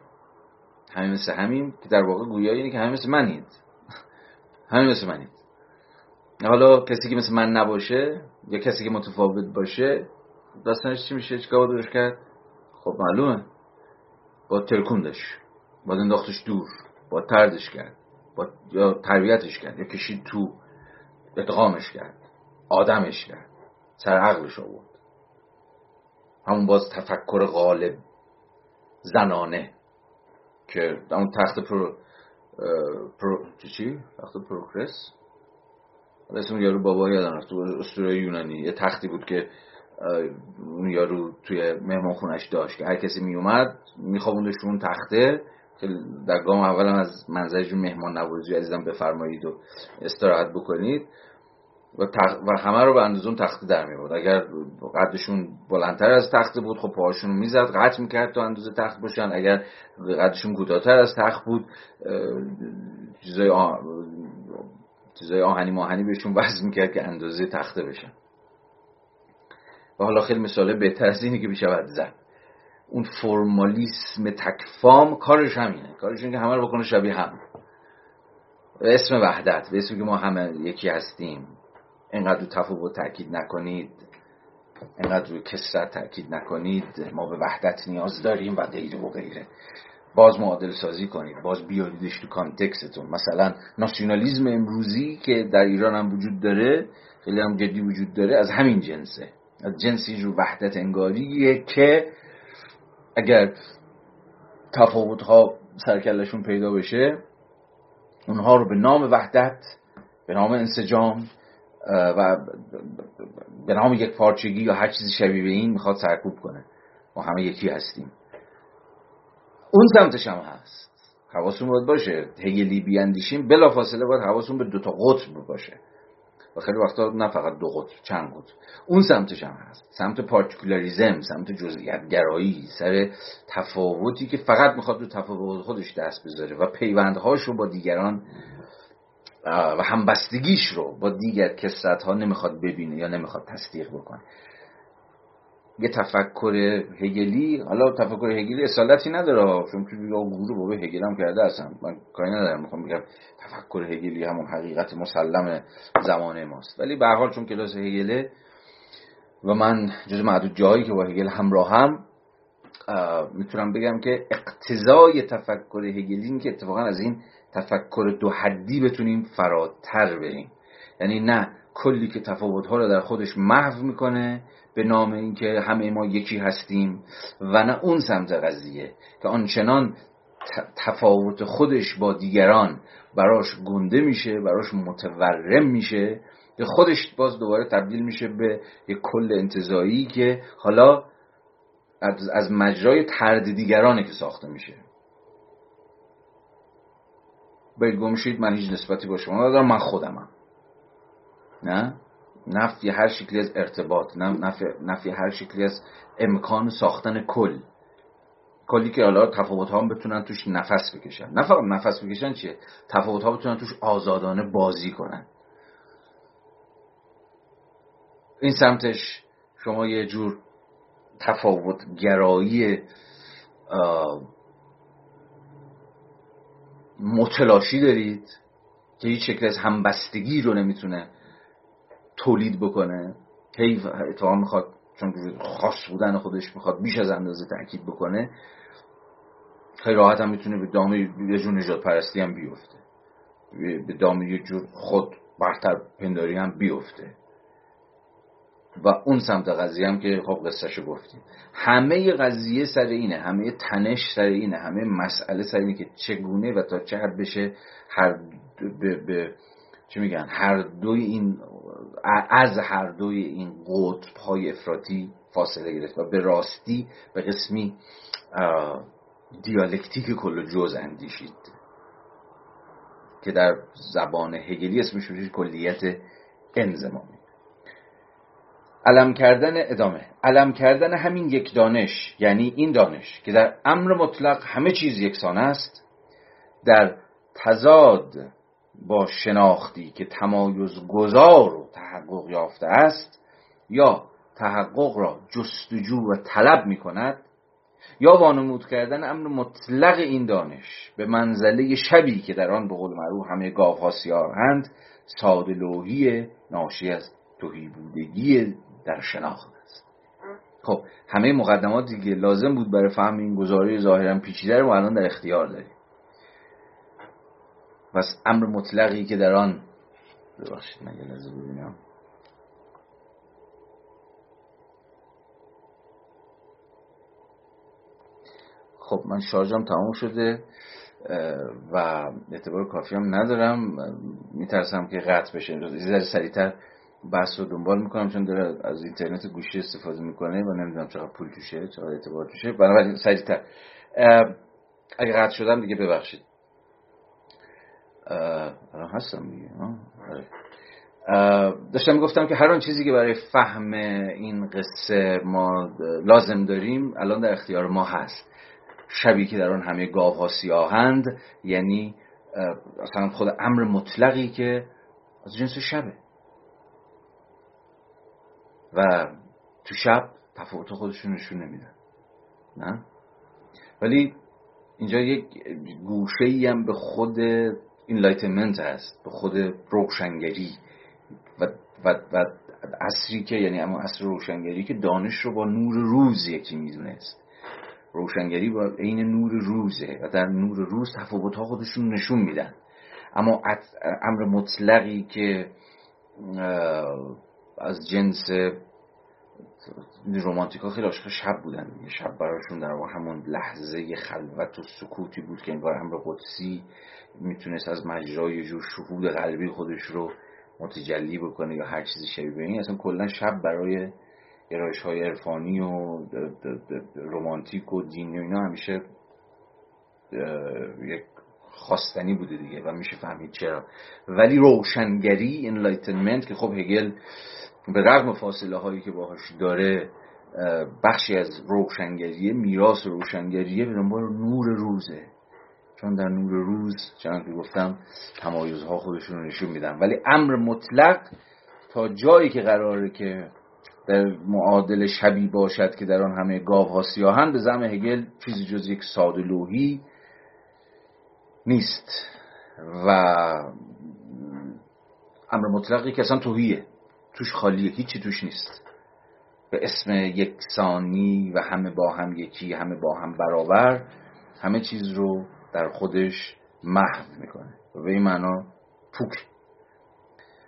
همین مثل همین که در واقع گویا اینه که همین مثل منید. همین مثل منید. حالا کسی که مثل من نباشه یا کسی که متفاوت باشه داستانش چی میشه؟ چیکار درش کرد؟ خب معلومه. با ترکوندش با انداختش دور. با تردش کرد. با یا تربیتش کرد. یا کشید تو. ادغامش کرد. آدمش کرد. سر عقلش آورد. همون باز تفکر غالب. زنانه. که اون تخت پرو, پرو... چی؟ تخت پروکروست؟ اسم یارو بابا یادم رفت اسطوره یونانی. یه تختی بود که اون یارو توی مهمان خونش داشت که هر کسی می اومد میخوابوندش اون تخته. که در گام اولم از منظر مهمان نوازی عزیزم بفرمایید و استراحت بکنید. و, و همه رو به اندازه اون تخته در می بود اگر قدشون بلندتر از تخته بود خب پاهاشون رو می‌زد قطع می‌کرد تا اندازه تخت باشن. اگر قدشون کوتاهتر از تخت بود چیزای, آه... چیزای آهنی ماهنی بهشون وزن می‌کرد که اندازه تخته بشن. و حالا خیلی مثاله بهتر از اینه که بشود زد اون فرمالیسم تکفام کارش همینه. کارش اینه که همه رو بکنه شبیه هم. اسم وحدت به اسمی که ما همه یکی هستیم. اینقدر رو تفاوت تاکید نکنید اینقدر روی کسرت تاکید نکنید ما به وحدت نیاز داریم و غیره و غیره. باز معادل سازی کنید باز بیاریدش تو کانتکستون. مثلا ناسیونالیزم امروزی که در ایران هم وجود داره خیلی هم جدی وجود داره از همین جنسه. از جنسی جو وحدت انگاریه که اگر تفاوت ها سرکلشون پیدا بشه اونها رو به نام وحدت به نام انسجام و به نام یک پارچگی یا هر چیزی شبیه به این می‌خواد سرکوب کنه. ما همه یکی هستیم. اون سمتش هم هست. حواسون باید باشه. هگلی بیاندیشیم بلا فاصله باید حواسون به دوتا قطب باشه. و خیلی وقتا نه فقط دو قطب چند قطب. اون سمتش هم هست. سمت پارتیکولاریزم سمت جزئیت گرایی سر تفاوتی که فقط می‌خواد رو تفاوت خودش دست بذاره و پیوندهاش رو با دیگران و همبستگیش رو با دیگر کسرت ها نمی‌خواد ببینه یا نمی‌خواد تصدیق بکنه. یه تفکر هگلی حالا تفکر هگلی اصالتی نداره چون که گروه بابا هگل هم کرده اصلا. من کاری ندارم می‌خوام بگم تفکر هگلی همون حقیقت مسلم زمانه ماست. ولی به حال چون کلاس هگله و من جز معدود جایی که با هگل همراه هم می‌تونم بگم که اقتضای تفکر هگلی که اتفاقا از این تفکر دو حدی بتونیم فراتر بریم. یعنی نه کلی که تفاوت ها رو در خودش محو می‌کنه به نام اینکه همه ما یکی هستیم و نه اون سمت قضیه که آنچنان تفاوت خودش با دیگران براش گنده میشه براش متورم میشه که خودش باز دوباره تبدیل میشه به یک کل انتظایی که حالا از مجرای ترد دیگرانه که ساخته میشه. باید گمشید من هیچ نسبتی با شما ندارم من خودمم. نه؟ نفی هر شکلی از ارتباط نفی, نفی هر شکلی از امکان ساختن کل. کلی که حالا تفاوت ها بتونن توش نفس بکشن. نه فقط نفس بکشن چیه؟ تفاوت ها بتونن توش آزادانه بازی کنن. این سمتش شما یه جور تفاوت گرایی متلاشی دارید که هیچ شکل از همبستگی رو نمی‌تونه تولید بکنه؟ هی اتفاقا می‌خواد چون خاص بودن خودش می‌خواد بیش از اندازه تاکید بکنه خیلی راحت هم می‌تونه به دام یه جور نجات پرستی هم بیفته. به دام یه جور خود برتر پنداری هم بیفته. و اون سمت قضیه هم که خب قصهشو گفتیم. همه قضیه سر اینه همه تنش سر اینه همه مسئله سر اینه که چگونه و تا چه حد بشه هر به, به چی میگن؟ هر دوی این از هر دوی این قطب های افراطی فاصله گرفت و به راستی به قسمی دیالکتیک کل جز اندیشید که در زبان هگلی اسمش میشه کلیت انزمامی. علم کردن ادامه. علم کردن همین یک دانش یعنی این دانش که در امر مطلق همه چیز یکسان است در تضاد با شناختی که تمایز گذار و تحقق یافته است یا تحقق را جستجو و طلب می کند یا وانمود کردن امر مطلق این دانش به منزله شبی که در آن به قول معروف همه گاوها سیاهند ساده لوحی ناشی از توهی بودگی در شناخت است. خب همه مقدمات دیگه لازم بود برای فهم این گزاره ظاهرا پیچیده رو الان در اختیار داریم. پس امر مطلقی که در آن ببخشید من یه لحظه ببینم. خب من شارژم تمام شده و اعتبار کافی هم ندارم. میترسم که قطع بشه. ذره سریعتر بحث رو دنبال می‌کنم چون داره از اینترنت گوشی استفاده می‌کنه و نمی‌دونم چقدر پول توشه چقدر اعتبار توشه. بنابراین سریعتر. اگه قطع شدم دیگه ببخشید. هستم دیگه. آره. داشتم می‌گفتم که هر آن چیزی که برای فهم این قصه ما لازم داریم الان در اختیار ما هست. شبی که در آن همه گاو ها سیاهند یعنی اصلا خود امر مطلقی که از جنس شبه. و تو شب تفاوت خودشون نشون نمیدن. نه؟ ولی اینجا یک گوشه ای هم به خود اینلایتمنت هست به خود روشنگری و, و, و عصری که یعنی اما عصر روشنگری که دانش رو با نور روز یکی می‌دونست. روشنگری با عین نور روزه و در نور روز تفاوت ها خودشون نشون میدن. اما امر مطلقی که از جنس رومانتیک خیلی عاشق شب بودن یه شب براشون در واقع همون لحظه خلوت و سکوتی بود که انگار امر قدسی می‌تونست از مجرای جور شهود قلبی خودش رو متجلی بکنه یا هر چیزی شبیه این. اصلا کلا شب برای گرایش های عرفانی و رومانتیک و دینی و اینا همیشه یک خواستنی بوده دیگه و میشه فهمید چرا. ولی روشنگری Enlightenment که خب هگل به رغم فاصله هایی که باهاش داره بخشی از روشنگریه میراث روشنگریه به دنبال نور روزه. چون در نور روز چنان که گفتم تمایزها خودشون رو نشون میدن. ولی امر مطلق تا جایی که قراره که در معادل شبی باشد که در آن همه گاوها سیاهند به زم هگل چیزی جز یک ساده لوحی نیست. و امر مطلقی که اصلا توهیه. توش خالیه هیچی توش نیست. به اسم یکسانی و همه با هم یکی همه با هم برابر همه چیز رو در خودش محو می‌کنه. و به این معنا پوک.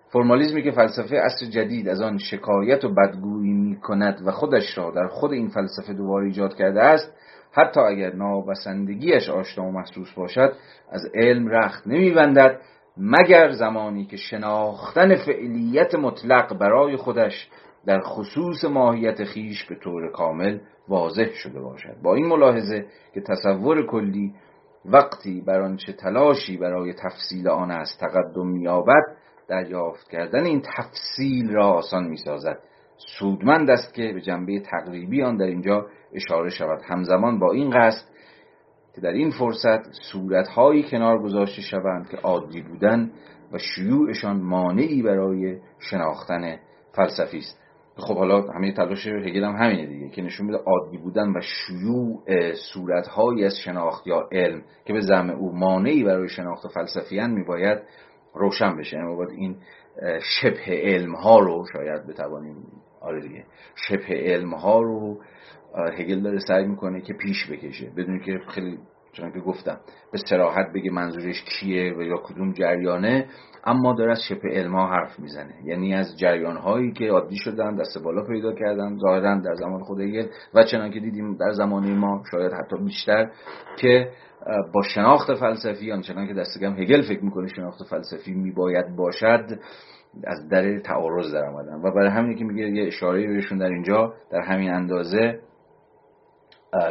فرمالیزمی که فلسفه اصر جدید از آن شکایت و بدگویی می کند و خودش را در خود این فلسفه دوباره ایجاد کرده است حتی اگر نابسندگیش آشنا و محسوس باشد از علم رخت نمیبندد مگر زمانی که شناختن فعلیت مطلق برای خودش در خصوص ماهیت خیش به طور کامل واضح شده باشد. با این ملاحظه که تصور کلی وقتی بر آنچه تلاشی برای تفصیل آن است تقدم مییابد دریافت کردن این تفصیل را آسان می‌سازد. سودمند است که به جنبه تقریبی آن در اینجا اشاره شود. همزمان با این قصد که در این فرصت صورتهایی کنار گذاشته شوند که عادی بودن و شیوعشان مانعی برای شناختن فلسفی است. خب حالا همه تلاش هگل هم همینه دیگه که نشون میده عادی بودن و شیوع صورتهایی از شناخت یا علم که به زعم او مانعی برای شناخت فلسفیان میباید روشن بشه. یعنی باید این شبه علم ها رو شاید بتوانیم آره دیگه شبه علم ها رو هگل داره سعی می‌کنه که پیش بکشه بدون که خیلی چون که گفتم به سراحت بگه منظورش کیه و یا کدوم جریانه اما داره از شبه علما حرف می‌زنه. یعنی از جریان هایی که عادی شدن دست بالا پیدا کردن ظاهرا در زمان خود هگل و چنان که دیدیم در زمان ما شاید حتی بیشتر که با شناخت فلسفی آنچنان که دست کم هگل فکر می‌کنه شناخت فلسفی میباید باشد از در تعارض در آمدن و برای همین که میگه یه اشاره بهشون در اینجا در همین اندازه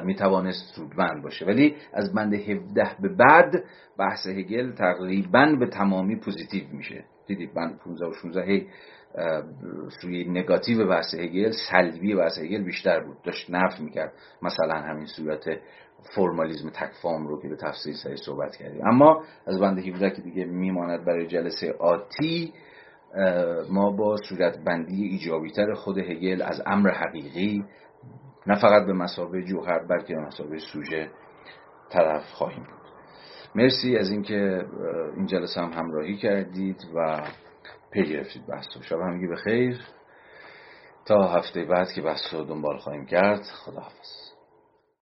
می‌توانست سودمند باشه. ولی از بند 17 به بعد بحث هگل تقریبا به تمامی positive میشه. دیدید بند 15 و 16 هی سوی نگاتیو بحث هگل سلبی بحث هگل بیشتر بود. داشت نفی می‌کرد. مثلا همین صورت فرمالیزم تکفام رو که به تفصیل سری صحبت کردیم. اما از بند 17 که دیگه میماند برای جلسه آتی ما با صورت بندی ایجابیتر خود هگل از امر حقیقی نه فقط به مسابه جوهر بلکه به مسابه سوژه طرف خواهیم بود. مرسی از اینکه این جلسه هم همراهی کردید و پی گرفتید بحث شب همگی به خیر تا هفته بعد که بحث رو دنبال خواهیم کرد خداحافظ.